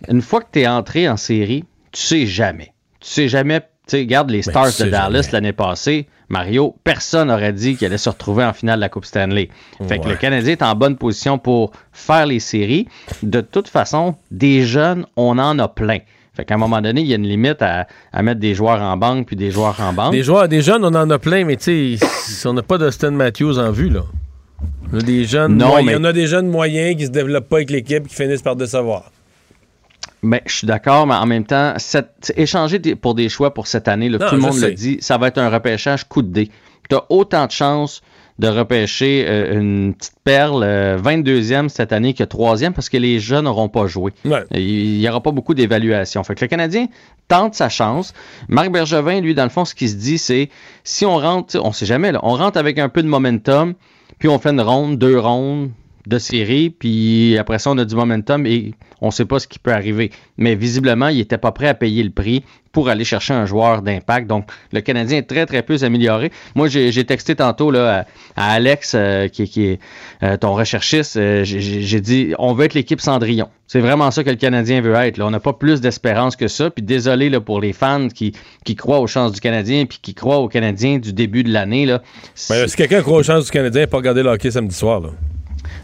Une fois que tu es entré en série, tu sais jamais. Tu sais jamais. Tu sais, regarde les Ben, Stars tu sais de Dallas l'année passée. Mario, personne n'aurait dit qu'il allait se retrouver en finale de la Coupe Stanley. Fait que le Canadien est en bonne position pour faire les séries. De toute façon, des jeunes, on en a plein. Fait qu'à un moment donné, il y a une limite à, à mettre des joueurs en banque puis des joueurs en banque. des joueurs, des jeunes, on en a plein, mais tu sais, on n'a pas d'Austin Matthews en vue. Là. On a des jeunes Non, moyens. mais- On a des jeunes moyens qui se développent pas avec l'équipe, qui finissent par décevoir. Ben, je suis d'accord, mais en même temps, cette- échanger des- pour des choix pour cette année, là, Non, tout le monde sais. le dit, ça va être un repêchage coup de dé. Tu as autant de chances de repêcher euh, une petite perle euh, 22e cette année que 3e parce que les jeunes n'auront pas joué. Ouais. Il n'y aura pas beaucoup d'évaluation. Fait que le Canadien tente sa chance. Marc Bergevin, lui, dans le fond, ce qu'il se dit, c'est si on rentre, on sait jamais, là, on rentre avec un peu de momentum, puis on fait une ronde, deux rondes de série, puis après ça, on a du momentum et on sait pas ce qui peut arriver. Mais visiblement, il était pas prêt à payer le prix pour aller chercher un joueur d'impact. Donc, le Canadien est très, très peu amélioré. Moi, j'ai texté tantôt là, à, à Alex, euh, qui, qui est euh, ton recherchiste, euh, j'ai- dit, on veut être l'équipe Cendrillon. C'est vraiment ça que le Canadien veut être. Là. On n'a pas plus d'espérance que ça. Puis désolé là, pour les fans qui, qui croient aux chances du Canadien puis qui croient aux Canadiens du début de l'année. là. Ben, si quelqu'un croit aux chances du Canadien, pas regarder le hockey samedi soir. Là.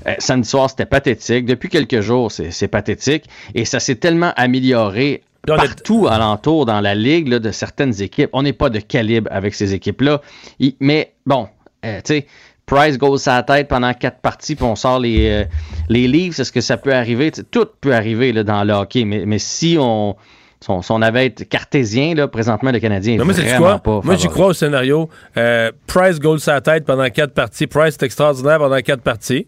Euh, samedi soir, c'était pathétique. Depuis quelques jours, c'est c'est pathétique. Et ça s'est tellement amélioré partout alentour dans la ligue là, de certaines équipes. On n'est pas de calibre avec ces équipes-là. Mais bon, euh, tu sais, Price goes sa tête pendant quatre parties, puis on sort les, euh, les livres. Est-ce que ça peut arriver? Tout peut arriver là, dans le hockey. Mais, mais si on, avait été cartésien, là, présentement, le Canadien est Non, mais c'est vraiment quoi? pas Moi, j'y crois au scénario. Euh, Price goal sa tête pendant quatre parties. Price est extraordinaire pendant quatre parties.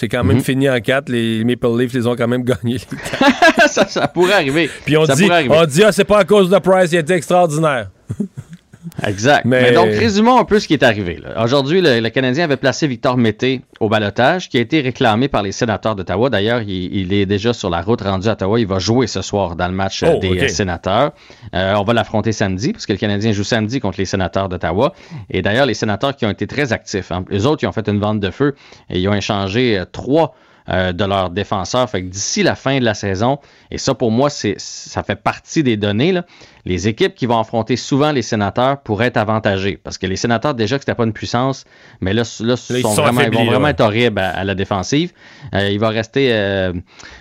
C'est quand même Mhm. fini en quatre. Les Maple Leafs les ont quand même gagnés. ça, ça pourrait arriver. Puis on Ça dit, on dit, ah, c'est pas à cause de Price, il était extraordinaire. Exact. Mais- Mais... donc, résumons un peu ce qui est arrivé. Aujourd'hui, le, le Canadien avait placé Victor Mété au balotage, qui a été réclamé par les sénateurs d'Ottawa. D'ailleurs, il, il est déjà sur la route rendu à Ottawa. Il va jouer ce soir dans le match Oh, des ok. euh, sénateurs. Euh, on va l'affronter samedi, parce que le Canadien joue samedi contre les sénateurs d'Ottawa. Et d'ailleurs, les sénateurs qui ont été très actifs. Hein. Les autres, ils ont fait une vente de feu et ils ont échangé euh, trois de leurs défenseurs. Fait que d'ici la fin de la saison, et ça pour moi, c'est ça fait partie des données, là, les équipes qui vont affronter souvent les sénateurs pourraient être avantagées. Parce que les sénateurs, déjà que c'était pas une puissance, mais là, là, ils sont sont vraiment, ils affaiblis, vont là, vraiment être horribles à, à la défensive. Euh, il va rester, euh,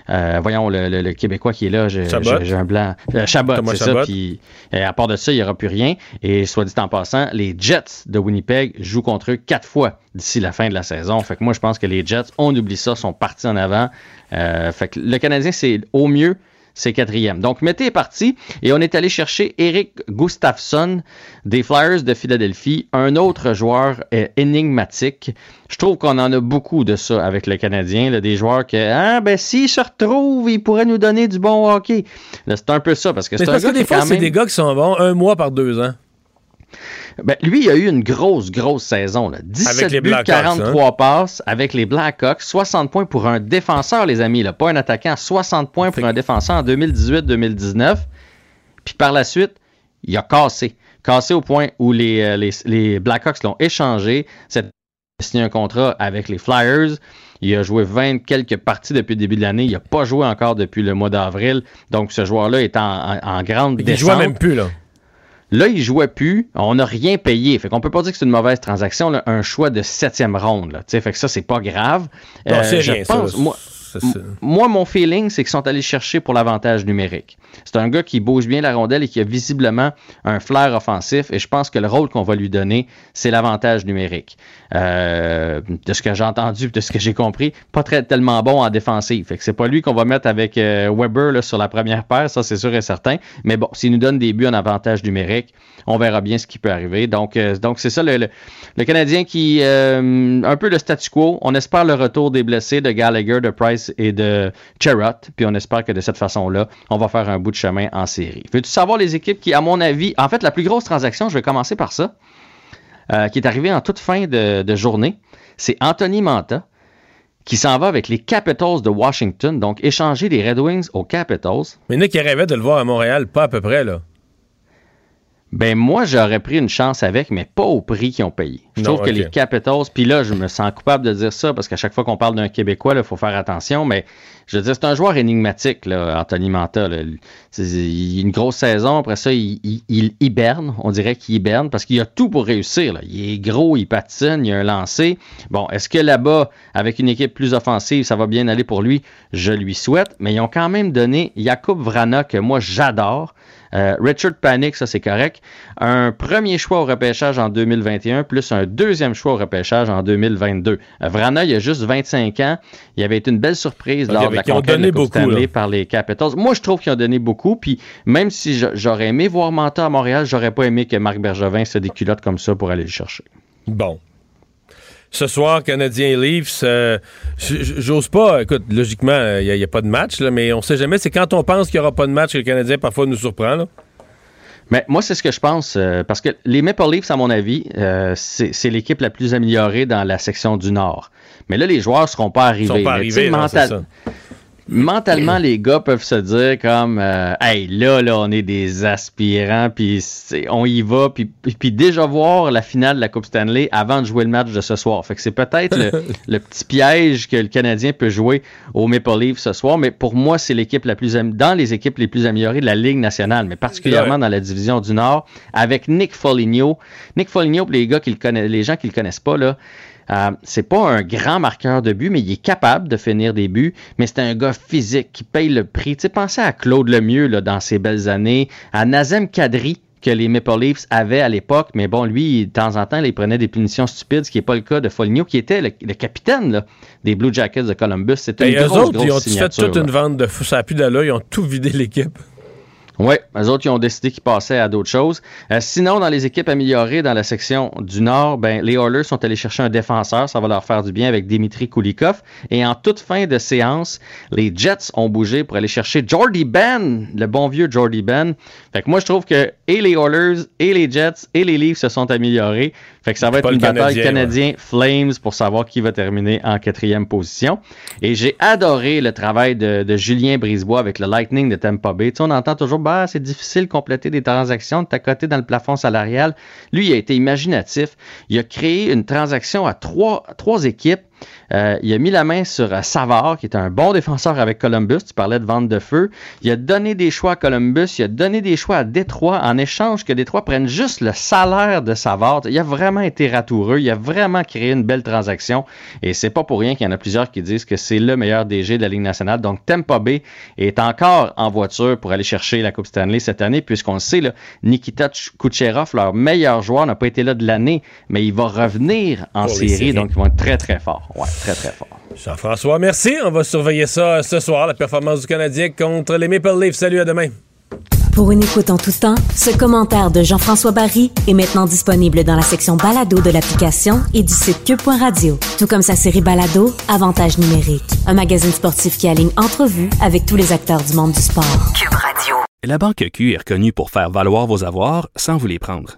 euh, voyons, le, le- le Québécois qui est là, j'ai un blanc. Chabot, c'est ça. Puis à part de ça, il n'y aura plus rien. Et soit dit en passant, les Jets de Winnipeg jouent contre eux quatre fois d'ici la fin de la saison. Fait que moi, je pense que les Jets, on oublie ça, sont partis en avant. Fait que le Canadien, c'est au mieux, c'est quatrième. Donc, Mété est parti et on est allé chercher Eric Gustafsson des Flyers de Philadelphie, un autre joueur euh, énigmatique. Je trouve qu'on en a beaucoup de ça avec le Canadien, là, des joueurs que, ah, ben, s'ils se retrouvent, ils pourraient nous donner du bon hockey. C'est un peu ça, parce que c'est un parce que gars qui des fois, c'est même- des gars qui sont bons un mois par deux ans. Ben, lui, il a eu une grosse, grosse saison. Là. 17 Avec les buts, Blackhawks, hein. 43 passes avec les Blackhawks. 60 points pour un défenseur, les amis. Là. Pas un attaquant. 60 points pour un défenseur en 2018-2019. Puis par la suite, il a cassé. Cassé au point où les, euh, les, les Blackhawks l'ont échangé. Il a signé un contrat avec les Flyers. Il a joué 20 quelques parties depuis le début de l'année. Il n'a pas joué encore depuis le mois d'avril. Donc, ce joueur-là est en, en- en grande Il descente. jouait même plus, là. Là, il jouait plus, on n'a rien payé. Fait qu'on peut pas dire que c'est une mauvaise transaction, là, un choix de septième ronde. Là. Fait que ça, c'est pas grave. Non, c'est je rien, ça, pense, là. moi, Ça, c'est- moi, mon feeling, c'est qu'ils sont allés chercher pour l'avantage numérique. C'est un gars qui bouge bien la rondelle et qui a visiblement un flair offensif. Et je pense que le rôle qu'on va lui donner, c'est l'avantage numérique. Euh, de ce que j'ai entendu, de ce que j'ai compris, pas très tellement bon en défensive. Fait que c'est pas lui qu'on va mettre avec euh, Weber là, sur la première paire, ça c'est sûr et certain. Mais bon, s'il nous donne des buts en avantage numérique, on verra bien ce qui peut arriver. Donc, euh, donc c'est ça le, le- Canadien qui un peu le statu quo. On espère le retour des blessés de Gallagher, de Price et de Cherrott. Puis on espère que de cette façon-là, on va faire un bout de chemin en série. Veux-tu savoir les équipes qui, à mon avis, en fait, la plus grosse transaction, je vais commencer par ça, euh, qui est arrivée en toute fin de, journée, c'est Anthony Manta qui s'en va avec les Capitals de Washington, donc échanger les Red Wings aux Capitals. Mais il rêvait de le voir à Montréal, pas à peu près, là. Ben moi, j'aurais pris une chance avec, mais pas au prix qu'ils ont payé. Je Non, trouve que les Capitals, puis là, je me sens coupable de dire ça parce qu'à chaque fois qu'on parle d'un Québécois, il faut faire attention, mais je veux dire, c'est un joueur énigmatique, là, Anthony Manta. là. Il a une grosse saison, après ça, il, il- il hiberne, on dirait qu'il hiberne parce qu'il a tout pour réussir. là. Il est gros, il patine, il a un lancé. Bon, est-ce que là-bas, avec une équipe plus offensive, ça va bien aller pour lui? Je lui souhaite, mais ils ont quand même donné Jakub Vrana, que moi j'adore. Euh, Richard Panic, ça c'est correct. Un premier choix au repêchage en 2021, plus un deuxième choix au repêchage en 2022. Euh, Vrana, il a juste 25 ans. Il avait été une belle surprise lors de la conquête de beaucoup, Stanley par les Capitals. Moi, je trouve qu'ils ont donné beaucoup. Puis même si j'aurais aimé voir Manta à Montréal, j'aurais pas aimé que Marc Bergevin se déculotte comme ça pour aller le chercher. Bon. Ce soir, Canadien et Leafs, euh, j'ose pas. Écoute, logiquement, il n'y a, pas de match, là, mais on sait jamais. C'est quand on pense qu'il n'y aura pas de match que le Canadien parfois nous surprend. Là. Mais moi, c'est ce que je pense, euh, parce que les Maple Leafs, à mon avis, euh, c'est l'équipe la plus améliorée dans la section du Nord. Mais là, les joueurs ne seront pas arrivés. Ils sont pas arrivés, non, mental- c'est ça. Mentalement, les gars peuvent se dire comme euh, Hey, là, là, on est des aspirants, puis on y va, puis, déjà voir la finale de la Coupe Stanley avant de jouer le match de ce soir. Fait que c'est peut-être le, le petit piège que le Canadien peut jouer au Maple Leafs ce soir, mais pour moi, c'est l'équipe la plus dans les équipes les plus améliorées de la Ligue nationale, mais particulièrement Ouais. dans la division du Nord, avec Nick Foligno. Nick Foligno, pour les gars qui le connaissent, les gens qui le connaissent pas, là, euh, c'est pas un grand marqueur de but, mais il est capable de finir des buts. Mais c'est un gars physique qui paye le prix. Tu sais, pensez à Claude Lemieux là, dans ses belles années, à Nazem Kadri que les Maple Leafs avaient à l'époque, mais bon, lui, de temps en temps, il prenait des punitions stupides, ce qui n'est pas le cas de Foligno, qui était le, le capitaine là, des Blue Jackets de Columbus. C'était Et une eux grosse, autres, ils ont fait toute là. une vente de fou? Ça a plus d'allure. Ils ont tout vidé l'équipe. Oui, eux autres, ils ont décidé qu'ils passaient à d'autres choses. Euh, sinon, dans les équipes améliorées dans la section du Nord, ben, les Oilers sont allés chercher un défenseur. Ça va leur faire du bien avec Dimitri Kulikov. Et en toute fin de séance, les Jets ont bougé pour aller chercher Jordy Ben, le bon vieux Jordy Ben. Fait que moi, je trouve que et les Oilers, et les Jets, et les Leafs se sont améliorés. Fait que ça va être une le bataille Canadien, Canadien-Flames pour savoir qui va terminer en quatrième position. Et j'ai adoré le travail de, de Julien Brisebois avec le Lightning de Tampa Bay. Tu sais, on entend toujours, c'est difficile de compléter des transactions, de t'accoter dans le plafond salarial. Lui, il a été imaginatif. Il a créé une transaction à trois équipes. Euh, il a mis la main sur euh, Savard, qui est un bon défenseur avec Columbus. Tu parlais de vente de feu. Il a donné des choix à Columbus. Il a donné des choix à Détroit en échange que Détroit prenne juste le salaire de Savard. Il a vraiment été ratoureux. Il a vraiment créé une belle transaction. Et c'est pas pour rien qu'il y en a plusieurs qui disent que c'est le meilleur DG de la Ligue nationale. Donc Tampa Bay est encore en voiture pour aller chercher la Coupe Stanley cette année, puisqu'on le sait, là, Nikita Kucherov, leur meilleur joueur, n'a pas été là de l'année, mais il va revenir en série, séries. donc ils vont être très très forts. Ouais, très très forts. Jean-François, merci. On va surveiller ça euh, ce soir, la performance du Canadien contre les Maple Leafs. Salut, à demain. Pour une écoute en tout temps, ce commentaire de Jean-François Barry est maintenant disponible dans la section balado de l'application et du site cube.radio. Tout comme sa série balado, Avantage numérique. Un magazine sportif qui aligne entrevues avec tous les acteurs du monde du sport. Cube Radio. La Banque Q est reconnue pour faire valoir vos avoirs sans vous les prendre.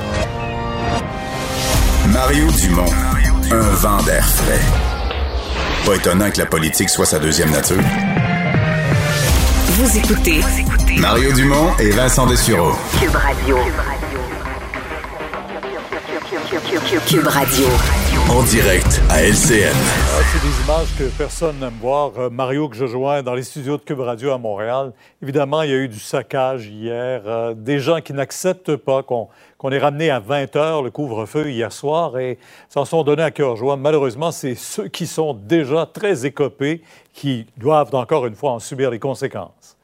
Mario Dumont, un vent d'air frais. Pas étonnant que la politique soit sa deuxième nature. Vous écoutez Mario Dumont et Vincent Dessureau. Cube Radio. Cube Radio. En direct à LCN. Ah, c'est des images que personne n'aime voir. Euh, Mario que je joins dans les studios de Cube Radio à Montréal. Évidemment, il y a eu du saccage hier. euh, des gens qui n'acceptent pas qu'on ait ramené à 20 heures le couvre-feu hier soir et s'en sont donnés à cœur joie. Malheureusement, c'est ceux qui sont déjà très écopés qui doivent encore une fois en subir les conséquences.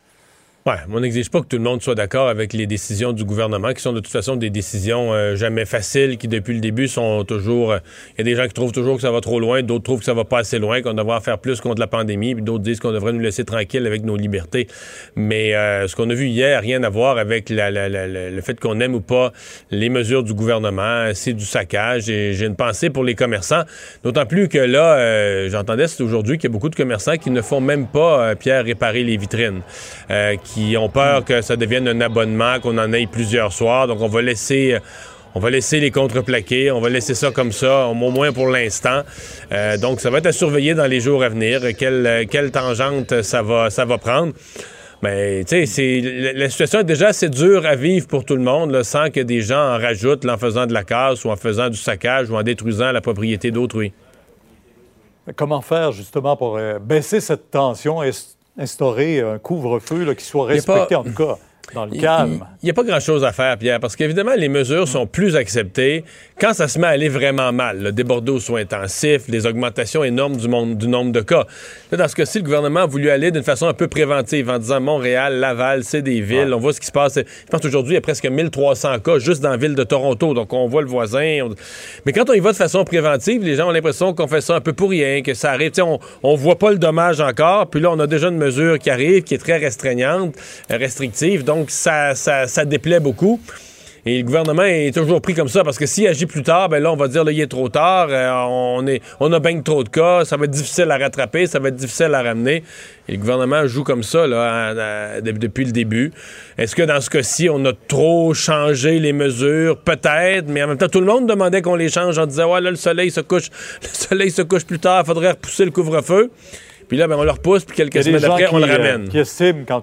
Mais on n'exige pas que tout le monde soit d'accord avec les décisions du gouvernement, qui sont de toute façon des décisions euh, jamais faciles, qui depuis le début sont toujours. euh, Il y a des gens qui trouvent toujours que ça va trop loin, d'autres trouvent que ça va pas assez loin, qu'on devrait faire plus contre la pandémie, puis d'autres disent qu'on devrait nous laisser tranquilles avec nos libertés. Mais euh, ce qu'on a vu hier, rien à voir avec la- le fait qu'on aime ou pas les mesures du gouvernement. C'est du saccage. Et j'ai une pensée pour les commerçants, d'autant plus que là, euh, j'entendais c'est aujourd'hui qu'il y a beaucoup de commerçants qui ne font même pas, euh, Pierre, réparer les vitrines, qui ont peur que ça devienne un abonnement, qu'on en ait plusieurs soirs. Donc, on va laisser. on va laisser les contreplaqués, on va laisser ça comme ça, au moins pour l'instant. Euh, donc, ça va être à surveiller dans les jours à venir, quelle, quelle tangente ça va, ça va prendre. Mais, tu sais, la, situation est déjà assez dure à vivre pour tout le monde, sans que des gens en rajoutent en faisant de la casse ou en faisant du saccage ou en détruisant la propriété d'autrui. Comment faire justement pour euh, baisser cette tension? S- instaurer un couvre-feu là, qui soit pas- respecté, en tout cas, dans le calme? Il n'y a pas grand-chose à faire, Pierre, parce qu'évidemment, les mesures sont plus acceptées quand ça se met à aller vraiment mal. Le débordé aux soins intensifs, les augmentations énormes du, monde- du nombre de cas. Là, dans ce cas-ci, le gouvernement a voulu aller d'une façon un peu préventive en disant Montréal, Laval, c'est des villes, on voit ce qui se passe. Je pense qu'aujourd'hui, il y a presque 1300 cas juste dans la ville de Toronto, donc on voit le voisin. on- Mais quand on y va de façon préventive, les gens ont l'impression qu'on fait ça un peu pour rien, que ça arrive. On, on voit pas le dommage encore, puis là, on a déjà une mesure qui arrive, qui est très restreignante, euh, restrictive, donc ça, ça, ça déplaît beaucoup. Et le gouvernement est toujours pris comme ça parce que s'il agit plus tard, ben là, on va dire là, il est trop tard, euh, on, est, on a bien trop de cas, ça va être difficile à rattraper, ça va être difficile à ramener. Et le gouvernement joue comme ça là, à- à- de- depuis le début. Est-ce que dans ce cas-ci, on a trop changé les mesures? Peut-être, mais en même temps, tout le monde demandait qu'on les change en disant Ouais, là, le soleil se couche, le soleil se couche plus tard, il faudrait repousser le couvre-feu. Puis là, ben, on le repousse, puis quelques semaines après, on le euh, ramène. qui estiment quand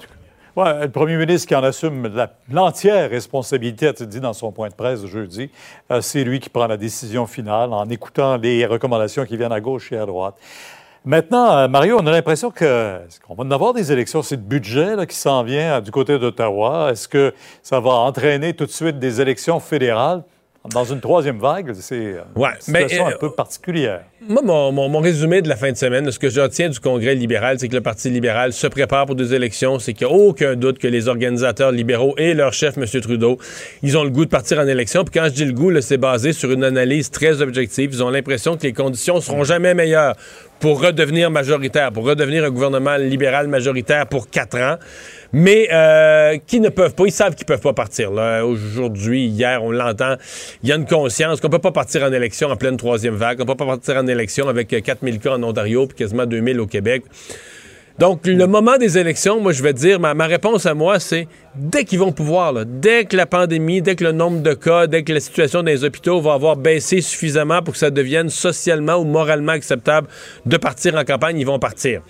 Le premier ministre qui en assume l'entière responsabilité, a-t-il dit dans son point de presse jeudi, euh, c'est lui qui prend la décision finale en écoutant les recommandations qui viennent à gauche et à droite. Maintenant, euh, Mario, on a l'impression qu'on va en avoir des élections? C'est le budget qui s'en vient euh, du côté d'Ottawa. Est-ce que ça va entraîner tout de suite des élections fédérales? Dans une troisième vague, c'est euh, Ouais, une situation euh, un peu particulière. Moi, mon, mon- mon résumé de la fin de semaine, ce que je retiens du Congrès libéral, c'est que le Parti libéral se prépare pour des élections. C'est qu'il n'y a aucun doute que les organisateurs libéraux et leur chef, M. Trudeau, ils ont le goût de partir en élection. Puis quand je dis le goût, c'est basé sur une analyse très objective. Ils ont l'impression que les conditions seront jamais meilleures pour redevenir majoritaire, pour redevenir un gouvernement libéral majoritaire pour quatre ans. Mais euh, qui ne peuvent pas, ils savent qu'ils peuvent pas partir. Aujourd'hui, hier, on l'entend, il y a une conscience qu'on peut pas partir en élection en pleine troisième vague, on peut pas partir en élection avec euh, 4000 cas en Ontario puis quasiment 2000 au Québec. Donc, le moment des élections, moi, je vais te dire, ma, ma réponse à moi, c'est dès qu'ils vont pouvoir, là, dès que la pandémie, dès que le nombre de cas, dès que la situation dans les hôpitaux va avoir baissé suffisamment pour que ça devienne socialement ou moralement acceptable de partir en campagne, ils vont partir.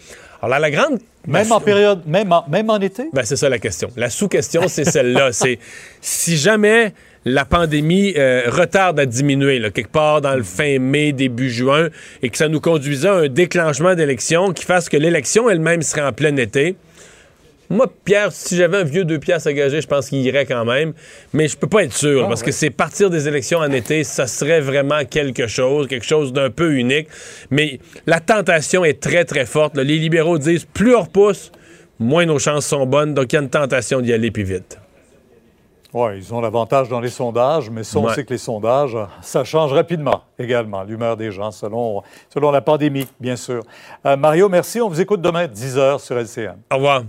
Alors, là, la grande Même en période, même en, même en été? ben, c'est ça la question. La sous-question, c'est celle-là. c'est si jamais la pandémie euh, retarde à diminuer, là, quelque part dans le fin mai, début juin, et que ça nous conduisait à un déclenchement d'élection qui fasse que l'élection elle-même serait en plein été. Moi, Pierre, si j'avais un vieux deux piastres à gager, je pense qu'il irait quand même. Mais je peux pas être sûr, Ah, parce ouais. que c'est partir des élections en été, ça serait vraiment quelque chose, quelque chose d'un peu unique. Mais la tentation est très, très forte. Les libéraux disent, plus on repousse, moins nos chances sont bonnes. Donc, il y a une tentation d'y aller plus vite. Oui, ils ont l'avantage dans les sondages, mais ça, on Ouais. sait que les sondages, ça change rapidement également, l'humeur des gens, selon, selon la pandémie, bien sûr. Euh, Mario, merci. On vous écoute demain, 10 h sur LCN. Au revoir.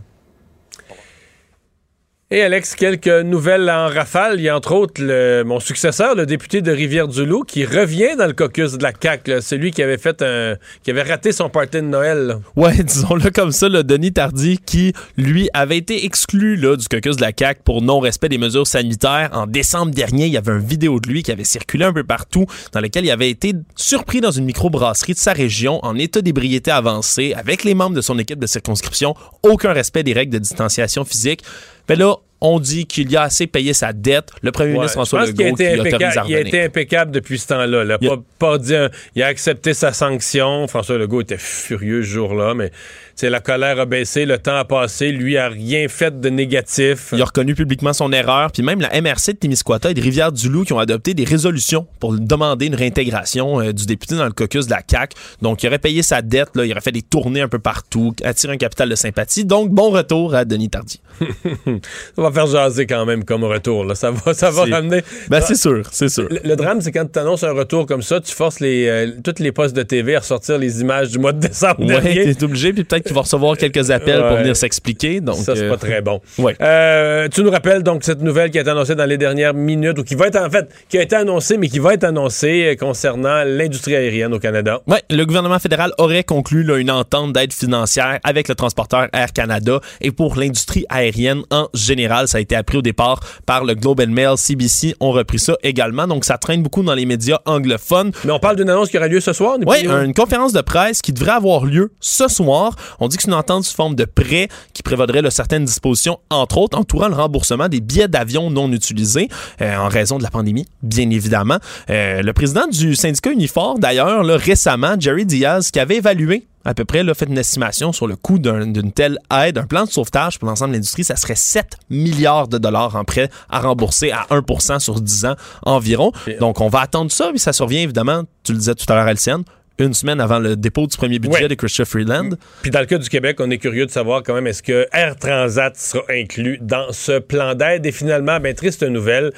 Et Alex, quelques nouvelles en rafale. Il y a entre autres mon successeur, le député de Rivière-du-Loup, qui revient dans le caucus de la CAQ, celui qui avait fait un, qui avait raté son party de Noël. Ouais, disons-le comme ça, le Denis Tardy, qui, lui, avait été exclu là, du caucus de la CAQ pour non-respect des mesures sanitaires. En décembre dernier, il y avait une vidéo de lui qui avait circulé un peu partout, dans laquelle il avait été surpris dans une microbrasserie de sa région, en état d'ébriété avancé, avec les membres de son équipe de circonscription. Aucun respect des règles de distanciation physique. Ben là, on dit qu'il y a assez payé sa dette. Le premier Ouais, ministre François pense qu'il a Legault qui été impeccable, il a été impeccable depuis ce temps-là. là. Il a- Pas, pas dit un- il a accepté sa sanction. François Legault était furieux ce jour-là, mais c'est la colère a baissé, le temps a passé, lui a rien fait de négatif. Il a reconnu publiquement son erreur, puis même la MRC de Témiscouata et de Rivière-du-Loup qui ont adopté des résolutions pour demander une réintégration euh, du député dans le caucus de la CAQ. Donc, il aurait payé sa dette, là, il aurait fait des tournées un peu partout, attiré un capital de sympathie. Donc, bon retour à Denis Tardy. Ça va faire jaser quand même comme retour. Là. Ça va, ça va ramener. Ben, c'est sûr, c'est sûr. Le, le drame, c'est quand tu annonces un retour comme ça, tu forces les, euh, toutes les postes de TV à ressortir les images du mois de décembre Ouais, t'es obligé, puis peut-être qu'il va recevoir quelques appels pour venir s'expliquer. Donc, ça, c'est euh, pas très bon. Ouais. Euh, tu nous rappelles donc cette nouvelle qui a été annoncée dans les dernières minutes, ou qui va être en fait, qui a été annoncée, mais qui va être annoncée euh, concernant l'industrie aérienne au Canada. Ouais, le gouvernement fédéral aurait conclu là, une entente d'aide financière avec le transporteur Air Canada et pour l'industrie aérienne en général. Ça a été appris au départ par le Globe and Mail, CBC ont repris ça également. Donc ça traîne beaucoup dans les médias anglophones. Mais on parle d'une annonce qui aura lieu ce soir. n'est-ce Oui, une conférence de presse qui devrait avoir lieu ce soir. On dit que c'est une entente sous forme de prêt qui prévaudrait là, certaines dispositions, entre autres entourant le remboursement des billets d'avion non utilisés euh, en raison de la pandémie, bien évidemment. Euh, le président du syndicat Unifor, d'ailleurs, récemment, Jerry Diaz, qui avait évalué à peu près, là, fait une estimation sur le coût d'un- d'une telle aide, un plan de sauvetage pour l'ensemble de l'industrie, ça serait 7 milliards de dollars en prêts à rembourser à 1% sur 10 ans environ. Donc, on va attendre ça, mais ça survient évidemment, tu le disais tout à l'heure, Alcienne, une semaine avant le dépôt du premier budget Ouais. de Christopher Freeland. Puis dans le cas du Québec, on est curieux de savoir quand même est-ce que Air Transat sera inclus dans ce plan d'aide? Et finalement, ben triste nouvelle,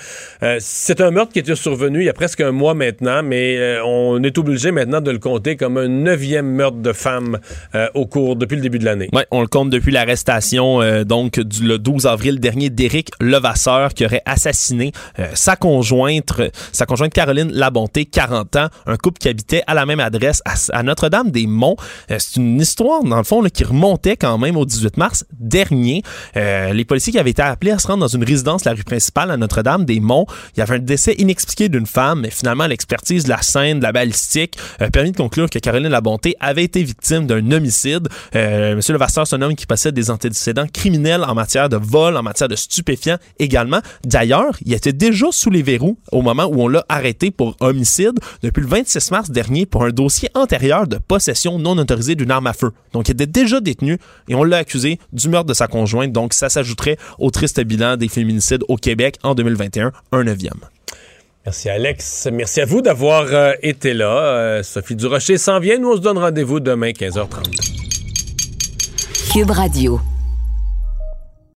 euh, c'est un meurtre qui était survenu il y a presque un mois maintenant, mais euh, on est obligé maintenant de le compter comme un neuvième meurtre de femme euh, au cours depuis le début de l'année. Ouais, on le compte depuis l'arrestation donc du le 12 avril dernier d'Éric Levasseur qui aurait assassiné sa conjointe sa conjointe Caroline Labonté 40 ans, un couple qui habitait à la même adresse à, Notre-Dame-des-Monts. Euh, c'est une histoire dans le fond qui remontait quand même au 18 mars dernier. Euh, les policiers qui avaient été appelés à se rendre dans une résidence de la rue principale à Notre-Dame-des-Monts, il y avait un décès inexpliqué d'une femme, mais finalement l'expertise de la scène, de la balistique a permis de conclure que Caroline Labonté avait été victime d'un homicide. Euh, Monsieur Levasseur, c'est un homme qui possède des antécédents criminels en matière de vol, en matière de stupéfiants également. D'ailleurs, il était déjà sous les verrous au moment où on l'a arrêté pour homicide depuis le 26 mars dernier pour un dossier antérieur de possession non autorisée d'une arme à feu. Donc, il était déjà détenu et on l'a accusé du meurtre de sa conjointe. Donc, ça s'ajouterait au triste bilan des féminicides au Québec en 2021, un neuvième. Merci Alex. Merci à vous d'avoir euh, été là. Euh, Sophie Durocher s'en vient. Nous, on se donne rendez-vous demain 15h30. Cube Radio.